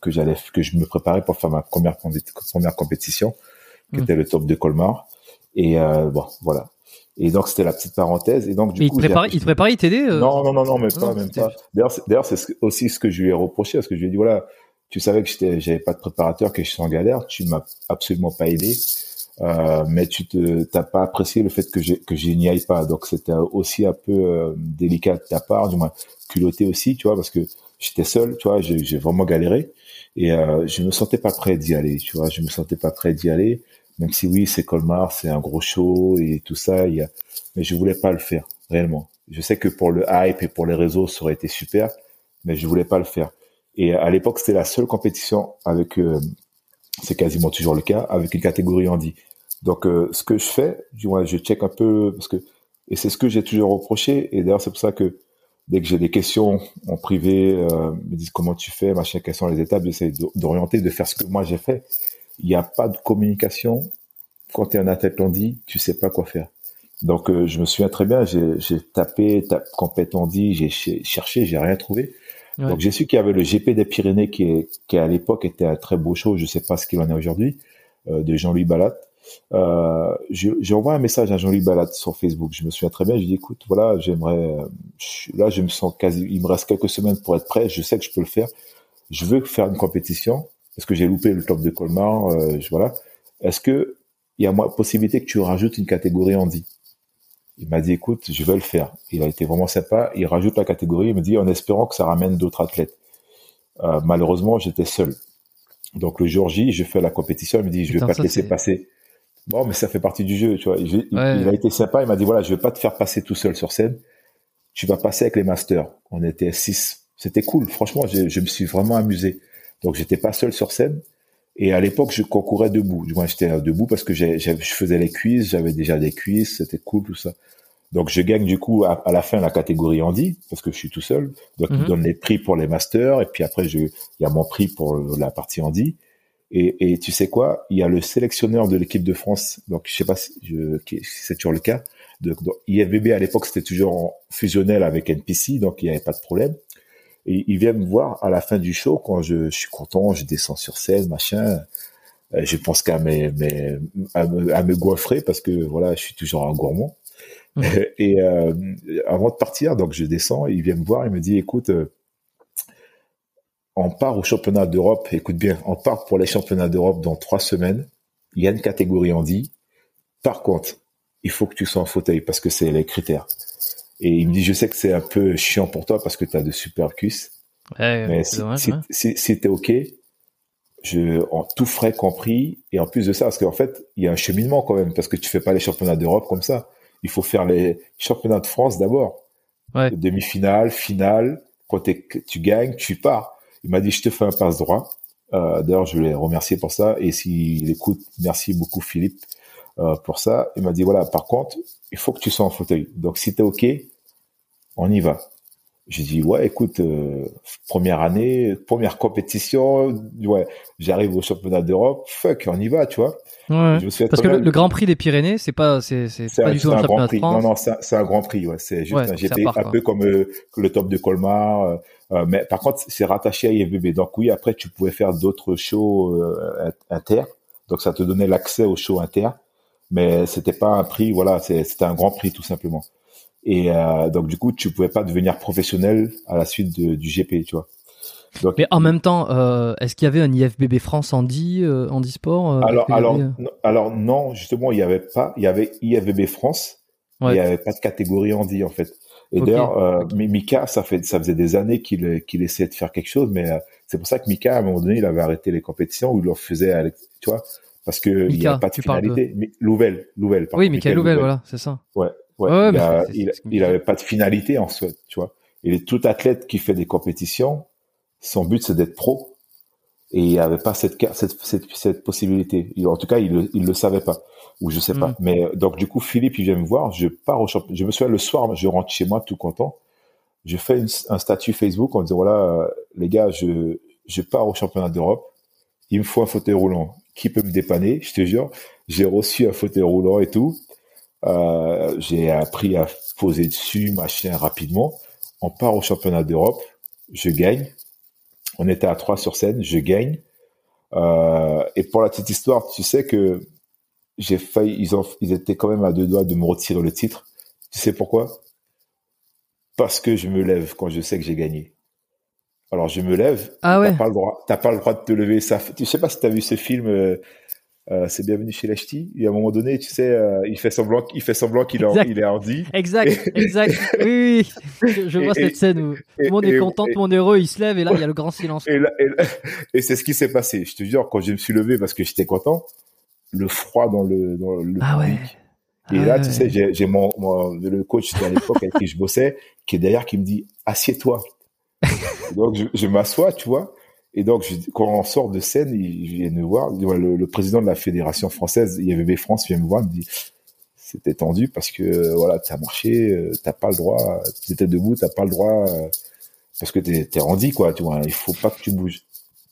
que j'allais que je me préparais pour faire ma première première compétition, qui hmm. était le top de Colmar. Et bon, voilà. Et donc c'était la petite parenthèse. Et donc du coup, il te préparait, il te préparait, il t'aidait. Non, non, non, non, même pas, même pas. D'ailleurs, d'ailleurs, c'est aussi ce que je lui ai reproché, parce que je lui ai dit voilà, tu savais que j'avais pas de préparateur, que je suis en galère, tu m'as absolument pas aidé, euh, mais tu te, t'as pas apprécié le fait que j'ai, que je n'y aille pas. Donc c'était aussi un peu euh, délicat de ta part, du moins culotté aussi, tu vois, parce que j'étais seul, tu vois, j'ai, vraiment galéré et euh, je me sentais pas prêt d'y aller, tu vois, je me sentais pas prêt d'y aller, même si oui, c'est Colmar, c'est un gros show et tout ça, y a, mais je voulais pas le faire réellement. Je sais que pour le hype et pour les réseaux, ça aurait été super, mais je voulais pas le faire. Et à l'époque, c'était la seule compétition avec, euh, c'est quasiment toujours le cas, avec une catégorie handi. Donc, euh, ce que je fais, du moins, je check un peu parce que, et c'est ce que j'ai toujours reproché. Et d'ailleurs, c'est pour ça que dès que j'ai des questions en privé, euh, me disent comment tu fais, machin, quelles sont les étapes, j'essaie d'orienter, de faire ce que moi j'ai fait. Il n'y a pas de communication. Quand tu es un athlète handi, tu sais pas quoi faire. Donc, euh, je me souviens très bien, j'ai tapé, tapé compète handi, j'ai cherché, j'ai rien trouvé. Donc j'ai su qu'il y avait le GP des Pyrénées qui, est, qui à l'époque était un très beau show, je sais pas ce qu'il en est aujourd'hui, euh, de Jean-Louis Balat. Euh, j'ai envoyé un message à Jean-Louis Balat sur Facebook. Je me souviens très bien. Je dis écoute, voilà, j'aimerais. Là, je me sens quasi. Il me reste quelques semaines pour être prêt. Je sais que je peux le faire. Je veux faire une compétition parce que j'ai loupé le top de Colmar? Euh, voilà. Est-ce que il y a possibilité que tu rajoutes une catégorie handi il m'a dit, écoute, je vais le faire. Il a été vraiment sympa. Il rajoute la catégorie. Il me dit, en espérant que ça ramène d'autres athlètes. Euh, malheureusement, j'étais seul. Donc le jour J, je fais la compétition. Il me dit, je vais pas te laisser passer. Bon, mais ça fait partie du jeu, tu vois. Il, a été sympa. Il m'a dit, voilà, je vais pas te faire passer tout seul sur scène. Tu vas passer avec les masters. On était six. C'était cool. Franchement, je, je me suis vraiment amusé. Donc j'étais pas seul sur scène. Et à l'époque, je concourais debout. Du moins, j'étais debout parce que je faisais les cuisses, j'avais déjà des cuisses, c'était cool tout ça. Donc, je gagne du coup à, la fin la catégorie handi parce que je suis tout seul. Donc, mm donne les prix pour les masters et puis après, il y a mon prix pour la partie handi. Et, et tu sais quoi? Il y a le sélectionneur de l'équipe de France. Donc, je sais pas si, c'est toujours le cas. Donc, IFBB à l'époque, c'était toujours fusionnel avec NPC, donc il n'y avait pas de problème. Et il vient me voir à la fin du show quand je, je suis content, je descends sur scène, machin. Euh, je pense qu'à mes, mes, à, me, à me goiffrer parce que voilà, je suis toujours un gourmand. Mmh. Et euh, avant de partir, donc je descends, il vient me voir, il me dit, écoute, euh, on part au championnat d'Europe. Écoute bien, on part pour les championnats d'Europe dans trois semaines. Il y a une catégorie en dit. Par contre, il faut que tu sois en fauteuil parce que c'est les critères. Et il me dit, je sais que c'est un peu chiant pour toi parce que tu as de super cuisses. mais si, si, si, t'es OK, je, en tout frais compris, et en plus de ça, parce qu'en fait, il y a un cheminement quand même, parce que tu fais pas les championnats d'Europe comme ça. Il faut faire les championnats de France d'abord. Ouais. Demi-finale, finale, quand tu gagnes, tu pars. Il m'a dit, je te fais un passe droit. Euh, D'ailleurs, je voulais remercier pour ça. Et s'il écoute, merci beaucoup Philippe euh, pour ça. Il m'a dit, voilà, par contre, il faut que tu sois en fauteuil. Donc, si t'es OK, on y va. J'ai dit ouais, écoute, euh, première année, première compétition, ouais, j'arrive au championnat d'Europe, fuck, on y va, tu vois. Ouais, parce que le, Grand Prix des Pyrénées, c'est pas, c'est, c'est pas du tout un, championnat de France. Non, non, c'est un Grand Prix, ouais. C'est juste un GP, un peu comme euh, le top de Colmar. Euh, mais par contre, c'est rattaché à IFBB. Donc oui, après, tu pouvais faire d'autres shows inter. Donc ça te donnait l'accès aux shows inter. Mais c'était pas un prix, voilà, c'était un Grand Prix tout simplement. Et euh, donc du coup, tu pouvais pas devenir professionnel à la suite de, du GP, tu vois. Donc, mais en même temps, euh, est-ce qu'il y avait un IFBB France Andy, euh, Sport euh, Alors, alors, alors non, justement, il y avait pas. Il y avait IFBB France. Ouais. Il y avait pas de catégorie Andy en fait. Et d'ailleurs, euh, Mika, ça fait, ça faisait des années qu'il qu'il essayait de faire quelque chose, mais euh, c'est pour ça que Mika, à un moment donné, il avait arrêté les compétitions où il leur faisait, tu vois, parce que il n'y a pas de finalité. De... Louvel, Louvel. Oui, Mika Louvel, voilà, c'est ça. Ouais. Ouais, il, avait pas de finalité en soi, tu vois. Il est tout athlète qui fait des compétitions. Son but c'est d'être pro et il avait pas cette cette, cette, cette possibilité. en tout cas, il il le savait pas ou je sais pas. Mm. Mais donc du coup, Philippe il vient me voir. Je pars au championnat. Je me souviens le soir, je rentre chez moi tout content. Je fais un statut Facebook en disant voilà les gars, je je pars au championnat d'Europe. Il me faut un fauteuil roulant. qui peut me dépanner? Je te jure, j'ai reçu un fauteuil roulant et tout. Euh, j'ai appris à poser dessus, machin, rapidement. On part au championnat d'Europe, je gagne. On était à trois sur scène, je gagne. Euh, et pour la petite histoire, tu sais que j'ai failli, ils ont, ils étaient quand même à deux doigts de me retirer le titre. Tu sais pourquoi? Parce que je me lève quand je sais que j'ai gagné. Alors je me lève. Ah ouais. T'as pas le droit. T'as pas le droit de te lever. Ça, tu sais pas si t'as vu ce film. Euh, euh, c'est bienvenu chez Lachti. Et à un moment donné, tu sais, euh, il fait semblant, il fait semblant qu'il est, il est hardi. Exact, exact. Oui, oui, Je, vois cette scène où tout le monde est content, tout le monde est heureux, il se lève et là, il y a le grand silence. Et, là, et, là, et c'est ce qui s'est passé. Je te jure, quand je me suis levé parce que j'étais content, le froid dans le, dans le ah ouais. Et ah là, ouais. tu sais, j'ai, j'ai mon, mon, le coach à l'époque avec qui je bossais, qui est derrière, qui me dit, assieds-toi. donc, je, je m'assois, tu vois. Et donc, je, quand on sort de scène, il, il vient me voir. Le, le, président de la fédération française, IFBB France, vient me voir, il me dit, c'était tendu parce que, euh, voilà, t'as marché, euh, t'as pas le droit, t'étais debout, t'as pas le droit, euh, parce que t'es, t'es rendu, quoi, tu vois. Il faut pas que tu bouges.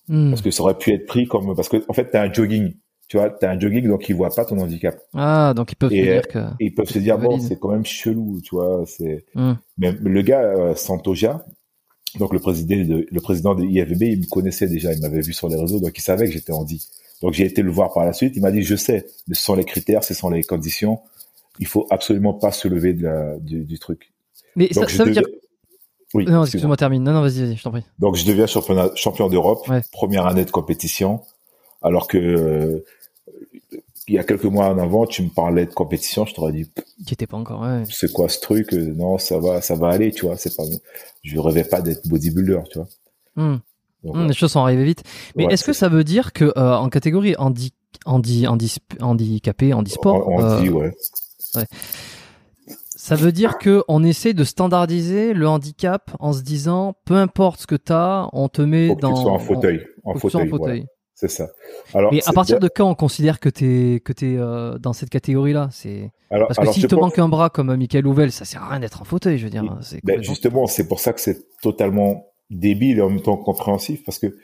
Hmm. Parce que ça aurait pu être pris comme, parce que, en fait, t'as un jogging. Tu vois, t'as un jogging, donc ils voient pas ton handicap. Ah, donc ils peuvent Et, se euh, dire que. Et ils peuvent se dire, bon, c'est quand même chelou, tu vois, c'est, Hmm. mais le gars, euh, Santoja, donc le président de, le président de IFBB, il me connaissait déjà, il m'avait vu sur les réseaux, donc il savait que j'étais handi. Donc j'ai été le voir par la suite, il m'a dit, je sais, mais ce sont les critères, ce sont les conditions, il faut absolument pas se lever de la, du, du truc. Mais Donc ça, ça veut dire. Oui, Non, excuse-moi. excuse-moi, termine. Non, non, vas-y, vas-y, je t'en prie. Donc je deviens champion, champion d'Europe, Ouais. première année de compétition, alors que euh, il y a quelques mois en avant, tu me parlais de compétition, je t'aurais dit Qui était pas encore, ouais. c'est quoi ce truc Euh, Non, ça va, ça va aller, tu vois. C'est pas, je rêvais pas d'être bodybuilder, tu vois. Hmm. Donc, Hmm, les choses sont arrivées vite. Mais Ouais, est-ce que ça veut dire que euh, en catégorie handi, handi, handi, handicapé, handisport, on, on euh, dit ouais. ça veut dire que on essaie de standardiser le handicap en se disant, peu importe ce que t'as, on te met Faut que dans tu sois en fauteuil, en tu fauteuil, en fauteuil. C'est ça. Alors, Mais à partir de quand on considère que t'es que t'es euh, dans cette catégorie-là? C'est parce que alors, s'il je te manque un bras comme Michael Louvel, ça sert à rien d'être en fauteuil. Je veux dire, c'est Ben, justement, c'est pour ça que c'est totalement débile et en même temps compréhensif parce que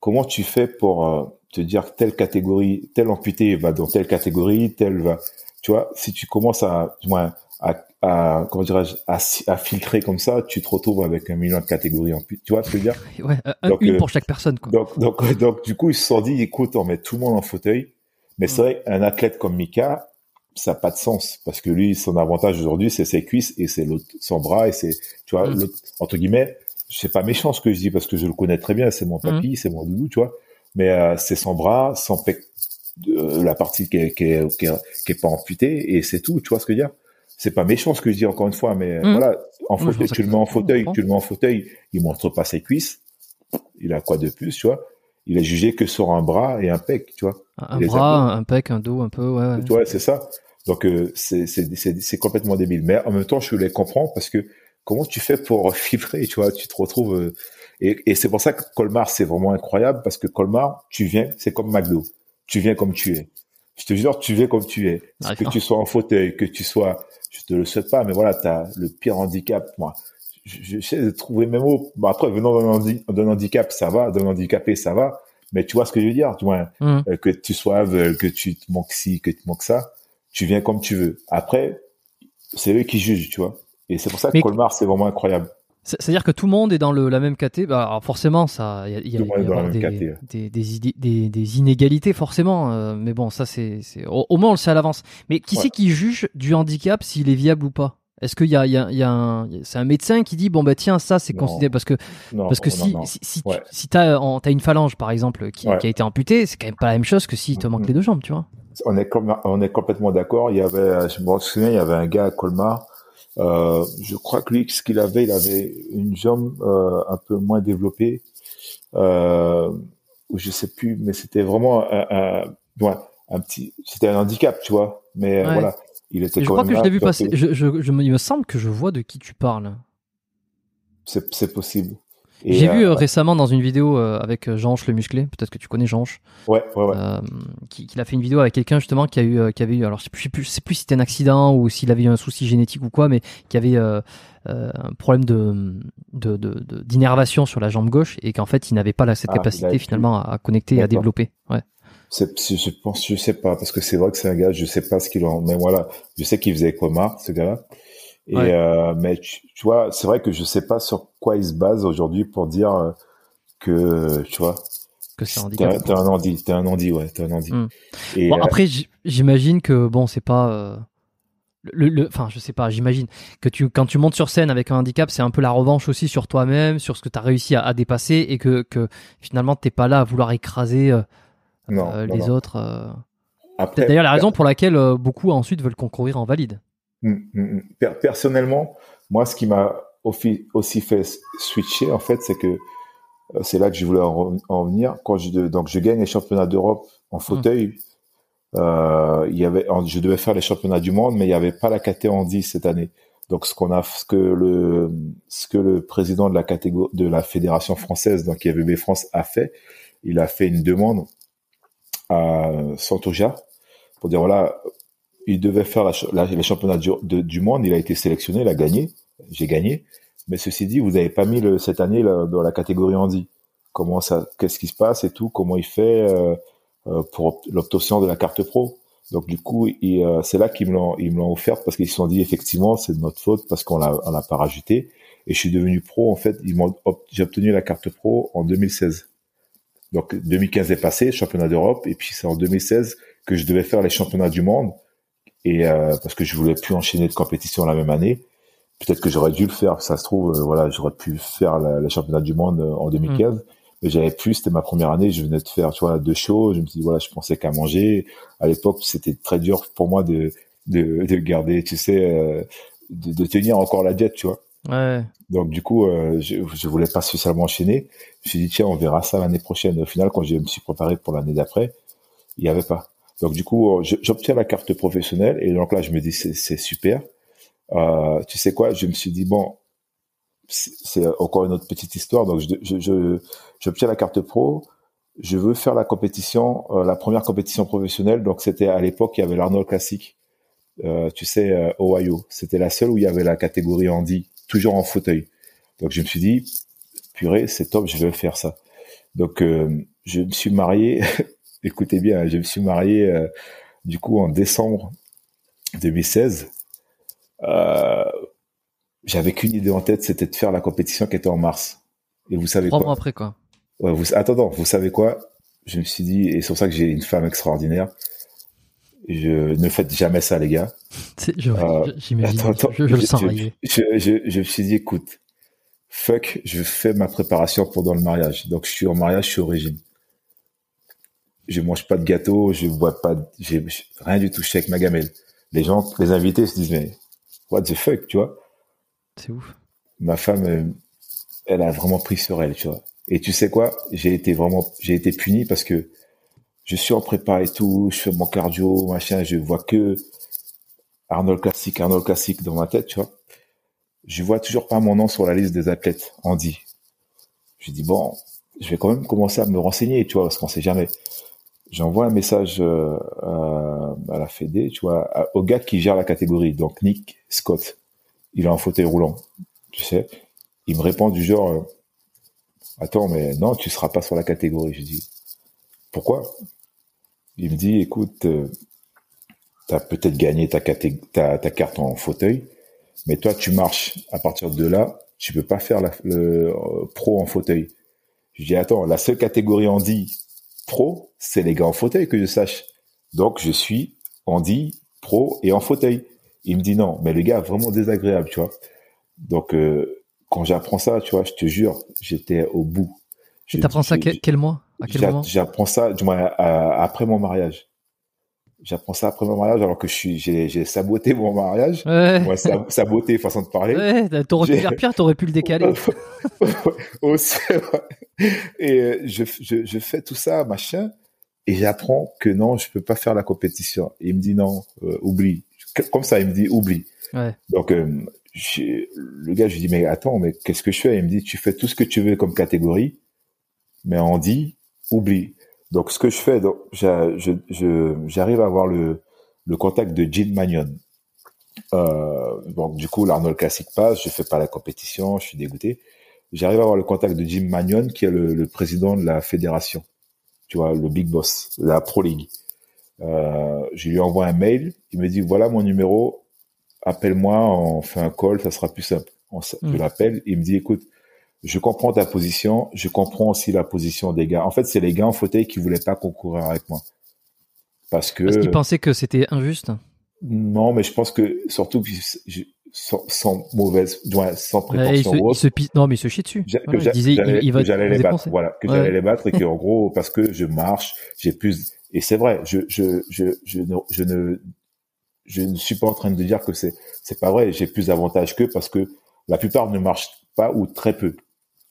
comment tu fais pour euh, te dire telle catégorie, tel amputé va dans telle catégorie, tel va, tu vois, si tu commences à, du moins, à, à comment dirais-je, à, à filtrer comme ça, tu te retrouves avec un million de catégories amputées. Tu vois ce que je veux dire? Ouais, un- Donc, une euh, pour chaque personne. Quoi. Donc, donc, donc, du coup, ils se sont dit, écoute, on met tout le monde en fauteuil. Mais c'est Mm. vrai, un athlète comme Mika, ça n'a pas de sens. Parce que lui, son avantage aujourd'hui, c'est ses cuisses et c'est l'autre, son bras et c'est, tu vois, Mm. l'autre, entre guillemets, c'est pas méchant ce que je dis parce que je le connais très bien, c'est mon papy, c'est mon doudou, tu vois. Mais euh, c'est son bras, son pec, euh, la partie qui est, qui est, qui est, qui est pas amputée et c'est tout, tu vois ce que je veux dire? C'est pas méchant ce que je dis encore une fois, mais Mm. voilà, en fauteuil, tu le mets en fauteuil, comprends. tu le mets en fauteuil, il montre pas ses cuisses, il a quoi de plus, tu vois? Il est jugé que sur un bras et un pec, tu vois Un, bras, un, pec, un dos, un peu. Ouais, ouais. Tu vois, c'est ça. Donc euh, c'est c'est c'est c'est complètement débile. Mais en même temps, je les comprends parce que comment tu fais pour filtrer, tu vois? Tu te retrouves euh, et, et c'est pour ça que Colmar c'est vraiment incroyable parce que Colmar, tu viens, c'est comme McDo, tu viens comme tu es. Je te jure, tu viens comme tu es. Que tu sois en fauteuil, que tu sois, je te le souhaite pas, mais voilà, t'as le pire handicap. Moi, je- je- j'essaie de trouver mes mots. Bon, après, venant d'un handi- d'un handicap, ça va, d'un handicapé, ça va. Mais tu vois ce que je veux dire, tu vois, Mm. euh, que tu sois aveugle, que tu te manques ci, que tu te manques ça, tu viens comme tu veux. Après, c'est eux qui jugent, tu vois. Et c'est pour ça que Mais- Colmar, c'est vraiment incroyable. C'est- C'est-à-dire que tout le monde est dans le, la même caté. Bah, alors forcément, ça, il y a, il y a- y a avoir même des, des, des, idées- des, inégalités forcément. euh, mais bon, ça c'est, au, au moins on le sait à l'avance. Mais qui Ouais. c'est qui juge du handicap s'il est viable ou pas? Est-ce qu'il y a, y a, il y a un, c'est un médecin qui dit bon bah tiens ça c'est considéré parce que Non, parce que non, si non. si, si, Ouais. si t'as une phalange par exemple qui, Ouais. qui a été amputée, c'est quand même pas la même chose que s'il te manque Mhm. les deux jambes, tu vois. on est, on est complètement d'accord. Il y avait, je me souviens, il y avait un gars à Colmar. Euh, je crois que lui, ce qu'il avait, il avait une jambe euh, un peu moins développée. Euh, ou je sais plus, mais c'était vraiment un, un, ouais, un petit, c'était un handicap, tu vois. Mais euh, Ouais. voilà, il était Et je quand crois même que je l'ai vu passer. Je, je, il me semble que je vois de qui tu parles. C'est possible. J'ai vu euh, euh, récemment dans une vidéo euh, avec euh, Jean le musclé, peut-être que tu connais Jean ouais, ouais, ouais. euh, qui, qu'il a fait une vidéo avec quelqu'un justement qui a eu, qui avait eu, alors je sais plus, je sais plus, si c'était un accident ou s'il avait eu un souci génétique ou quoi, mais qui avait euh, euh, un problème de, de, de, d'innervation sur la jambe gauche et qu'en fait il n'avait pas cette Ah, capacité finalement à, à connecter et à développer. Ouais. je pense, je sais pas, parce que c'est vrai que c'est un gars, je sais pas ce qu'il en, mais voilà, je sais qu'il faisait coma, ce gars-là. Et euh, mais tu, vois, c'est vrai que je sais pas sur quoi il se base aujourd'hui pour dire euh, que tu vois que c'est un handicap. T'es un handi, t'es un handi, ouais, t'es un handi. Hmm. Et bon, euh, après, j'imagine que bon, c'est pas le, enfin, je sais pas, j'imagine que tu, quand tu montes sur scène avec un handicap, c'est un peu la revanche aussi sur toi-même, sur ce que tu as réussi à, dépasser et que, que finalement t'es pas là à vouloir écraser euh, les autres. Euh. D'ailleurs, la raison pour laquelle euh, beaucoup ensuite veulent concourir en valide. Hum, hum, hum. Personnellement, moi, ce qui m'a aussi fait switcher, en fait, c'est que c'est là que je voulais en, venir. Quand je, donc, je gagne les championnats d'Europe en fauteuil. il y avait, je devais faire les championnats du monde, mais il n'y avait pas la KT en 10 cette année. Donc, ce qu'on a, ce que le, ce que le président de la catégorie, de la fédération française, donc IFBB France, a fait, il a fait une demande à Santoja pour dire voilà, il devait faire la, les championnats du, monde, il a été sélectionné, il a gagné, j'ai gagné. Mais ceci dit, vous n'avez pas mis le, cette année dans la catégorie handi. Comment ça, qu'est-ce qui se passe et tout, comment il fait euh, euh, pour l'obtention de la carte pro? Donc du coup, euh, c'est là qu'ils me l'ont, ils me l'ont offert parce qu'ils se sont dit effectivement c'est de notre faute parce qu'on l'a, on l'a pas rajouté. Et je suis devenu pro en fait. Ils m'ont, j'ai obtenu la carte pro en 2016. Donc 2015 est passé, championnat d'Europe, et puis c'est en 2016 que je devais faire les championnats du monde, et euh, parce que je voulais plus enchaîner de compétition la même année. Peut-être que j'aurais dû le faire, ça se trouve, euh, voilà, j'aurais pu faire les championnats du monde euh, en 2015, mm. mais j'avais plus. C'était ma première année, je venais de faire, tu vois, deux shows. Je me suis dit voilà, je pensais qu'à manger. À l'époque, c'était très dur pour moi de de, de garder, tu sais, euh, de, de tenir encore la diète, tu vois. Ouais. Donc du coup, euh, je, je voulais pas spécialement enchaîner. Je me suis dit tiens, on verra ça l'année prochaine. Au final, quand je me suis préparé pour l'année d'après, il y avait pas. Donc du coup, euh, j'obtiens la carte professionnelle et donc là, je me dis c'est super. Euh, tu sais quoi? Je me suis dit bon, c'est encore une autre petite histoire. Donc je, je, j'obtiens la carte pro. Je veux faire la compétition, euh, la première compétition professionnelle. Donc c'était à l'époque, il y avait l'Arnold Classic. Euh, tu sais, Ohio. C'était la seule où il y avait la catégorie handi toujours en fauteuil. Donc je me suis dit, purée, c'est top, je vais faire ça. Donc euh, je me suis marié, écoutez bien, je me suis marié euh, du coup en décembre 2016. Euh, j'avais qu'une idée en tête, c'était de faire la compétition qui était en mars. Et vous savez Trois quoi mois après quoi. Ouais, vous, attends, vous savez quoi? Je me suis dit, et c'est pour ça que j'ai une femme extraordinaire. Je ne faites jamais ça, les gars. Euh, j'imagine. Je, je, le sens arriver. Je, je, me suis dit, écoute, fuck, je fais ma préparation pour dans le mariage. Donc, je suis en mariage, je suis au régime. Je mange pas de gâteau, je bois pas, j'ai rien du tout. Je suis avec ma gamelle. Les gens, les invités se disent, mais what the fuck, tu vois? C'est ouf. Ma femme, euh, elle a vraiment pris sur elle, tu vois. Et tu sais quoi? J'ai été vraiment, j'ai été puni parce que je suis en prépa et tout, je fais mon cardio, machin, je vois que Arnold classique, Arnold classique dans ma tête, tu vois. Je vois toujours pas mon nom sur la liste des athlètes, Andy. Je dis bon, je vais quand même commencer à me renseigner, tu vois, parce qu'on sait jamais. J'envoie un message euh, à la Fédé, tu vois, au gars qui gère la catégorie, donc Nick Scott. Il a un fauteuil roulant, tu sais. Il me répond du genre, euh, attends, mais non, tu seras pas sur la catégorie. Je dis, pourquoi? Il me dit, écoute, euh, tu as peut-être gagné ta, carte en fauteuil, mais toi, tu marches. À partir de là, tu peux pas faire le euh, pro en fauteuil. Je dis, attends, la seule catégorie handi pro, c'est les gars en fauteuil que je sache. Donc, je suis handi pro et en fauteuil. Il me dit non, mais le gars vraiment désagréable, tu vois. Donc, euh, quand j'apprends ça, tu vois, je te jure, j'étais au bout. Tu t'apprends ça quel, mois? À quel moment? J'apprends ça, du moins, après mon mariage j'apprends ça après mon mariage alors que je suis j'ai saboté mon mariage. Ouais. saboté façon de parler. Ouais t'aurais pu faire pire t'aurais pu le décaler. Aussi, et euh, je, je, je fais tout ça machin et j'apprends que non je peux pas faire la compétition. Il me dit non euh, oublie. Comme ça il me dit oublie. Ouais. donc euh, le gars je lui dis mais attends mais qu'est-ce que je fais? Il me dit tu fais tout ce que tu veux comme catégorie mais on dit oublie donc, ce que je fais, donc, j'arrive à avoir le, le contact de Jim Magnon. Euh, donc, du coup, l'Arnold Classic passe, je fais pas la compétition, je suis dégoûté. J'arrive à avoir le contact de Jim Magnon, qui est le, président de la fédération. tu vois, le big boss, la Pro League. Euh, je lui envoie un mail, il me dit voilà mon numéro, appelle-moi, on fait un call, ça sera plus simple. On, Je Mm. l'appelle, il me dit écoute, je comprends ta position, je comprends aussi la position des gars. En fait, c'est les gars en fauteuil qui voulaient pas concourir avec moi. Parce que Parce qu'il pensait que c'était injuste. non, mais je pense que surtout je- sans, sans mauvaise, sans il, prétention se, il se pisse- Non, mais il se chie dessus. que il j'a- disait, j'allais il, il va j'allais les battre, voilà, que Ouais. j'allais les battre et que en gros parce que je marche, j'ai plus et c'est vrai, je je je je ne je ne je ne suis pas en train de dire que c'est c'est pas vrai, j'ai plus d'avantages qu'eux parce que la plupart ne marchent pas ou très peu,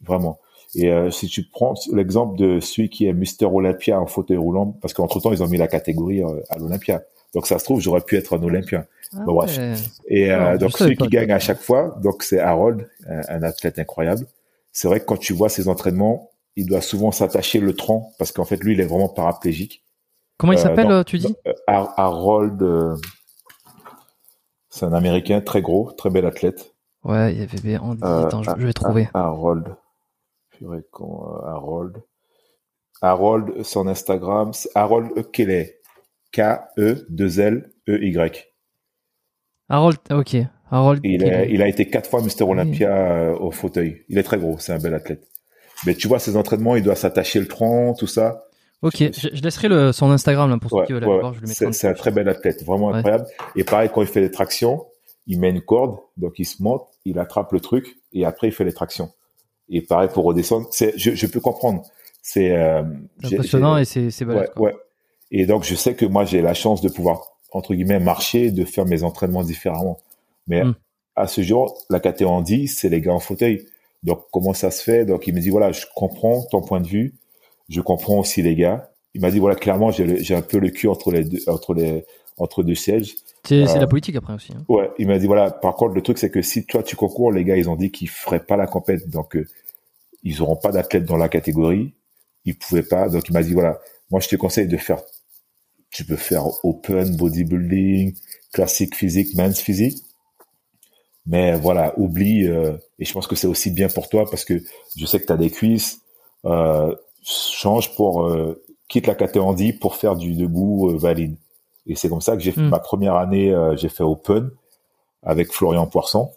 vraiment. Et euh, si tu prends l'exemple de celui qui est Mister Olympia en fauteuil roulant, parce qu'entre temps ils ont mis la catégorie euh, à l'Olympia, donc ça se trouve j'aurais pu être un Olympien. Ah Bon, bref. ouais. Et euh, donc celui qui gagne à chaque fois, donc c'est Harold, un, un athlète incroyable. C'est vrai que quand tu vois ses entraînements, il doit souvent s'attacher le tronc parce qu'en fait lui il est vraiment paraplégique. Comment il Euh, s'appelle, tu dis? Euh, Har- Harold, c'est un Américain très gros, très bel athlète. Ouais, il y avait. Attends, je, je vais trouver. Harold, Purée, con, euh, Harold, Harold, son Instagram, c'est Harold Kelly, K E 2 L E Y. Harold, ok. Harold. Il, Kelly. est- il a été quatre fois Mister. Olympia euh, au fauteuil. Il est très gros, c'est un bel athlète. Mais tu vois, ses entraînements, il doit s'attacher le tronc, tout ça. Ok, je, je laisserai le, son Instagram là, pour ceux qui veulent ouais, aller voir. C'est, un très bel athlète, vraiment Ouais. incroyable. Et pareil, quand il fait les tractions, il met une corde, donc il se monte, il attrape le truc, et après il fait les tractions. Et pareil pour redescendre. Je, je peux comprendre. C'est euh, impressionnant et c'est c'est ouais. Et donc je sais que moi j'ai la chance de pouvoir entre guillemets marcher, de faire mes entraînements différemment. Mais Mm. à ce jour, la en dit, c'est les gars en fauteuil. Donc comment ça se fait? Donc il me dit voilà, je comprends ton point de vue, je comprends aussi les gars. Il m'a dit voilà clairement j'ai, un peu le cul entre les deux, entre les entre deux sièges. C'est c'est Euh, la politique après aussi. hein. Ouais, il m'a dit voilà. Par contre, le truc c'est que si toi tu concours, les gars ils ont dit qu'ils feraient pas la compète, donc euh, ils auront pas d'athlète dans la catégorie. Ils pouvaient pas, donc il m'a dit voilà. Moi je te conseille de faire. Tu peux faire open bodybuilding, classique physique, men's physique. Mais voilà, oublie. euh, et je pense que c'est aussi bien pour toi parce que je sais que tu as des cuisses. Euh, change pour euh, quitte la catégorie pour faire du debout euh, valide. Et c'est comme ça que j'ai fait Mm. ma première année. euh, j'ai fait open avec Florian Poisson,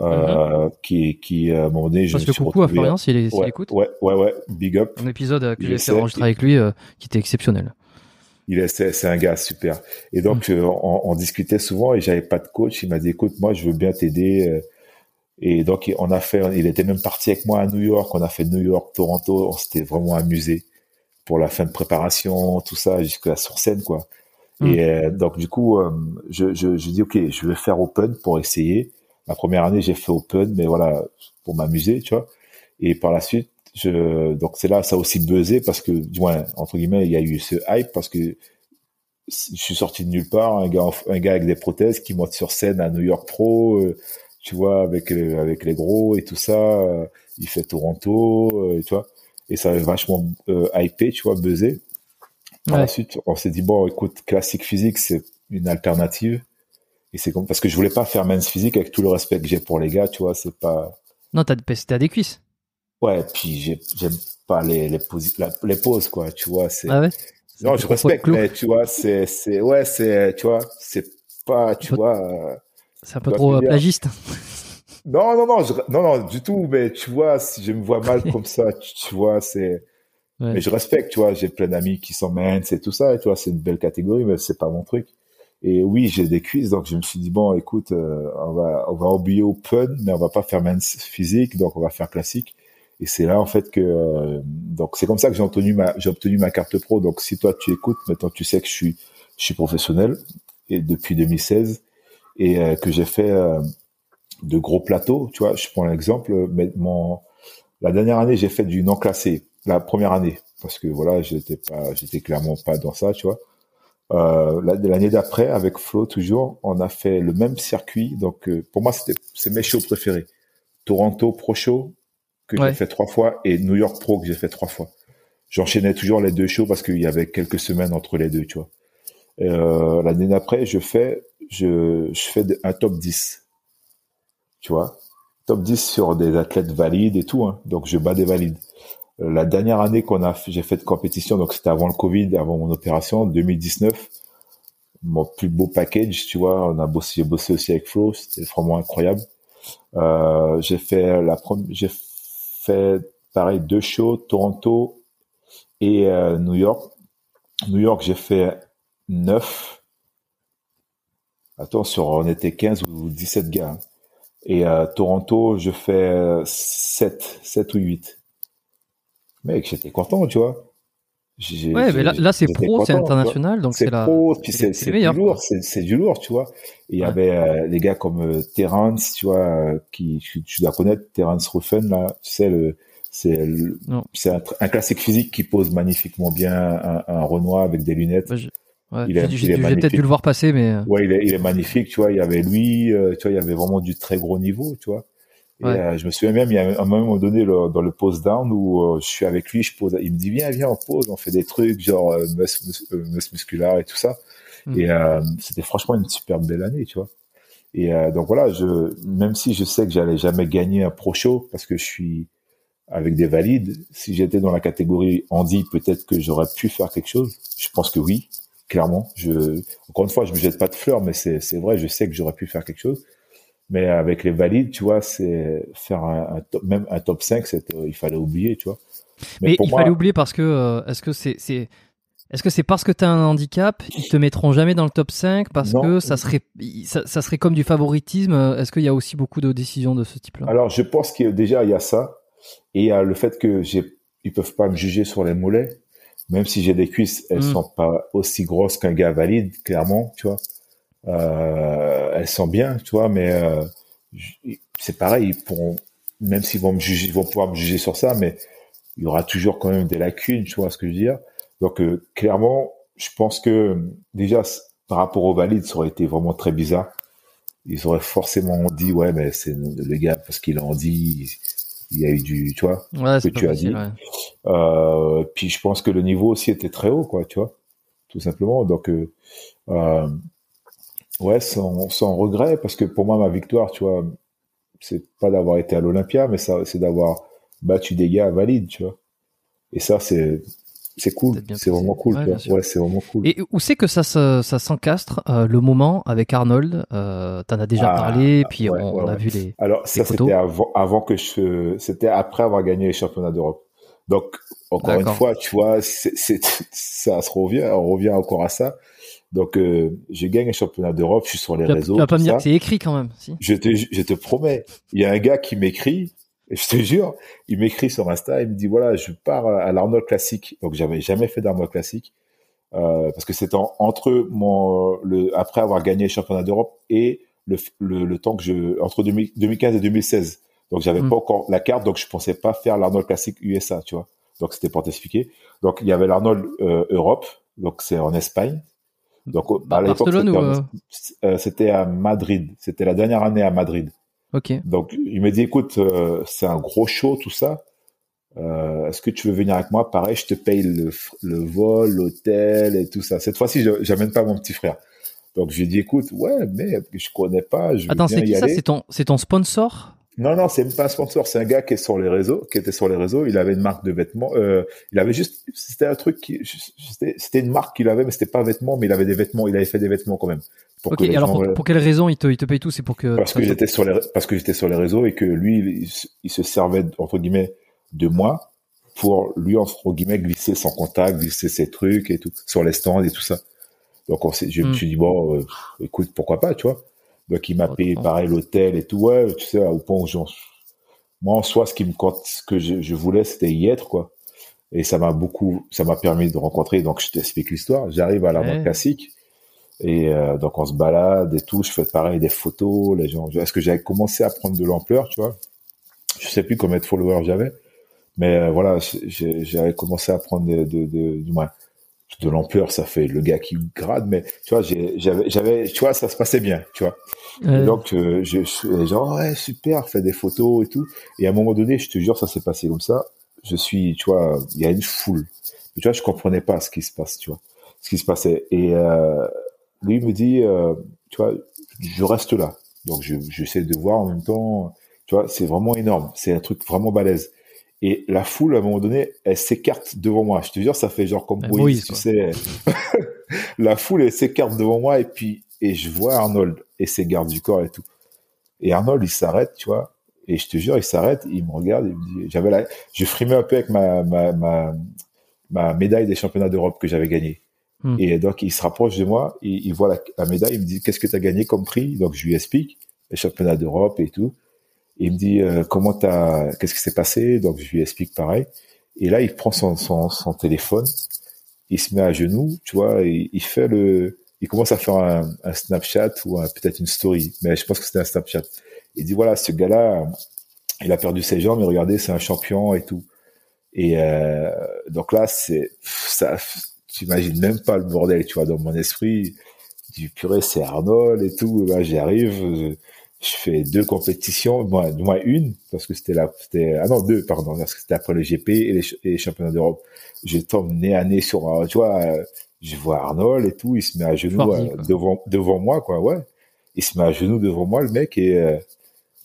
euh, qui qui à un moment donné je Parce me que coucou à Florian s'il ouais, écoute. ouais ouais ouais big up Un épisode euh, que j'ai enregistrer avec lui euh, qui était exceptionnel. Il est, c'est, un gars super. Et donc, euh, on, on discutait souvent et j'avais pas de coach. Il m'a dit, écoute, moi, je veux bien t'aider. euh. Et donc, on a fait, il était même parti avec moi à New York. On a fait New York, Toronto. On s'était vraiment amusé pour la fin de préparation, tout ça, jusqu'à sur scène, quoi. Mm. Et euh, donc, du coup, euh, je, je, je dis, OK, je vais faire Open pour essayer. La première année, j'ai fait Open, mais voilà, pour m'amuser, tu vois. Et par la suite, je, donc c'est là, ça a aussi buzzé parce que, du moins, entre guillemets, il y a eu ce hype parce que je suis sorti de nulle part, un gars, un gars avec des prothèses qui monte sur scène à New York Pro, euh, tu vois, avec euh, avec les gros et tout ça. euh, il fait Toronto, euh, tu vois, et ça avait vachement euh, hypé, tu vois, buzzé. Par Ouais. la suite, on s'est dit bon, écoute, classique physique, c'est une alternative. Et c'est comme parce que je voulais pas faire men's physique avec tout le respect que j'ai pour les gars, tu vois, c'est pas. Non, t'as t'as des cuisses. Ouais, puis j'ai- j'aime pas les les, posi- la- les poses, quoi, tu vois, c'est. Ah ouais? Non, je respecte, mais tu vois, c'est, c'est, ouais, c'est, tu vois, c'est pas, tu vois, euh, C'est un peu trop euh, plagiste. non, non, non, je- non, non, du tout, mais tu vois, si je me vois mal comme ça, tu, tu vois, c'est, Ouais. mais je respecte, tu vois, j'ai plein d'amis qui sont minces et tout ça, et tu vois, c'est une belle catégorie, mais c'est pas mon truc. Et oui, j'ai des cuisses, donc je me suis dit, bon, écoute, euh, on va, on va oublier open, mais on va pas faire mince physique, donc on va faire classique. Et c'est là, en fait, que, euh, donc c'est comme ça que j'ai obtenu ma, j'ai obtenu ma carte pro. Donc si toi tu écoutes, maintenant tu sais que je suis, je suis professionnel, et depuis 2016, et euh, que j'ai fait euh, de gros plateaux, tu vois, je prends l'exemple, mais mon, la dernière année, j'ai fait du non classé, la première année, parce que voilà, j'étais pas, j'étais clairement pas dans ça, tu vois. Euh, la- l'année d'après, avec Flo toujours, on a fait le même circuit. Donc euh, pour moi, c'était c'est mes shows préférés. Toronto Pro Show que Ouais. j'ai fait trois fois et New York Pro que j'ai fait trois fois. J'enchaînais toujours les deux shows parce qu'il y avait quelques semaines entre les deux, tu vois. Euh, l'année d'après, je fais je je fais un top 10. Tu vois, top 10 sur des athlètes valides et tout. Hein. Donc je bats des valides. La dernière année qu'on a, j'ai fait de compétition, donc c'était avant le Covid, avant mon opération, 2019. Mon plus beau package, tu vois, on a bossé, j'ai bossé aussi avec Flo, c'était vraiment incroyable. Euh, j'ai fait la première, j'ai fait pareil deux shows, Toronto et euh, New York. New York, j'ai fait 9. Attention, on était 15 ou 17 gars. Hein. Et à Toronto, je fais 7, 7 ou 8. Mec, j'étais content, tu vois. Ouais, mais là, là c'est pro, c'est international, donc c'est la. pro, puis c'est du lourd, c'est du lourd, tu vois. il y avait euh, des gars comme euh, Terence, tu vois, euh, qui tu, dois connaître Terence Ruffen là, tu sais le, c'est c'est un, un, classique physique qui pose magnifiquement bien un, un Renoir avec des lunettes. Ouais, il j'ai peut-être dû le voir passer, mais. Euh. Ouais, il est, il est magnifique, tu vois. Il y avait lui, euh, tu vois, il y avait vraiment du très gros niveau, tu vois. Et euh, je me souviens même, il y a un moment donné dans le pose down où je suis avec lui, je pose, il me dit viens, viens, on pose, on fait des trucs genre muscle, musculaire et tout ça. Hmm. Et c'était franchement une super belle année, tu vois. Et donc voilà, je, même si je sais que j'allais jamais gagner un pro show parce que je suis avec des valides, si j'étais dans la catégorie Andy, peut-être que j'aurais pu faire quelque chose. Je pense que oui, clairement. Je, encore une fois, je me jette pas de fleurs, mais c'est vrai, je sais que j'aurais pu faire quelque chose. Mais avec les valides, tu vois, c'est faire un, top, même un top 5, c'est, euh, il fallait oublier, tu vois. Mais, il fallait oublier parce que, euh, est-ce que c'est, est-ce que c'est parce que tu as un handicap, ils te mettront jamais dans le top 5 parce que ça serait, ça, ça, serait comme du favoritisme Est-ce qu'il y a aussi beaucoup de décisions de ce type-là? Alors, je pense qu'il y a déjà, il y a ça. Et il y a le fait que j'ai, ils peuvent pas me juger sur les mollets même si j'ai des cuisses, elles mm. sont pas aussi grosses qu'un gars valide, clairement, tu vois. Euh, elles sont bien, tu vois, mais euh, c'est pareil, ils pourront, même s'ils vont me juger, ils vont pouvoir me juger sur ça, mais il y aura toujours quand même des lacunes, tu vois ce que je veux dire. Donc euh, clairement, je pense que déjà par rapport aux valides, ça aurait été vraiment très bizarre. Ils auraient forcément dit ouais, mais c'est le gars parce qu'il en dit il y a eu du, tu vois, que tu as dit. Euh, puis je pense que le niveau aussi était très haut, quoi, tu vois, tout simplement. Donc, euh, euh, ouais, sans, sans regret, parce que pour moi, ma victoire, tu vois, c'est pas d'avoir été à l'Olympia, mais ça, c'est d'avoir battu des gars valides, tu vois. Et ça, c'est, c'est cool, c'est vraiment cool. Ouais, c'est vraiment cool. Et où c'est que ça, ça, s'encastre euh, le moment avec Arnold euh, T'en as déjà ah, parlé, puis on, a vu les. Alors ça c'était avant, avant que je, c'était après avoir gagné les championnats d'Europe. Donc encore une fois, tu vois, c'est, ça se revient, on revient encore à ça. Donc euh, je gagne les championnats d'Europe, je suis sur les réseaux. Tu vas pas me dire que c'est écrit quand même. Si. Je te, je te promets, il y a un gars qui m'écrit je te jure, il m'écrit sur Insta, il me dit voilà, je pars à l'Arnold classique. Donc j'avais jamais fait d'Arnold classique euh, parce que c'était entre mon le après avoir gagné le championnat d'Europe et le, le, temps que je entre 2015 et 2016. Donc j'avais mm. pas encore la carte, donc je pensais pas faire l'Arnold classique USA, tu vois. Donc c'était pour t'expliquer. Donc il y avait l'Arnold euh, Europe, donc c'est en Espagne. Donc à l'époque euh? euh, c'était à Madrid. C'était la dernière année à Madrid. Donc il me dit écoute, euh, c'est un gros show tout ça. Euh, est-ce que tu veux venir avec moi? Pareil, je te paye le, le vol, l'hôtel et tout ça. Cette fois-ci, je j'amène pas mon petit frère. Donc je lui ai dit écoute, ouais, mais je connais pas. Je Attends, c'est qui ça? C'est ton, c'est ton sponsor? Non, non, c'est pas un sponsor, c'est un gars qui est sur les réseaux, qui était sur les réseaux. Il avait une marque de vêtements. Euh, il avait juste, c'était un truc qui, c'était une marque qu'il avait, mais c'était pas vêtements, mais il avait des vêtements. Il avait fait des vêtements quand même. ok. alors pour, pour, quelle raison il te, il te paye tout C'est pour que parce que j'étais sur les, parce que j'étais sur les réseaux et que lui, il, se servait entre guillemets de moi pour lui entre guillemets glisser son contact, glisser ses trucs et tout sur les stands et tout ça. Donc on je me hmm. suis dit bon, euh, écoute, pourquoi pas, tu vois. Donc il m'a payé pareil l'hôtel et tout. Ouais, tu sais, au point où j'en... moi en soi, ce qui me compte, ce que je, je voulais, c'était y être quoi. Et ça m'a beaucoup, ça m'a permis de rencontrer. Donc je t'explique l'histoire. J'arrive à la ouais. classique et euh, donc on se balade et tout. Je fais pareil des photos. Les gens, est-ce que j'avais commencé à prendre de l'ampleur, tu vois? Je sais plus combien de followers j'avais, mais euh, voilà, j'avais commencé à prendre de, de, de, du moins de l'ampleur, ça fait le gars qui grade, mais tu vois, j'avais, j'avais, tu vois, ça se passait bien, tu vois. donc, euh, je, je, genre, ouais, super, fais des photos et tout. Et à un moment donné, je te jure, ça s'est passé comme ça. Je suis, tu vois, il y a une foule. Mais, tu vois, je comprenais pas ce qui se passe, tu vois, ce qui se passait. Et euh, lui me dit, euh, tu vois, je reste là. Donc, je, j'essaie de voir en même temps, tu vois, c'est vraiment énorme. C'est un truc vraiment balèze. Et la foule, à un moment donné, elle s'écarte devant moi. Je te jure, ça fait genre comme Moïse, tu sais. la foule, elle s'écarte devant moi et puis, et je vois Arnold et ses gardes du corps et tout. Et Arnold, il s'arrête, tu vois. Et je te jure, il s'arrête, il me regarde, il me dit, j'avais la, je frimais un peu avec ma, ma, ma, ma médaille des championnats d'Europe que j'avais gagné. Hmm. Et donc, il se rapproche de moi, il, il voit la, la, médaille, il me dit, qu'est-ce que tu as gagné comme prix? Donc, je lui explique les championnats d'Europe et tout. Il me dit, euh, comment t'as, qu'est-ce qui s'est passé? Donc, je lui explique pareil. Et là, il prend son, son, son téléphone, il se met à genoux, tu vois, et il fait le, il commence à faire un, un Snapchat ou peut-être une story, mais je pense que c'était un Snapchat. Il dit voilà, ce gars-là, il a perdu ses jambes, mais regardez, c'est un champion et tout. Et euh, donc là, c'est ça, t'imagines même pas le bordel, tu vois, dans mon esprit. Du purée, c'est Arnold et tout. Là, j'y arrive, fais deux compétitions, moi, moins une parce que c'était là, c'était ah non deux, pardon, parce que c'était après le GP et les, les championnats d'Europe. Je tombe nez à nez sur, tu vois, je vois Arnold et tout, il se met à genoux euh, devant devant moi, quoi, ouais. Il se met à genoux devant moi, le mec, et euh,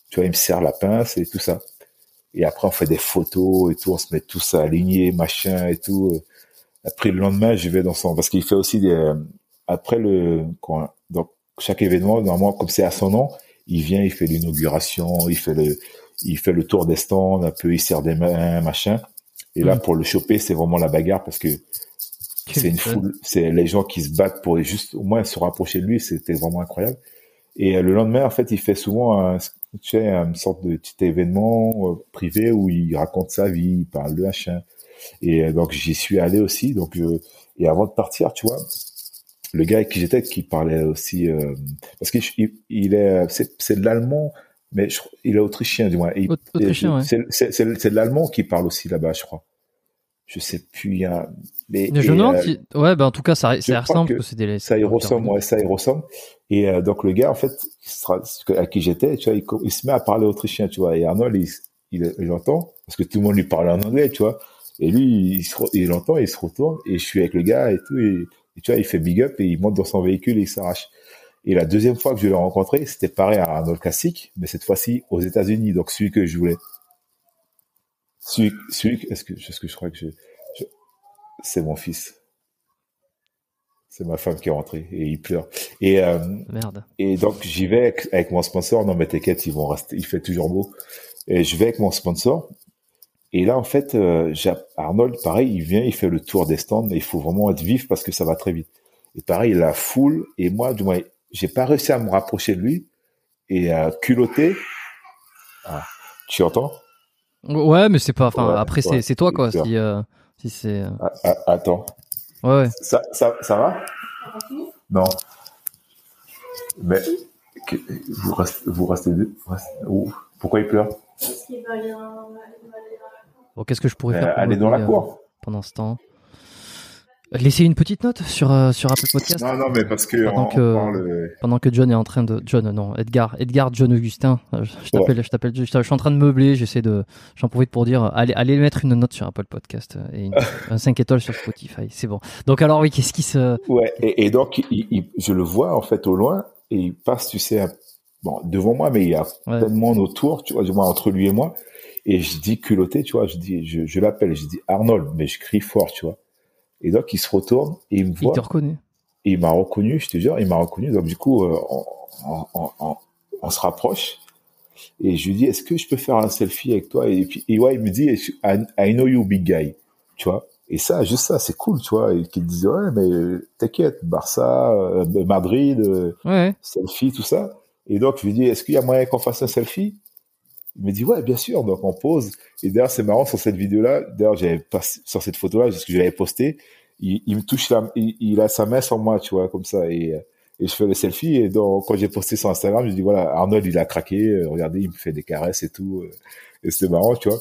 tu vois, il me serre la pince et tout ça. Et après, on fait des photos et tout, on se met tous alignés, machin et tout. Après, le lendemain, je vais dans son, parce qu'il fait aussi des, euh, après le, quand, donc, chaque événement, normalement, comme c'est à son nom, il vient, il fait l'inauguration, il fait le, il fait le tour des stands, un peu, il serre des mains, machin. Et là, mm. pour le choper, c'est vraiment la bagarre parce que c'est une foule, c'est les gens qui se battent pour juste au moins se rapprocher de lui, c'était vraiment incroyable. Et euh, le lendemain, en fait, il fait souvent un, tu sais, une sorte de petit événement euh, privé où il raconte sa vie, il parle de machin. Et euh, donc j'y suis allé aussi. Donc et avant de partir, tu vois, le gars avec qui j'étais, qui parlait aussi, parce qu'il il est, c'est de l'allemand, mais il est autrichien du moins. autrichien, ouais. C'est de l'allemand qui parle aussi là-bas, je crois je sais plus, il y a. Mais, je euh, ouais, ben en tout cas, ça, ça ressemble que, c'est des. Ça y ressemble, ouais, ça y ressemble. Et euh, donc le gars, en fait, à qui j'étais, tu vois, il, se met à parler autrichien, tu vois. Et Arnold, il, il, il entend parce que tout le monde lui parle en anglais, tu vois. Et lui, il, il entend, il se retourne, et je suis avec le gars et tout, et, tu vois, il fait big up et il monte dans son véhicule et il s'arrache. Et la deuxième fois que je l'ai rencontré, c'était pareil à Arnold Classic, mais cette fois-ci aux États-Unis, donc celui que je voulais. Celui, celui, est-ce que, est-ce que je crois que je, c'est mon fils. C'est ma femme qui est rentrée et il pleure. Et, euh, Merde. Et donc, j'y vais avec, mon sponsor. Non, mais t'inquiète, ils vont rester, il fait toujours beau. Et je vais avec mon sponsor. Et là, en fait, euh, Arnold, pareil, il vient, il fait le tour des stands, mais il faut vraiment être vif parce que ça va très vite. Et pareil, la foule, et moi, du moins, j'ai pas réussi à me rapprocher de lui et à culotter. Ah, tu entends? Ouais, mais c'est pas. Enfin, après, c'est toi quoi. Si euh, si c'est. Euh, ah, ah, attends. Ouais. ouais. Ça, ça, ça va? Non. Mais vous restez, vous restez deux. Pourquoi il pleure? Bon, qu'est-ce que je pourrais faire pour Aller dans la cour. Euh, pendant ce temps? Laisser une petite note sur euh, sur Apple Podcast? Non non mais parce que pendant que pendant que John est en train de John non Edgar Edgar John Augustin euh, je t'appelle je t'appelle je, suis en train de meubler j'essaie de j'en profite pour dire allez allez mettre une note sur Apple Podcast euh, et un 5 étoiles sur Spotify c'est bon donc alors oui qu'est-ce qui se ouais et, et donc il, je le vois en fait au loin et il passe tu sais bon devant moi mais il y a ouais. tellement autour tu vois du moins entre lui et moi et je dis culotté tu vois je dis je, je l'appelle je dis Arnold mais je crie fort tu vois et donc, il se retourne et il me voit. Il te reconnaît. Et il m'a reconnu, je te jure, il m'a reconnu. Donc, du coup, euh, on, on, on, on, se rapproche. Et je lui dis, est-ce que je peux faire un selfie avec toi? Et puis, et ouais, il me dit, I, know you, big guy. Tu vois? Et ça, juste ça, c'est cool, tu vois. Et qu'il disait, ouais, mais t'inquiète, Barça, euh, Madrid, euh, ouais. selfie, tout ça. Et donc, je lui dis, est-ce qu'il y a moyen qu'on fasse un selfie? Il me dit ouais, bien sûr. Donc on pose. Et d'ailleurs c'est marrant sur cette vidéo-là. D'ailleurs j'avais pas sur cette photo-là, ce que j'avais posté. Il, il, me touche la, il, il, a sa main sur moi, tu vois, comme ça. Et, et je fais le selfie. Et donc quand j'ai posté sur Instagram, je dis voilà, Arnold il a craqué. Euh, regardez, il me fait des caresses et tout. Euh, et c'était marrant, tu vois.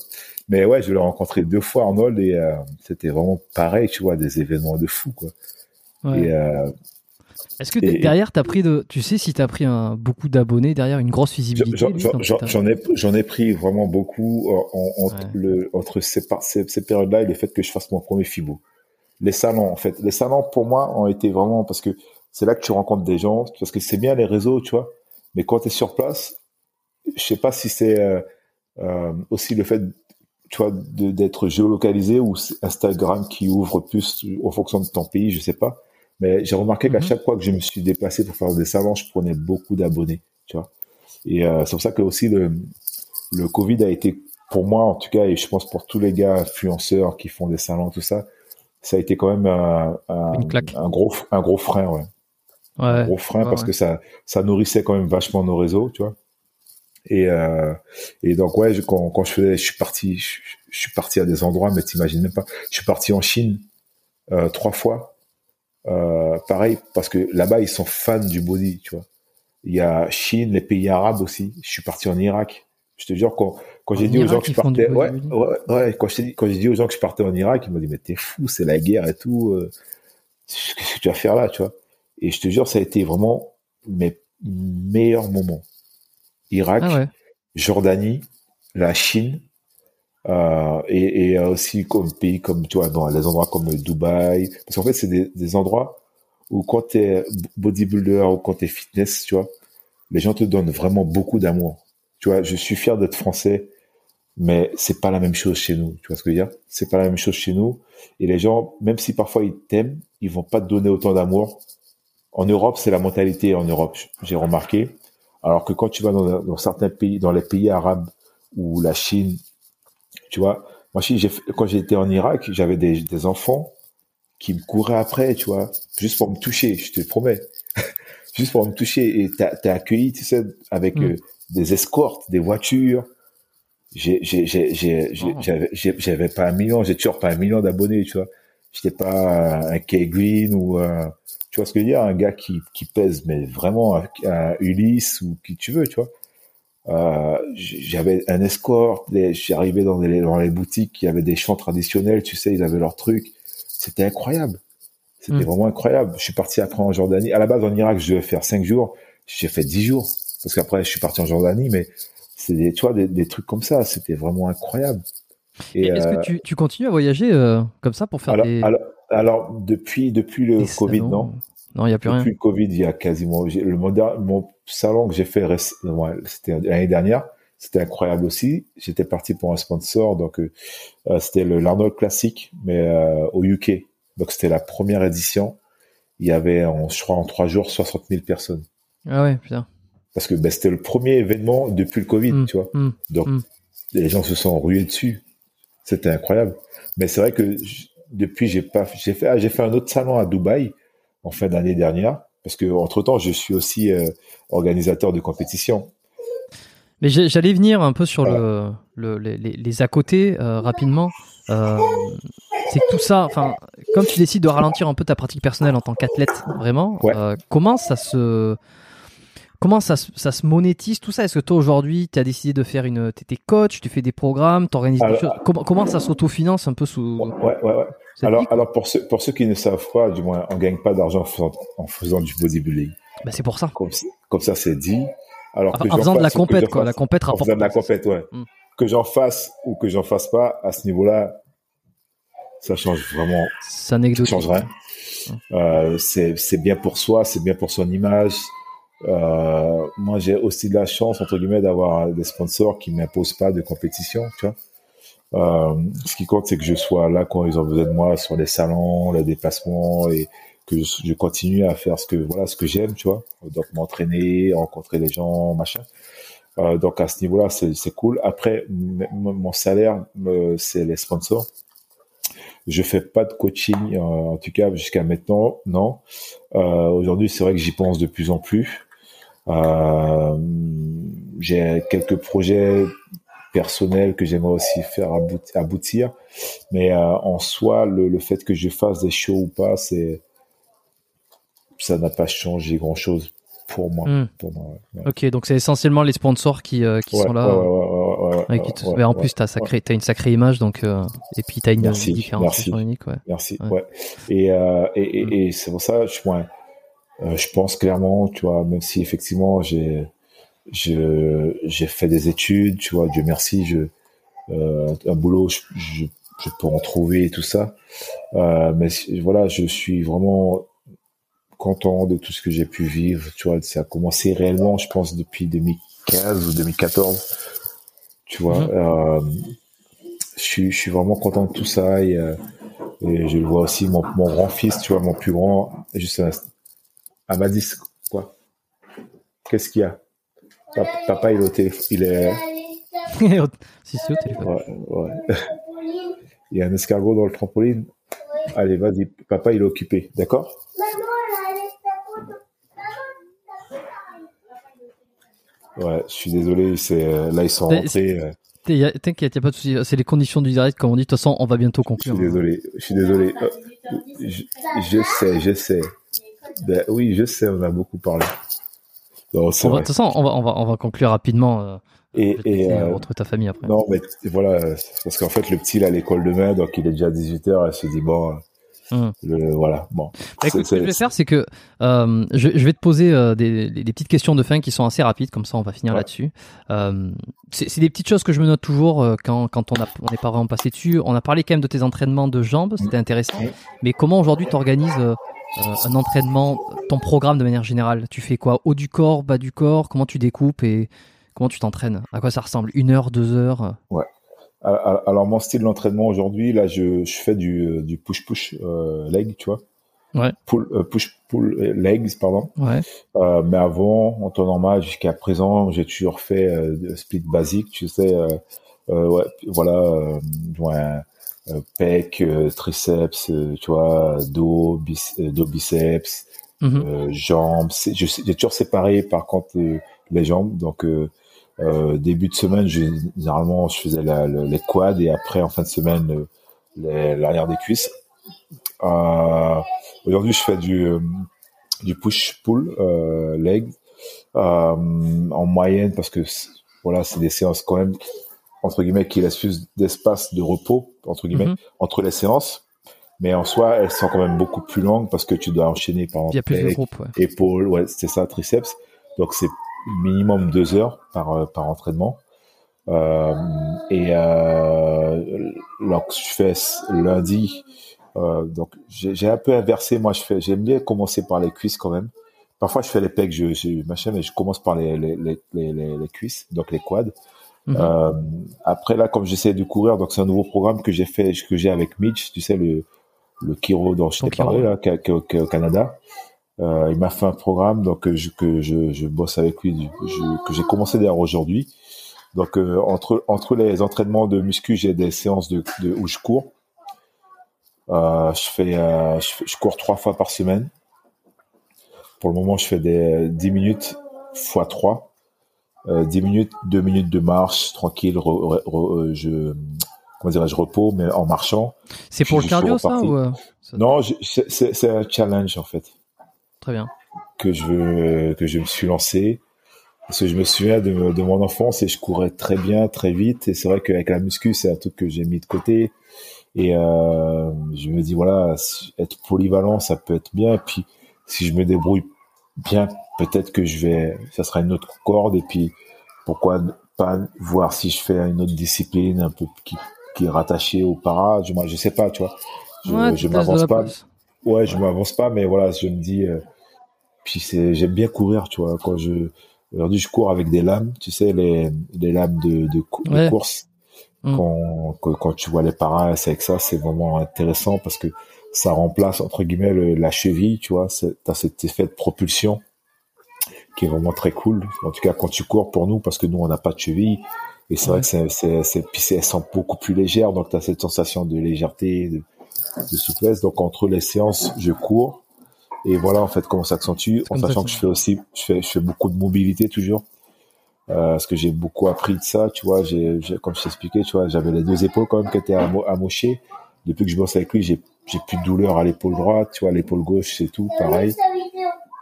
Mais ouais, je l'ai rencontré deux fois Arnold et euh, c'était vraiment pareil, tu vois, des événements de fou, quoi. Ouais. Et est-ce que derrière, as pris de, tu sais si tu as pris un, beaucoup d'abonnés derrière, une grosse visibilité J'en ai, j'en ai pris vraiment beaucoup en, le, entre ces, ces, ces périodes-là et le fait que je fasse mon premier FIBO. Les salons, en fait, les salons pour moi ont été vraiment parce que c'est là que tu rencontres des gens, parce que c'est bien les réseaux, tu vois. Mais quand tu es sur place, je sais pas si c'est euh, euh, aussi le fait tu vois, d'être géolocalisé ou Instagram qui ouvre plus en fonction de ton pays, je sais pas. Mais j'ai remarqué qu'à mhm. chaque fois que je me suis déplacé pour faire des salons, je prenais beaucoup d'abonnés, tu vois. Et euh, c'est pour ça que aussi le, le Covid a été, pour moi en tout cas, et je pense pour tous les gars influenceurs qui font des salons, tout ça, ça a été quand même un, un, un gros, un gros frein, ouais. ouais un gros frein parce que ça, ça nourrissait quand même vachement nos réseaux, tu vois. Et, euh, et donc ouais, je, quand, quand je faisais, je suis parti, je, suis parti à des endroits, mais t'imagines même pas. Je suis parti en Chine euh, trois fois. Euh, pareil, parce que là-bas ils sont fans du body, tu vois. Il y a Chine, les pays arabes aussi. Je suis parti en Irak. Je te jure quand quand j'ai dit aux gens que je partais, ouais, ouais, ouais, quand j'ai dit quand j'ai dit aux gens que je partais en Irak, ils m'ont dit mais t'es fou, c'est la guerre et tout. Euh, qu'est-ce que tu vas faire là, tu vois? Et je te jure, ça a été vraiment mes meilleurs moments. Irak, ah Jordanie, la Chine, euh, et, et, aussi comme pays comme tu vois dans les endroits comme Dubaï. Parce qu'en fait c'est des, des, endroits où quand tu es bodybuilder ou quand tu es fitness tu vois les gens te donnent vraiment beaucoup d'amour. Tu vois je suis fier d'être français mais c'est pas la même chose chez nous. Tu vois ce que je veux dire? C'est pas la même chose chez nous. Et les gens même si parfois ils t'aiment ils vont pas te donner autant d'amour. En Europe c'est la mentalité en Europe j'ai remarqué. Alors que quand tu vas dans, certains pays, dans les pays arabes ou la Chine, tu vois, moi, j'ai, quand j'étais en Irak, j'avais des, des enfants qui me couraient après, tu vois, juste pour me toucher, je te promets, juste pour me toucher. Et t'es accueilli, tu sais, avec mm. euh, des escortes, des voitures. J'ai, j'ai, j'ai, j'ai, oh. j'avais, j'avais pas un million, j'ai toujours pas un million d'abonnés, tu vois. J'étais pas un K-Green ou un, tu vois ce que je veux dire Un gars qui, qui pèse, mais vraiment un, Ulysse ou qui tu veux, tu vois. Euh, j'avais un escort, j'arrivais dans les, dans les boutiques, il y avait des chants traditionnels, tu sais, ils avaient leurs trucs. C'était incroyable. C'était hmm. vraiment incroyable. Je suis parti après en Jordanie. À la base, en Irak, je devais faire cinq jours. J'ai fait dix jours. Parce qu'après, je suis parti en Jordanie, mais c'est des, tu vois, des, des trucs comme ça. C'était vraiment incroyable. Est-ce que euh, tu, tu, continues à voyager euh, comme ça pour faire des... alors, alors, depuis, depuis le Covid, non Non, il n'y a plus rien. Depuis le Covid, il y a quasiment. Le mon salon que j'ai fait, c'était l'année dernière. C'était incroyable aussi. J'étais parti pour un sponsor, donc euh, euh c'était le l'Arnold Classic, mais euh, au UK. Donc c'était la première édition. Il y avait, en, je crois, en trois jours, 60 000 personnes. Ah ouais, putain. Parce que ben, c'était le premier événement depuis le Covid, mmh, tu vois. Mmh, donc mmh. les gens se sont rués dessus. C'était incroyable. Mais c'est vrai que depuis, j'ai pas, j'ai fait, ah, j'ai fait un autre salon à Dubaï en fin d'année dernière, parce que entre temps, je suis aussi euh, organisateur de compétition. Mais j'allais venir un peu sur le, le les, les, à côté euh, rapidement. Euh, c'est tout ça, enfin, comme tu décides de ralentir un peu ta pratique personnelle en tant qu'athlète, vraiment, comment ça se Comment ça, ça se monétise tout ça? Est-ce que toi aujourd'hui, tu as décidé de faire une. Tu étais coach, tu fais des programmes, tu organises des choses? Comment, comment ça s'autofinance un peu sous. Ouais, ouais, ouais. Alors, alors pour, ceux, pour ceux qui ne savent pas, du moins, on ne gagne pas d'argent en faisant, en faisant du bodybuilding. Bah, c'est pour ça. Comme, comme ça, c'est dit. Alors en, faisant de la compète, quoi. la compète rapporte. En faisant de la compète, ouais. Hmm. Que j'en fasse ou que j'en fasse pas, à ce niveau-là, ça change vraiment. Ça, change rien. Hmm. Euh, c'est bien pour soi, c'est bien pour son image, moi, j'ai aussi de la chance, entre guillemets, d'avoir des sponsors qui m'imposent pas de compétition, tu vois. Euh, ce qui compte, c'est que je sois là quand ils ont besoin de moi sur les salons, les déplacements et que je, continue à faire ce que voilà ce que j'aime, tu vois. Donc m'entraîner, rencontrer les gens, machin. Euh, donc à ce niveau-là, c'est cool. Après, mon salaire, c'est les sponsors. Je fais pas de coaching, euh, en tout cas jusqu'à maintenant, non. Euh, Aujourd'hui, c'est vrai que j'y pense de plus en plus. Euh, j'ai quelques projets personnels que j'aimerais aussi faire aboutir, mais euh, en soi, le, le, fait que je fasse des shows ou pas, c'est ça n'a pas changé grand chose pour moi. Hmm. Pour moi Ok, donc c'est essentiellement les sponsors qui, euh, qui sont là. Ouais, te... en plus, tu as, as, une sacrée image, donc, euh, et puis tu as une merci, différenciation merci, unique. Merci. Ouais. Et, euh, et, et, et c'est pour ça, je, moi, euh, je pense clairement, tu vois, même si effectivement j'ai j'ai fait des études, tu vois, Dieu merci, je euh, un boulot, je, je, je, peux en trouver et tout ça. Euh, mais voilà, je suis vraiment content de tout ce que j'ai pu vivre. Tu vois, ça a commencé réellement, je pense, depuis 2015 ou 2014. Tu vois, mmh. euh, je suis, je suis vraiment content de tout ça et, euh, et je le vois aussi mon, mon grand fils, tu vois, mon plus grand, juste un instant. Amadis, quoi? Qu'est-ce qu'il y a? Papa, il est au téléphone, il est. si c'est au téléphone. Ouais, ouais. il y a un escargot dans le trampoline. Allez, vas-y, papa, il est occupé, d'accord? Ouais, je suis désolé, c'est là ils sont rentrés. euh, T'inquiète, y a pas de souci. C'est les conditions du direct, comme on dit. De toute façon, on va bientôt Je conclure. suis désolé, je suis désolé. Euh, Je, je sais, je sais. Ben, oui, je sais, on a beaucoup parlé. Non, c'est On va- vrai. de toute façon, on va, on va, on va conclure rapidement. Euh, Et, et euh, euh, retrouver ta famille après. non, mais voilà, parce qu'en fait, le petit, il a l'école demain, donc il est déjà 18h, elle se dit, bon, Hum. le, voilà, bon. Bah, écoute, ce que je vais faire, c'est que euh, je, je vais te poser euh, des, petites questions de fin qui sont assez rapides, comme ça on va finir Ouais. là-dessus. Euh, c'est des petites choses que je me note toujours euh, quand, quand on n'est pas vraiment passé dessus. On a parlé quand même de tes entraînements de jambes, c'était intéressant. Ouais. Mais comment aujourd'hui tu organises un entraînement, ton programme de manière générale Tu fais quoi? Haut du corps, bas du corps? Comment tu découpes et comment tu t'entraînes? À quoi ça ressemble? Une heure, deux heures? Alors, alors, mon style d'entraînement aujourd'hui, là, je, je fais du, euh, du push-push euh, leg, tu vois? Ouais. Pull, euh, push-pull euh, legs, pardon. Ouais. Euh, mais avant, en temps normal, jusqu'à présent, j'ai toujours fait euh, split basique, tu sais, euh, euh, ouais, voilà, euh, ouais, euh, pec, euh, triceps, euh, tu vois, dos, bis, euh, dos biceps, Mhm. euh, jambes. J'ai toujours séparé par contre euh, les jambes. Donc euh, euh, début de semaine, généralement je faisais la, les quads et après en fin de semaine euh, l'arrière des cuisses. Euh, Aujourd'hui, je fais du euh, du push pull euh, leg euh, en moyenne parce que voilà, c'est des séances quand même entre guillemets qui laissent plus d'espace de repos entre guillemets Mhm. entre les séances. Mais en soi, elles sont quand même beaucoup plus longues parce que tu dois enchaîner par Il y a plus de groupes. Ouais. épaules, ouais, c'est ça, triceps. Donc c'est minimum deux heures par euh, par entraînement. Euh, et euh, lorsque je fais lundi, euh, donc j'ai un peu inversé. Moi, je fais, j'aime bien commencer par les cuisses quand même. Parfois, je fais les pecs, je, je machin, mais je commence par les les, les, les cuisses, donc les quads. Mhm. Euh, après là, comme j'essaie de courir, donc c'est un nouveau programme que j'ai fait, que j'ai avec Mitch, tu sais le le Kiro dont je t'ai parlé là, qui qui au qui est au Canada. Euh, il m'a fait un programme donc que je, que je, je bosse avec lui, je- que j'ai commencé d'ailleurs aujourd'hui. Donc euh, entre entre les entraînements de muscu, j'ai des séances de, de où je cours. Euh, je fais, euh, je je cours trois fois par semaine. Pour le moment, je fais des 10 minutes fois 3. Euh, 10 minutes, 2 minutes de marche tranquille, re- re- re- euh, je comment dirais-je repos mais en marchant. C'est pour le cardio, ça ou euh, ça- Non, c'est un challenge en fait Très bien. que je veux, que je me suis lancé. Parce que je me souviens de, de mon enfance et je courais très bien, très vite. Et c'est vrai qu'avec la muscu, c'est un truc que j'ai mis de côté. Et euh, je me dis, voilà, être polyvalent, ça peut être bien. Et puis, si je me débrouille bien, peut-être que je vais, ça sera une autre corde. Et puis, pourquoi pas voir si je fais une autre discipline un peu qui, qui est rattachée au para. Je, je sais pas, tu vois. Je, Ouais, je m'avance pas. place. Ouais, je m'avance pas, mais voilà, je me dis. euh, puis c'est, j'aime bien courir, tu vois. Quand je aujourd'hui, je cours avec des lames, tu sais, les, les lames de, de, cou- de Ouais. course. Mm. Quand, quand, quand tu vois les paras, c'est avec ça, c'est vraiment intéressant parce que ça remplace entre guillemets le- la cheville, tu vois. T'as cet effet de propulsion qui est vraiment très cool. En tout cas, quand tu cours pour nous, parce que nous, on n'a pas de cheville. Et c'est Ouais. vrai que c'est, c'est, puis elles sont beaucoup plus légères, donc tu as cette sensation de légèreté, de, de souplesse. Donc entre les séances, je cours. Et voilà, en fait, comment ça s'accentue, en sachant que je fais aussi, je fais, je fais beaucoup de mobilité toujours. Euh, parce que j'ai beaucoup appris de ça, tu vois, j'ai, j'ai- comme je t'expliquais, tu vois, j'avais les deux épaules quand même qui étaient amo- amochées. Depuis que je bosse avec lui, j'ai, j'ai plus de douleur à l'épaule droite, tu vois, l'épaule gauche, c'est tout, pareil.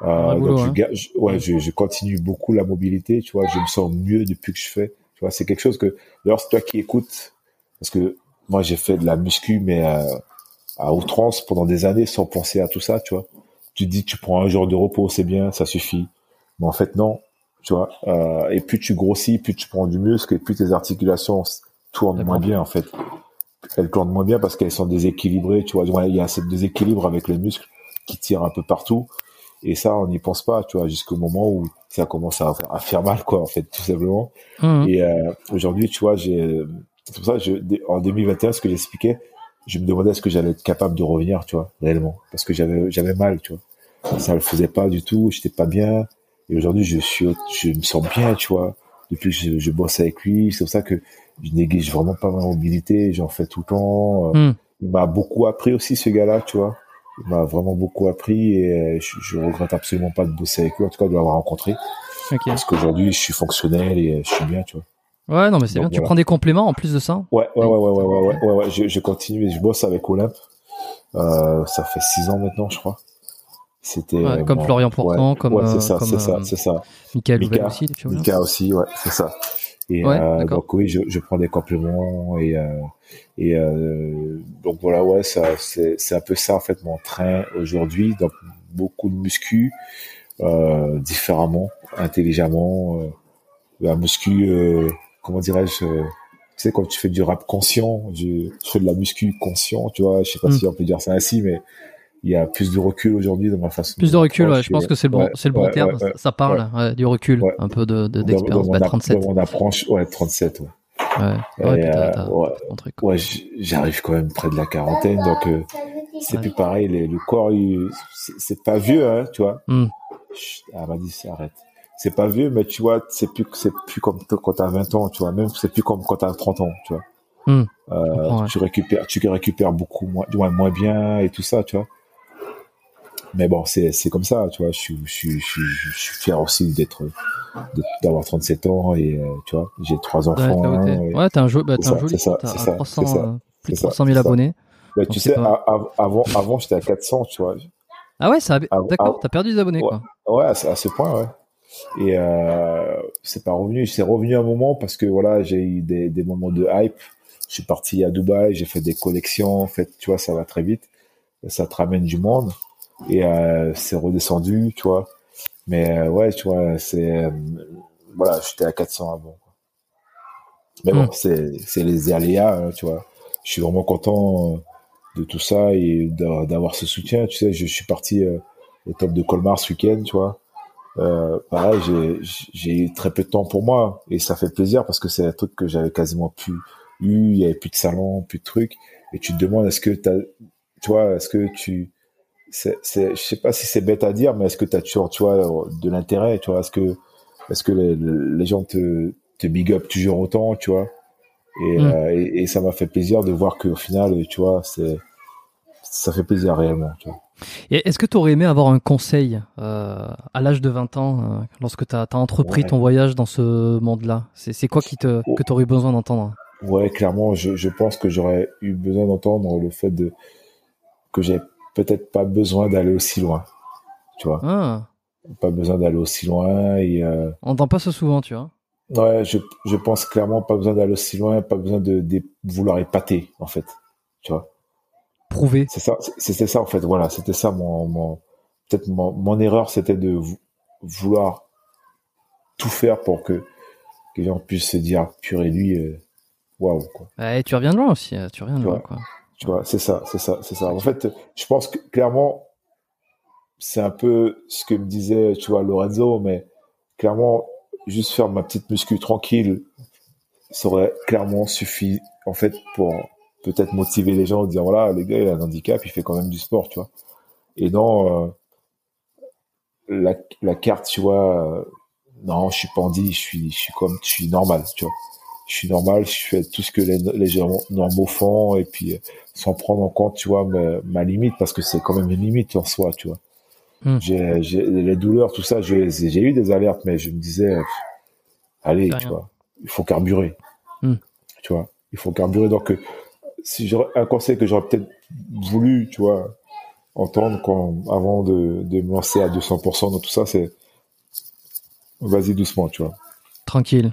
Euh, boulot, donc je, hein. ga- ouais, je, je continue beaucoup la mobilité, tu vois, je me sens mieux depuis que je fais, tu vois, c'est quelque chose que, d'ailleurs, c'est toi qui écoutes, parce que moi j'ai fait de la muscu, mais euh, à outrance pendant des années sans penser à tout ça, tu vois. Tu te dis tu prends un jour de repos, c'est bien, ça suffit. Mais en fait, non, tu vois. Euh, et plus tu grossis, plus tu prends du muscle, et plus tes articulations tournent moins bien, en fait. Elles tournent moins bien parce qu'elles sont déséquilibrées, tu vois. Il y a ce déséquilibre avec les muscles qui tirent un peu partout. Et ça, on n'y pense pas, tu vois, jusqu'au moment où ça commence à, à faire mal, quoi, en fait, tout simplement. Mhm. Et euh, aujourd'hui, tu vois, j'ai C'est pour ça que je, en 2021, ce que j'expliquais, je me demandais est-ce que j'allais être capable de revenir, tu vois, réellement, parce que j'avais j'avais mal, tu vois. Ça le faisait pas du tout, j'étais pas bien. Et aujourd'hui, je suis, je me sens bien, tu vois. Depuis que je, je bosse avec lui, c'est pour ça que je néglige vraiment pas ma mobilité, j'en fais tout le temps. Hmm. Il m'a beaucoup appris aussi, ce gars-là, tu vois. Il m'a vraiment beaucoup appris et je, je, regrette absolument pas de bosser avec lui, en tout cas de l'avoir rencontré. Parce qu'aujourd'hui, je suis fonctionnel et je suis bien, tu vois. Ouais, non, mais c'est bien. Tu prends des compléments en plus de ça Ouais, ouais, ouais, ouais, ouais, ouais, ouais, ouais, Je, je continue, je bosse avec Olympe. Euh, ça fait six ans maintenant, je crois. C'était ouais, comme Florian Pourtant, comme ouais, c'est ça, c'est ça, c'est ça. Michael Mika, aussi, Mika aussi, ouais, c'est ça. Et euh, donc oui, je, je prends des compléments et euh, et euh, donc voilà, ouais, ça c'est c'est un peu ça en fait mon train aujourd'hui. Donc beaucoup de muscu, euh, différemment, intelligemment, euh, un muscu, euh, comment dirais-je. tu sais quand tu fais du rap conscient, je, je fais de la muscu conscient, tu vois. Je sais pas hmm. si on peut dire ça ainsi, mais il y a plus de recul aujourd'hui dans ma façon. Plus de recul, ouais, je pense que c'est le bon, c'est le bon terme. ça parle du recul, un peu de d'expérience. Bah, 37. Dans mon approche, ouais, 37. Ouais. Ouais, ouais, j'arrive quand même près de la quarantaine, donc euh, c'est plus pareil. le corps, c'est pas vieux, hein, tu vois. Mm. Elle m'a dit, arrête. C'est pas vieux, mais tu vois, c'est plus, c'est plus comme quand t'as 20 ans, tu vois. Même c'est plus comme quand t'as 30 ans, tu vois. Mm. Euh, tu récupères, tu récupères beaucoup moins, moins bien et tout ça, tu vois mais bon, c'est c'est comme ça, tu vois. Je suis je suis je suis, fier aussi d'être d'avoir 37 ans et euh, tu vois, j'ai trois enfants. Ouais, t'as un, jo bah, un joli ça, t'as 300 plus de 300 000 abonnés. Bah, tu sais, avant avant j'étais à 400, tu vois. Ah ouais, ça d'accord, t'as perdu des abonnés ouais, quoi. Ouais, à ce point, ouais. Et euh, c'est pas revenu, c'est revenu un moment parce que voilà, j'ai eu des, des moments de hype. Je suis parti à Dubaï, j'ai fait des collections, en fait, tu vois, ça va très vite. Ça te ramène du monde et euh, c'est redescendu, tu vois. Mais euh, ouais, tu vois, c'est euh, voilà, j'étais à 400 avant. Mais bon, hmm. c'est c'est les aléas, hein, tu vois. Je suis vraiment content de tout ça et d'avoir ce soutien. Tu sais, je, suis parti au top de Colmar ce week-end, tu vois. Euh, pareil, j'ai j'ai eu très peu de temps pour moi et ça fait plaisir parce que c'est un truc que j'avais quasiment plus eu. Il y avait plus de salon, plus de trucs. Et tu te demandes est-ce que t'as, tu vois, est-ce que tu c'est, c'est, je sais pas si c'est bête à dire, mais est-ce que tu as toujours, tu vois, de l'intérêt, tu vois, est-ce que, est-ce que les, les, gens te, te big up toujours autant, tu vois, et, mm. euh, et, et, ça m'a fait plaisir de voir qu'au final, tu vois, c'est, ça fait plaisir réellement, tu vois. Et est-ce que tu aurais aimé avoir un conseil euh, à l'âge de 20 ans, euh, lorsque tu as, entrepris ton voyage dans ce monde-là? C'est, c'est quoi qui te, que tu aurais besoin d'entendre? Ouais, clairement, je, je pense que j'aurais eu besoin d'entendre le fait de que j'ai peut-être pas besoin d'aller aussi loin. Tu vois. Ah. Pas besoin d'aller aussi loin et. Euh... On n'entend pas ça souvent, tu vois. Ouais, je, je pense clairement pas besoin d'aller aussi loin, pas besoin de, de vouloir épater, en fait. Tu vois. Prouver. C'est ça, c'était ça, en fait. Voilà, c'était ça mon, mon peut-être mon, mon erreur, c'était de vouloir tout faire pour que, que les gens puissent se dire, purée, lui, euh, waouh, quoi. Ouais, tu reviens de loin aussi, euh, tu reviens de loin, quoi. Tu vois, c'est ça, c'est ça, c'est ça. En fait, je pense que clairement, c'est un peu ce que me disait, tu vois, Lorenzo, mais clairement, juste faire ma petite muscu tranquille, ça aurait clairement suffi, en fait, pour peut-être motiver les gens, dire voilà, le gars, il a un handicap, il fait quand même du sport, tu vois. Et non, euh, la, la carte, tu vois, euh, non, je suis pandit, je suis, je suis comme, je suis normal, tu vois je suis normal, je fais tout ce que les, les gens normaux font et puis euh, sans prendre en compte, tu vois, ma, ma limite parce que c'est quand même une limite en soi, tu vois. Hmm. J'ai, les douleurs, tout ça, j'ai, eu des alertes, mais je me disais, allez, tu vois, il faut carburer, hmm. tu vois, il faut carburer. Donc, euh, si un conseil que j'aurais peut-être voulu, tu vois, entendre quand, avant de, de me lancer à 200% dans tout ça, c'est vas-y doucement, tu vois. Tranquille.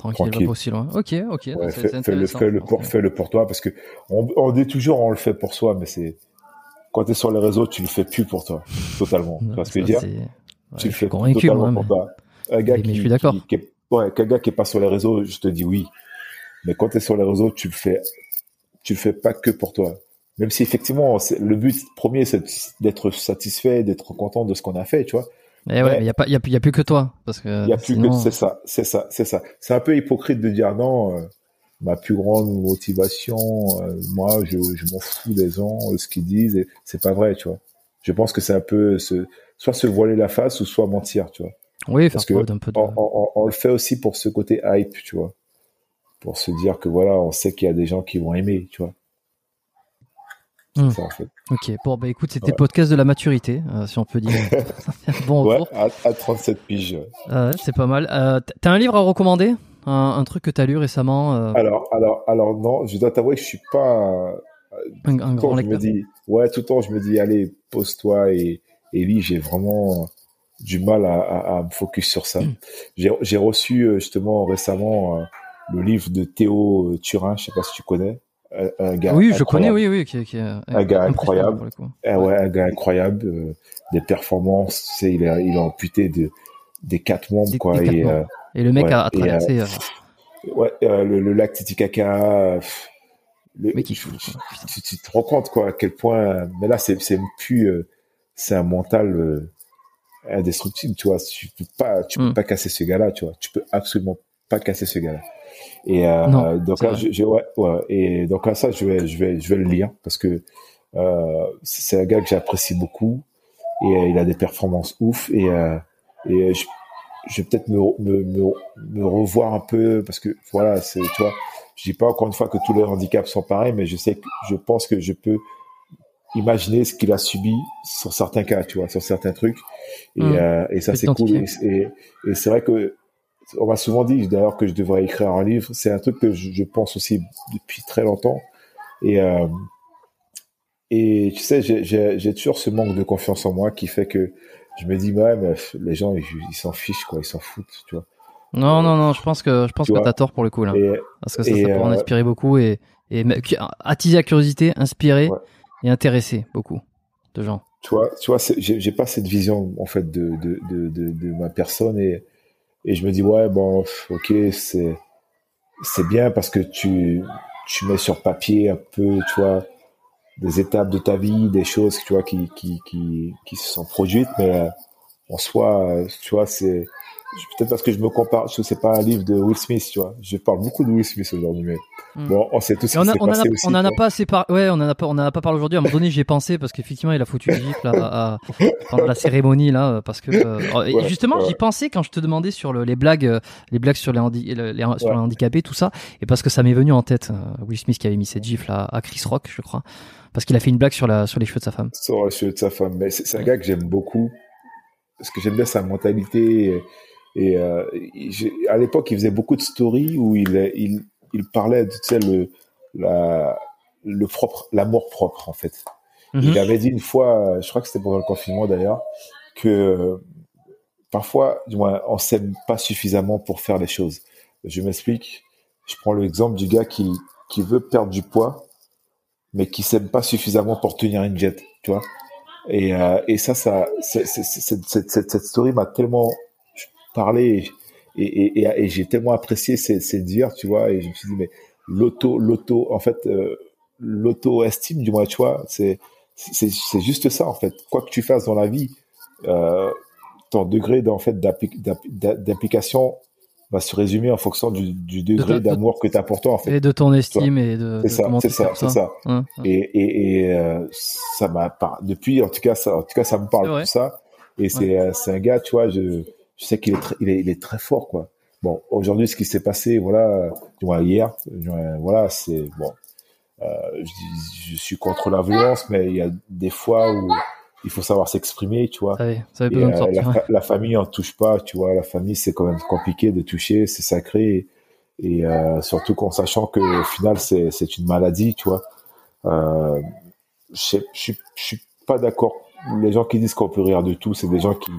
Tranquille, Pas aussi loin. Ok, ok. fais, le, fais, le pour, fais le pour toi parce que on, on, dit toujours on le fait pour soi, mais c'est quand tu es sur les réseaux, tu le fais plus pour toi, totalement. tu vois ce que je dire Tu le fais totalement pour toi. Un gars qui, qui, est, ouais, gars qui est pas sur les réseaux, je te dis oui. Mais quand tu es sur les réseaux, tu le fais, tu le fais pas que pour toi. Même si effectivement, le but premier, c'est d'être satisfait, d'être content de ce qu'on a fait, tu vois. Eh ouais, il y a y a, plus que toi, parce que. Il y a plus que c'est ça, c'est ça, c'est ça. C'est un peu hypocrite de dire non. Euh, ma plus grande motivation, moi, je, je m'en fous des gens, ce qu'ils disent, et c'est pas vrai, tu vois. Je pense que c'est un peu se, soit se voiler la face ou soit mentir, tu vois. Oui, parce que peu de... on, le fait aussi pour ce côté hype, tu vois, pour se dire que voilà, on sait qu'il y a des gens qui vont aimer, tu vois. Ça, en fait. Ok, bon, bah écoute, c'était podcast de la maturité, euh, si on peut dire. bon ouais, à, à, 37 piges. Euh, c'est pas mal. Euh, T'as un livre à recommander? Un, truc que tu as lu récemment euh? Alors, alors, alors non, je dois t'avouer que je suis pas un, un grand lecteur. Je me dis, ouais, tout le temps, je me dis, allez, pose-toi et, et lis. J'ai vraiment du mal à, à, à, me focus sur ça. Hmm. J'ai reçu euh, justement récemment le livre de Théo Turin, je sais pas si tu connais. Un, gars oui, je connais, oui, oui, qui, qui un gars incroyable. Eh ouais, un gars incroyable, des performances. Tu il a, il a amputé de, des quatre membres, quoi. et, et le mec a, traversé. Euh, ouais, euh, le, lac Titicaca. Le, tu, te rends compte quoi à quel point mais là c'est c'est plus euh, c'est un mental indestructible tu vois tu peux pas tu peux hmm. pas casser ce gars là tu vois tu peux absolument pas casser ce gars et donc là je, ouais, ouais, et donc là ça je vais je vais je vais le lire parce que c'est un gars que j'apprécie beaucoup. Et il a des performances ouf. Et et je, je vais peut-être me, me, me, me, revoir un peu parce que voilà, c'est tu vois, je dis pas encore une fois que tous les handicaps sont pareils, mais je sais que je pense que je peux imaginer ce qu'il a subi sur certains cas, tu vois, sur certains trucs, et, mmh. euh, et ça c'est cool. Et, et, c'est vrai que on m'a souvent dit d'ailleurs que je devrais écrire un livre. C'est un truc que je, je, pense aussi depuis très longtemps. Et euh, et tu sais, j'ai toujours ce manque de confiance en moi qui fait que je me dis mais les gens ils s'en fichent quoi. Ils s'en foutent tu vois. Non non non je pense que je pense que t'as tort pour le coup là. Parce que ça, ça pourrait en euh, inspirer beaucoup et et attiser la curiosité inspirer et intéresser beaucoup de gens. Tu vois tu vois j'ai pas cette vision en fait de de, de de, de ma personne et et je me dis ouais bon ok c'est c'est bien parce que tu tu mets sur papier un peu tu vois des étapes de ta vie, des choses tu vois qui qui qui, qui se sont produites, mais euh, en soi, tu vois, c'est peut-être parce que je me compare, je sais pas un livre de Will Smith, tu vois. Je parle beaucoup de Will Smith aujourd'hui, mais hmm. bon, on sait tout ce qui s'est passé aussi. On en a pas assez par... ouais, on en a pas, on en a pas parlé aujourd'hui. À un moment donné, j'y ai pensé parce qu'effectivement, il a foutu une gifle là, pendant la cérémonie là, parce que euh, justement, j'y pensais quand je te demandais sur le, les blagues, les blagues sur les, handi... les, sur les handicapés, tout ça, et parce que ça m'est venu en tête. Will Smith qui avait mis cette gifle à, à Chris Rock, je crois parce qu'il a fait une blague sur, la, sur les cheveux de sa femme. Sur les cheveux de sa femme. Mais c'est un gars que j'aime beaucoup. Parce que j'aime bien sa mentalité. Et, euh, à l'époque, il faisait beaucoup de stories où il, il, il parlait de tu sais, le, la, le propre, l'amour propre, en fait. Mhm. Il avait dit une fois, je crois que c'était pendant le confinement d'ailleurs, que parfois, du moins, on s'aime pas suffisamment pour faire les choses. Je m'explique. Je prends l'exemple du gars qui, qui veut perdre du poids, mais qui s'aiment pas suffisamment pour tenir une jet, tu vois. Et, euh, et ça, ça, cette, cette, cette story m'a tellement parlé et, et, et, et j'ai tellement apprécié ces, ces dires, tu vois. Et je me suis dit, mais l'auto, l'auto, en fait, euh, l'auto-estime, du moins, tu vois, c'est, c'est, c'est juste ça, en fait. Quoi que tu fasses dans la vie, euh, ton degré d'en fait d'application va se résumer en fonction du, du degré d'amour que tu as pour toi en fait. Et de ton estime et de. C'est ça, c'est ça, c'est ça. Et, et, et euh, ça m'a depuis en tout cas ça, en tout cas ça me parle tout ça. Et c'est euh, c'est un gars, tu vois, je je sais qu'il est très, il est, il est très fort quoi. Bon, aujourd'hui ce qui s'est passé, voilà, tu vois hier, voilà, c'est bon. Euh, je, je suis contre la violence, mais il y a des fois où il faut savoir s'exprimer, tu vois. Ça ça euh, sortir, la, la, famille en touche pas, tu vois. La famille, c'est quand même compliqué de toucher, c'est sacré. Et, euh, surtout qu'en sachant que au final, c'est, une maladie, tu vois. Euh, je suis pas d'accord. Les gens qui disent qu'on peut rire de tout, c'est des gens qui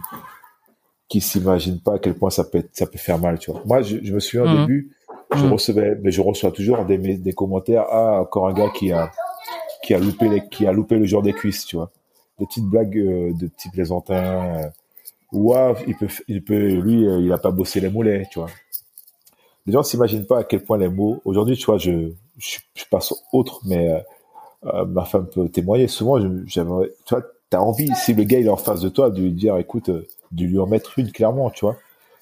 qui s'imaginent pas à quel point ça peut ça peut faire mal, tu vois. Moi, je, je me souviens au mhm. début, je mhm. recevais, mais je reçois toujours des, des commentaires. Ah, encore un gars qui a qui a loupé les, qui a loupé le jour des cuisses, tu vois des petites blagues euh, de petits plaisantins. Euh, ou il peut, il peut, lui, euh, il a pas bossé les mollets, tu vois. Les gens s'imaginent pas à quel point les mots. Aujourd'hui, tu vois, je, je, passe autre, mais ma femme peut témoigner. Souvent, j'aimerais, tu vois, t'as envie, si le gars il est en face de toi, de lui dire, écoute, de lui en mettre une clairement, tu vois.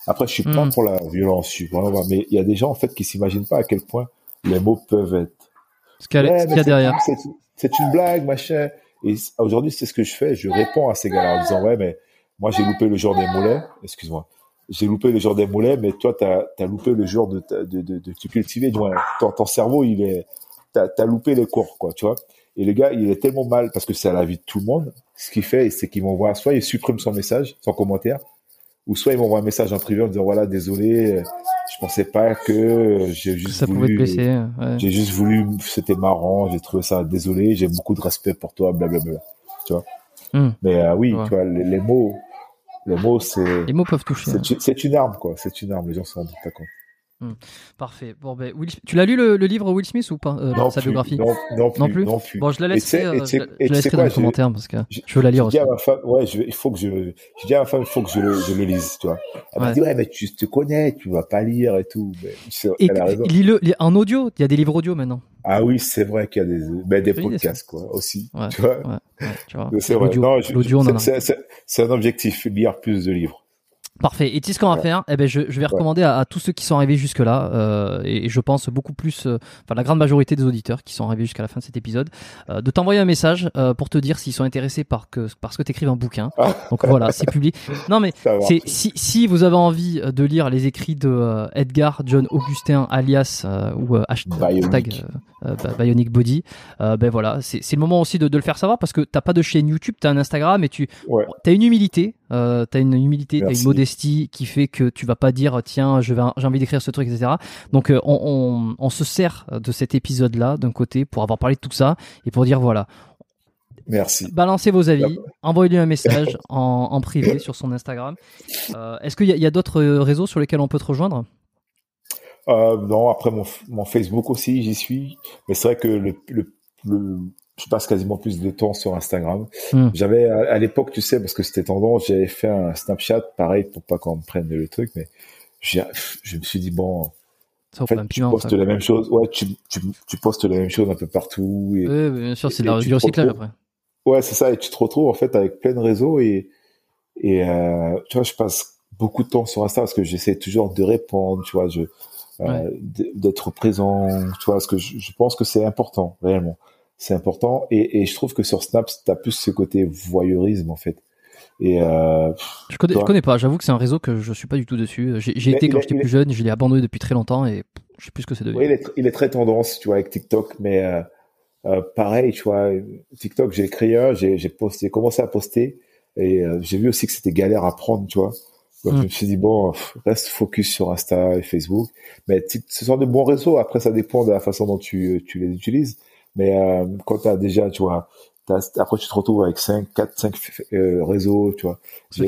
Après, je suis pas mm. pour la violence, je suis vraiment, mais il y a des gens en fait qui s'imaginent pas à quel point les mots peuvent être. Ce qu'il y a, Ouais, derrière. c'est- une blague, machin. Et aujourd'hui, c'est ce que je fais. Je réponds à ces gars-là en disant, ouais, mais moi, j'ai loupé le jour des moulets. Excuse-moi. J'ai loupé le jour des moulets, mais toi, t'as as loupé le jour de, de, de, de te cultiver. Ton, ton cerveau, il est, t'as as loupé les cours, quoi, tu vois. Et le gars, il est tellement mal parce que c'est à la vie de tout le monde. Ce qu'il fait, c'est qu'il m'envoie, soit il supprime son message, son commentaire, ou soit il m'envoie un message en privé en disant, voilà, désolé, je pensais pas que j'ai juste ça pouvait te voulu, blesser. ouais. j'ai juste voulu, c'était marrant, j'ai trouvé ça désolé, j'ai beaucoup de respect pour toi, blablabla. Tu vois? Hmm. Mais euh, oui, Ouais. tu vois, les, les mots, les mots, c'est, Les mots peuvent toucher. hein. c'est, c'est une arme, quoi. C'est une arme, les gens s'en rendent pas compte. Parfait. Bon, ben, Will tu l'as lu le, le livre Will Smith ou pas euh, non, sa plus, biographie non, non plus, Non plus non plus. Bon, je la sais- laisserai, euh, sais- je je sais laisserai quoi, dans les commentaires parce que je veux la lire Je aussi. femme, ouais, je, il faut que je, je dis à ma femme, il faut que je le, je le lise, tu vois. Elle Ouais. m'a dit, ouais, mais tu te connais, tu vas pas lire et tout. Mais, c'est- Et lis-le lis- en audio. Il y a des livres audio maintenant. Ah oui, c'est vrai qu'il y a des, ben, des podcasts, quoi, aussi. Ouais, Tu vois. ouais, ouais, tu vois. C'est vrai. L'audio, c'est un objectif, lire plus de livres. Parfait. Et tu sais ce qu'on va Ouais. faire? Eh ben, je, je vais recommander à, à tous ceux qui sont arrivés jusque là, euh, et, et je pense beaucoup plus, euh, enfin la grande majorité des auditeurs qui sont arrivés jusqu'à la fin de cet épisode, euh, de t'envoyer un message euh, pour te dire s'ils sont intéressés par que parce que t'écrives un bouquin. Ah. Donc voilà, c'est publié. Non mais c'est si, si vous avez envie de lire les écrits de euh, Edgar John Augustin alias euh, ou euh, hashtag, Bionic. euh, euh, bah, Bionic Body, euh, ben voilà, c'est c'est le moment aussi de, de le faire savoir parce que t'as pas de chaîne YouTube, t'as un Instagram et tu Ouais. t'as une humilité, euh, t'as une humilité, t'as une modestie qui fait que tu vas pas dire tiens je vais j'ai envie d'écrire ce truc etc. Donc euh, on, on, on se sert de cet épisode là d'un côté pour avoir parlé de tout ça et pour dire voilà Merci. balancez vos avis, envoyez-lui un message en, en privé sur son Instagram. Euh, Est-ce qu'il y a, d'autres euh, réseaux sur lesquels on peut te rejoindre? Non, après mon, mon Facebook aussi, j'y suis. Mais c'est vrai que le, le, le- je passe quasiment plus de temps sur Instagram. Hmm. J'avais à, à l'époque, tu sais, parce que c'était tendance, j'avais fait un Snapchat, pareil, pour pas qu'on me prenne le truc, mais je me suis dit bon, Ça en fait, tu postes ça. la même chose. Ouais, tu, tu, tu postes la même chose un peu partout. Et, Oui, bien sûr, c'est du recyclage après. Ouais, c'est ça. Et tu te retrouves en fait avec plein de réseaux et et euh, tu vois, je passe beaucoup de temps sur Insta parce que j'essaie toujours de répondre, tu vois, je euh, Ouais. d'être présent, tu vois, parce que je, je pense que c'est important réellement. C'est important et, et je trouve que sur Snap, t'as plus ce côté voyeurisme en fait. Et euh, Je connais, Toi je connais pas, j'avoue que c'est un réseau que je suis pas du tout dessus. J'ai été quand j'étais plus jeune, je l'ai abandonné depuis très longtemps et je sais plus ce que c'est devenu. il est tr- il est très tendance, tu vois, avec TikTok, mais euh, euh, pareil, tu vois, TikTok, j'ai créé un, j'ai posté, j'ai commencé à poster et euh, j'ai vu aussi que c'était galère à prendre, tu vois. Donc je me suis dit bon, reste focus sur Insta et Facebook. Mais ce sont de bons réseaux. Après, ça dépend de la façon dont tu, tu les utilises. Mais euh, quand tu as déjà, tu vois, t'as- après tu te retrouves avec 5, 4, 5 euh, réseaux, tu vois. C'est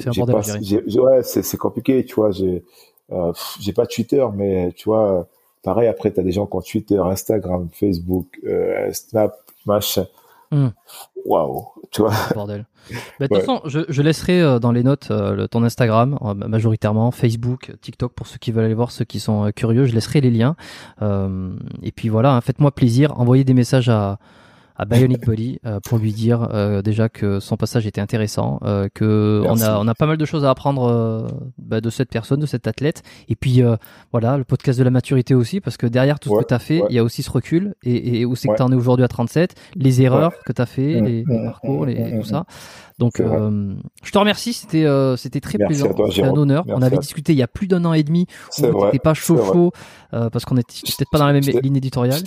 ouais, c'est compliqué, tu vois. J'ai euh, j'ai pas Twitter, mais tu vois, pareil. Après, t'as des gens qui ont Twitter, Instagram, Facebook, euh, Snap, machin. Hmm. Waouh, tu vois. bordel. Bah, de toute Ouais. façon, je, je laisserai euh, dans les notes euh, ton Instagram, euh, majoritairement, Facebook, TikTok, pour ceux qui veulent aller voir, ceux qui sont curieux, je laisserai les liens. Euh, et puis voilà, hein, faites-moi plaisir, envoyez des messages à, à Bionic Body euh, pour lui dire euh, déjà que son passage était intéressant, euh, que on a, on a pas mal de choses à apprendre euh, bah, de cette personne, de cet athlète. Et puis euh, voilà, le podcast de la maturité aussi, parce que derrière tout ce que tu as fait, il ouais. y a aussi ce recul. Et, et où c'est que Ouais. tu en es aujourd'hui à 37, les erreurs que tu as fait, Mm, les, les mm, parcours, les, mm, tout ça. Donc, euh, je te remercie. C'était, euh, c'était très Merci plaisant. C'était un honneur. Merci on avait discuté il y a plus d'un an et demi. Vrai. t'étais pas chaud chaud euh, parce qu'on était peut-être pas dans la même ligne éditoriale.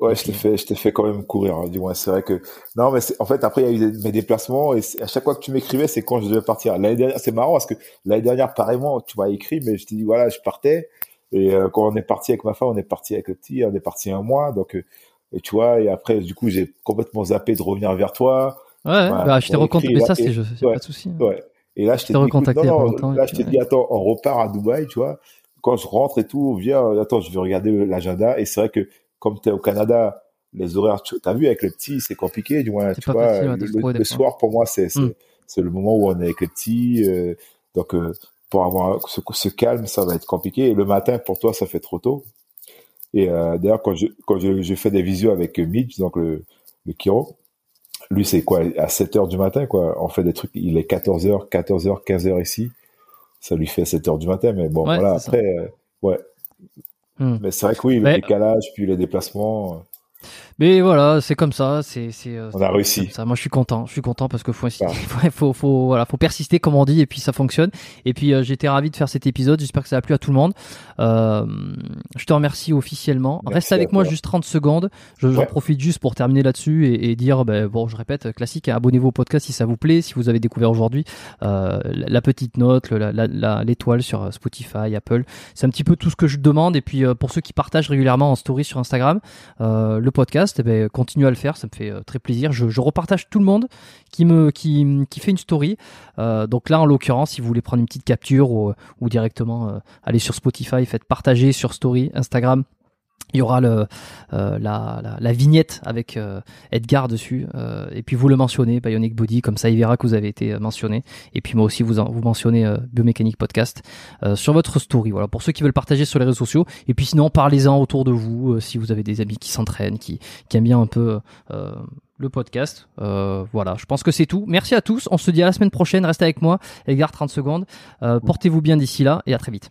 Ouais, je t'ai fait, je t'ai fait quand même courir, hein, du moins. C'est vrai que, non, mais en fait, après, il y a eu des- mes déplacements et à chaque fois que tu m'écrivais, c'est quand je devais partir. L'année dernière, c'est marrant parce que l'année dernière, pareillement, tu m'as écrit, mais je t'ai dit, voilà, je partais. Et euh, quand on est parti avec ma femme, on est parti avec le petit, on est parti un mois. Donc, euh, et tu vois, et après, du coup, j'ai complètement zappé de revenir vers toi. Ouais, bah, je t'ai recontacté. Mais ça, c'est, ouais. pas de souci. Ouais. Et là, je t'ai écoute, recontacté non, non, là, je t'ai ouais. dit, attends, on repart à Dubaï, tu vois. Quand je rentre et tout, viens, attends, je vais regarder l'agenda. Et c'est vrai que, comme tu es au Canada, les horaires, tu as vu, avec le petit, c'est compliqué, du moins, tu vois. facile, le, soir, pour moi, c'est, Mm. le moment où on est avec le petit. euh, donc, euh, pour avoir ce, ce calme, ça va être compliqué. Et le matin, pour toi, ça fait trop tôt. Et euh, d'ailleurs, quand je, quand je, je fais des visios avec Mitch, donc le, le Kiro, lui, c'est quoi À 7 heures du matin, quoi. On fait des trucs, il est 14 heures, 14 heures, 15 heures ici. Ça lui fait 7 heures du matin, mais bon, Ouais, voilà. Après, ouais. Hmm. Mais c'est vrai que oui, le décalage, puis les déplacements. Mais voilà, c'est comme ça. C'est, c'est. Euh, on a réussi. Ça. Moi, je suis content. Je suis content parce que faut, faut, faut, voilà, faut persister, comme on dit, et puis ça fonctionne. Et puis, euh, j'étais ravi de faire cet épisode. J'espère que ça a plu à tout le monde. Euh, je te remercie officiellement. Reste avec moi juste 30 secondes. Je, J'en profite juste pour terminer là-dessus et, et dire, ben, bon, je répète, classique. Abonnez-vous au podcast si ça vous plaît. Si vous avez découvert aujourd'hui euh, la, petite note, la, la, l'étoile sur Spotify, Apple. C'est un petit peu tout ce que je demande. Et puis, pour ceux qui partagent régulièrement en story sur Instagram, le podcast eh ben, continuez à le faire, ça me fait euh, très plaisir. Je, repartage tout le monde qui me fait une story. Euh, donc là, en l'occurrence, si vous voulez prendre une petite capture ou, ou directement euh, aller sur Spotify, faites partager sur story, Instagram, il y aura le, euh, la, la, la, vignette avec euh, Edgar dessus. Euh, et puis vous le mentionnez, Bionic Body, comme ça il verra que vous avez été mentionné. Et puis moi aussi, vous, vous mentionnez Biomécanique Podcast sur votre story. Voilà, pour ceux qui veulent partager sur les réseaux sociaux. Et puis sinon, parlez-en autour de vous, si vous avez des amis qui s'entraînent, qui, qui aiment bien un peu le podcast. voilà, je pense que c'est tout. Merci à tous. On se dit à la semaine prochaine. Restez avec moi. Edgar, 30 secondes. Portez-vous bien d'ici là et à très vite.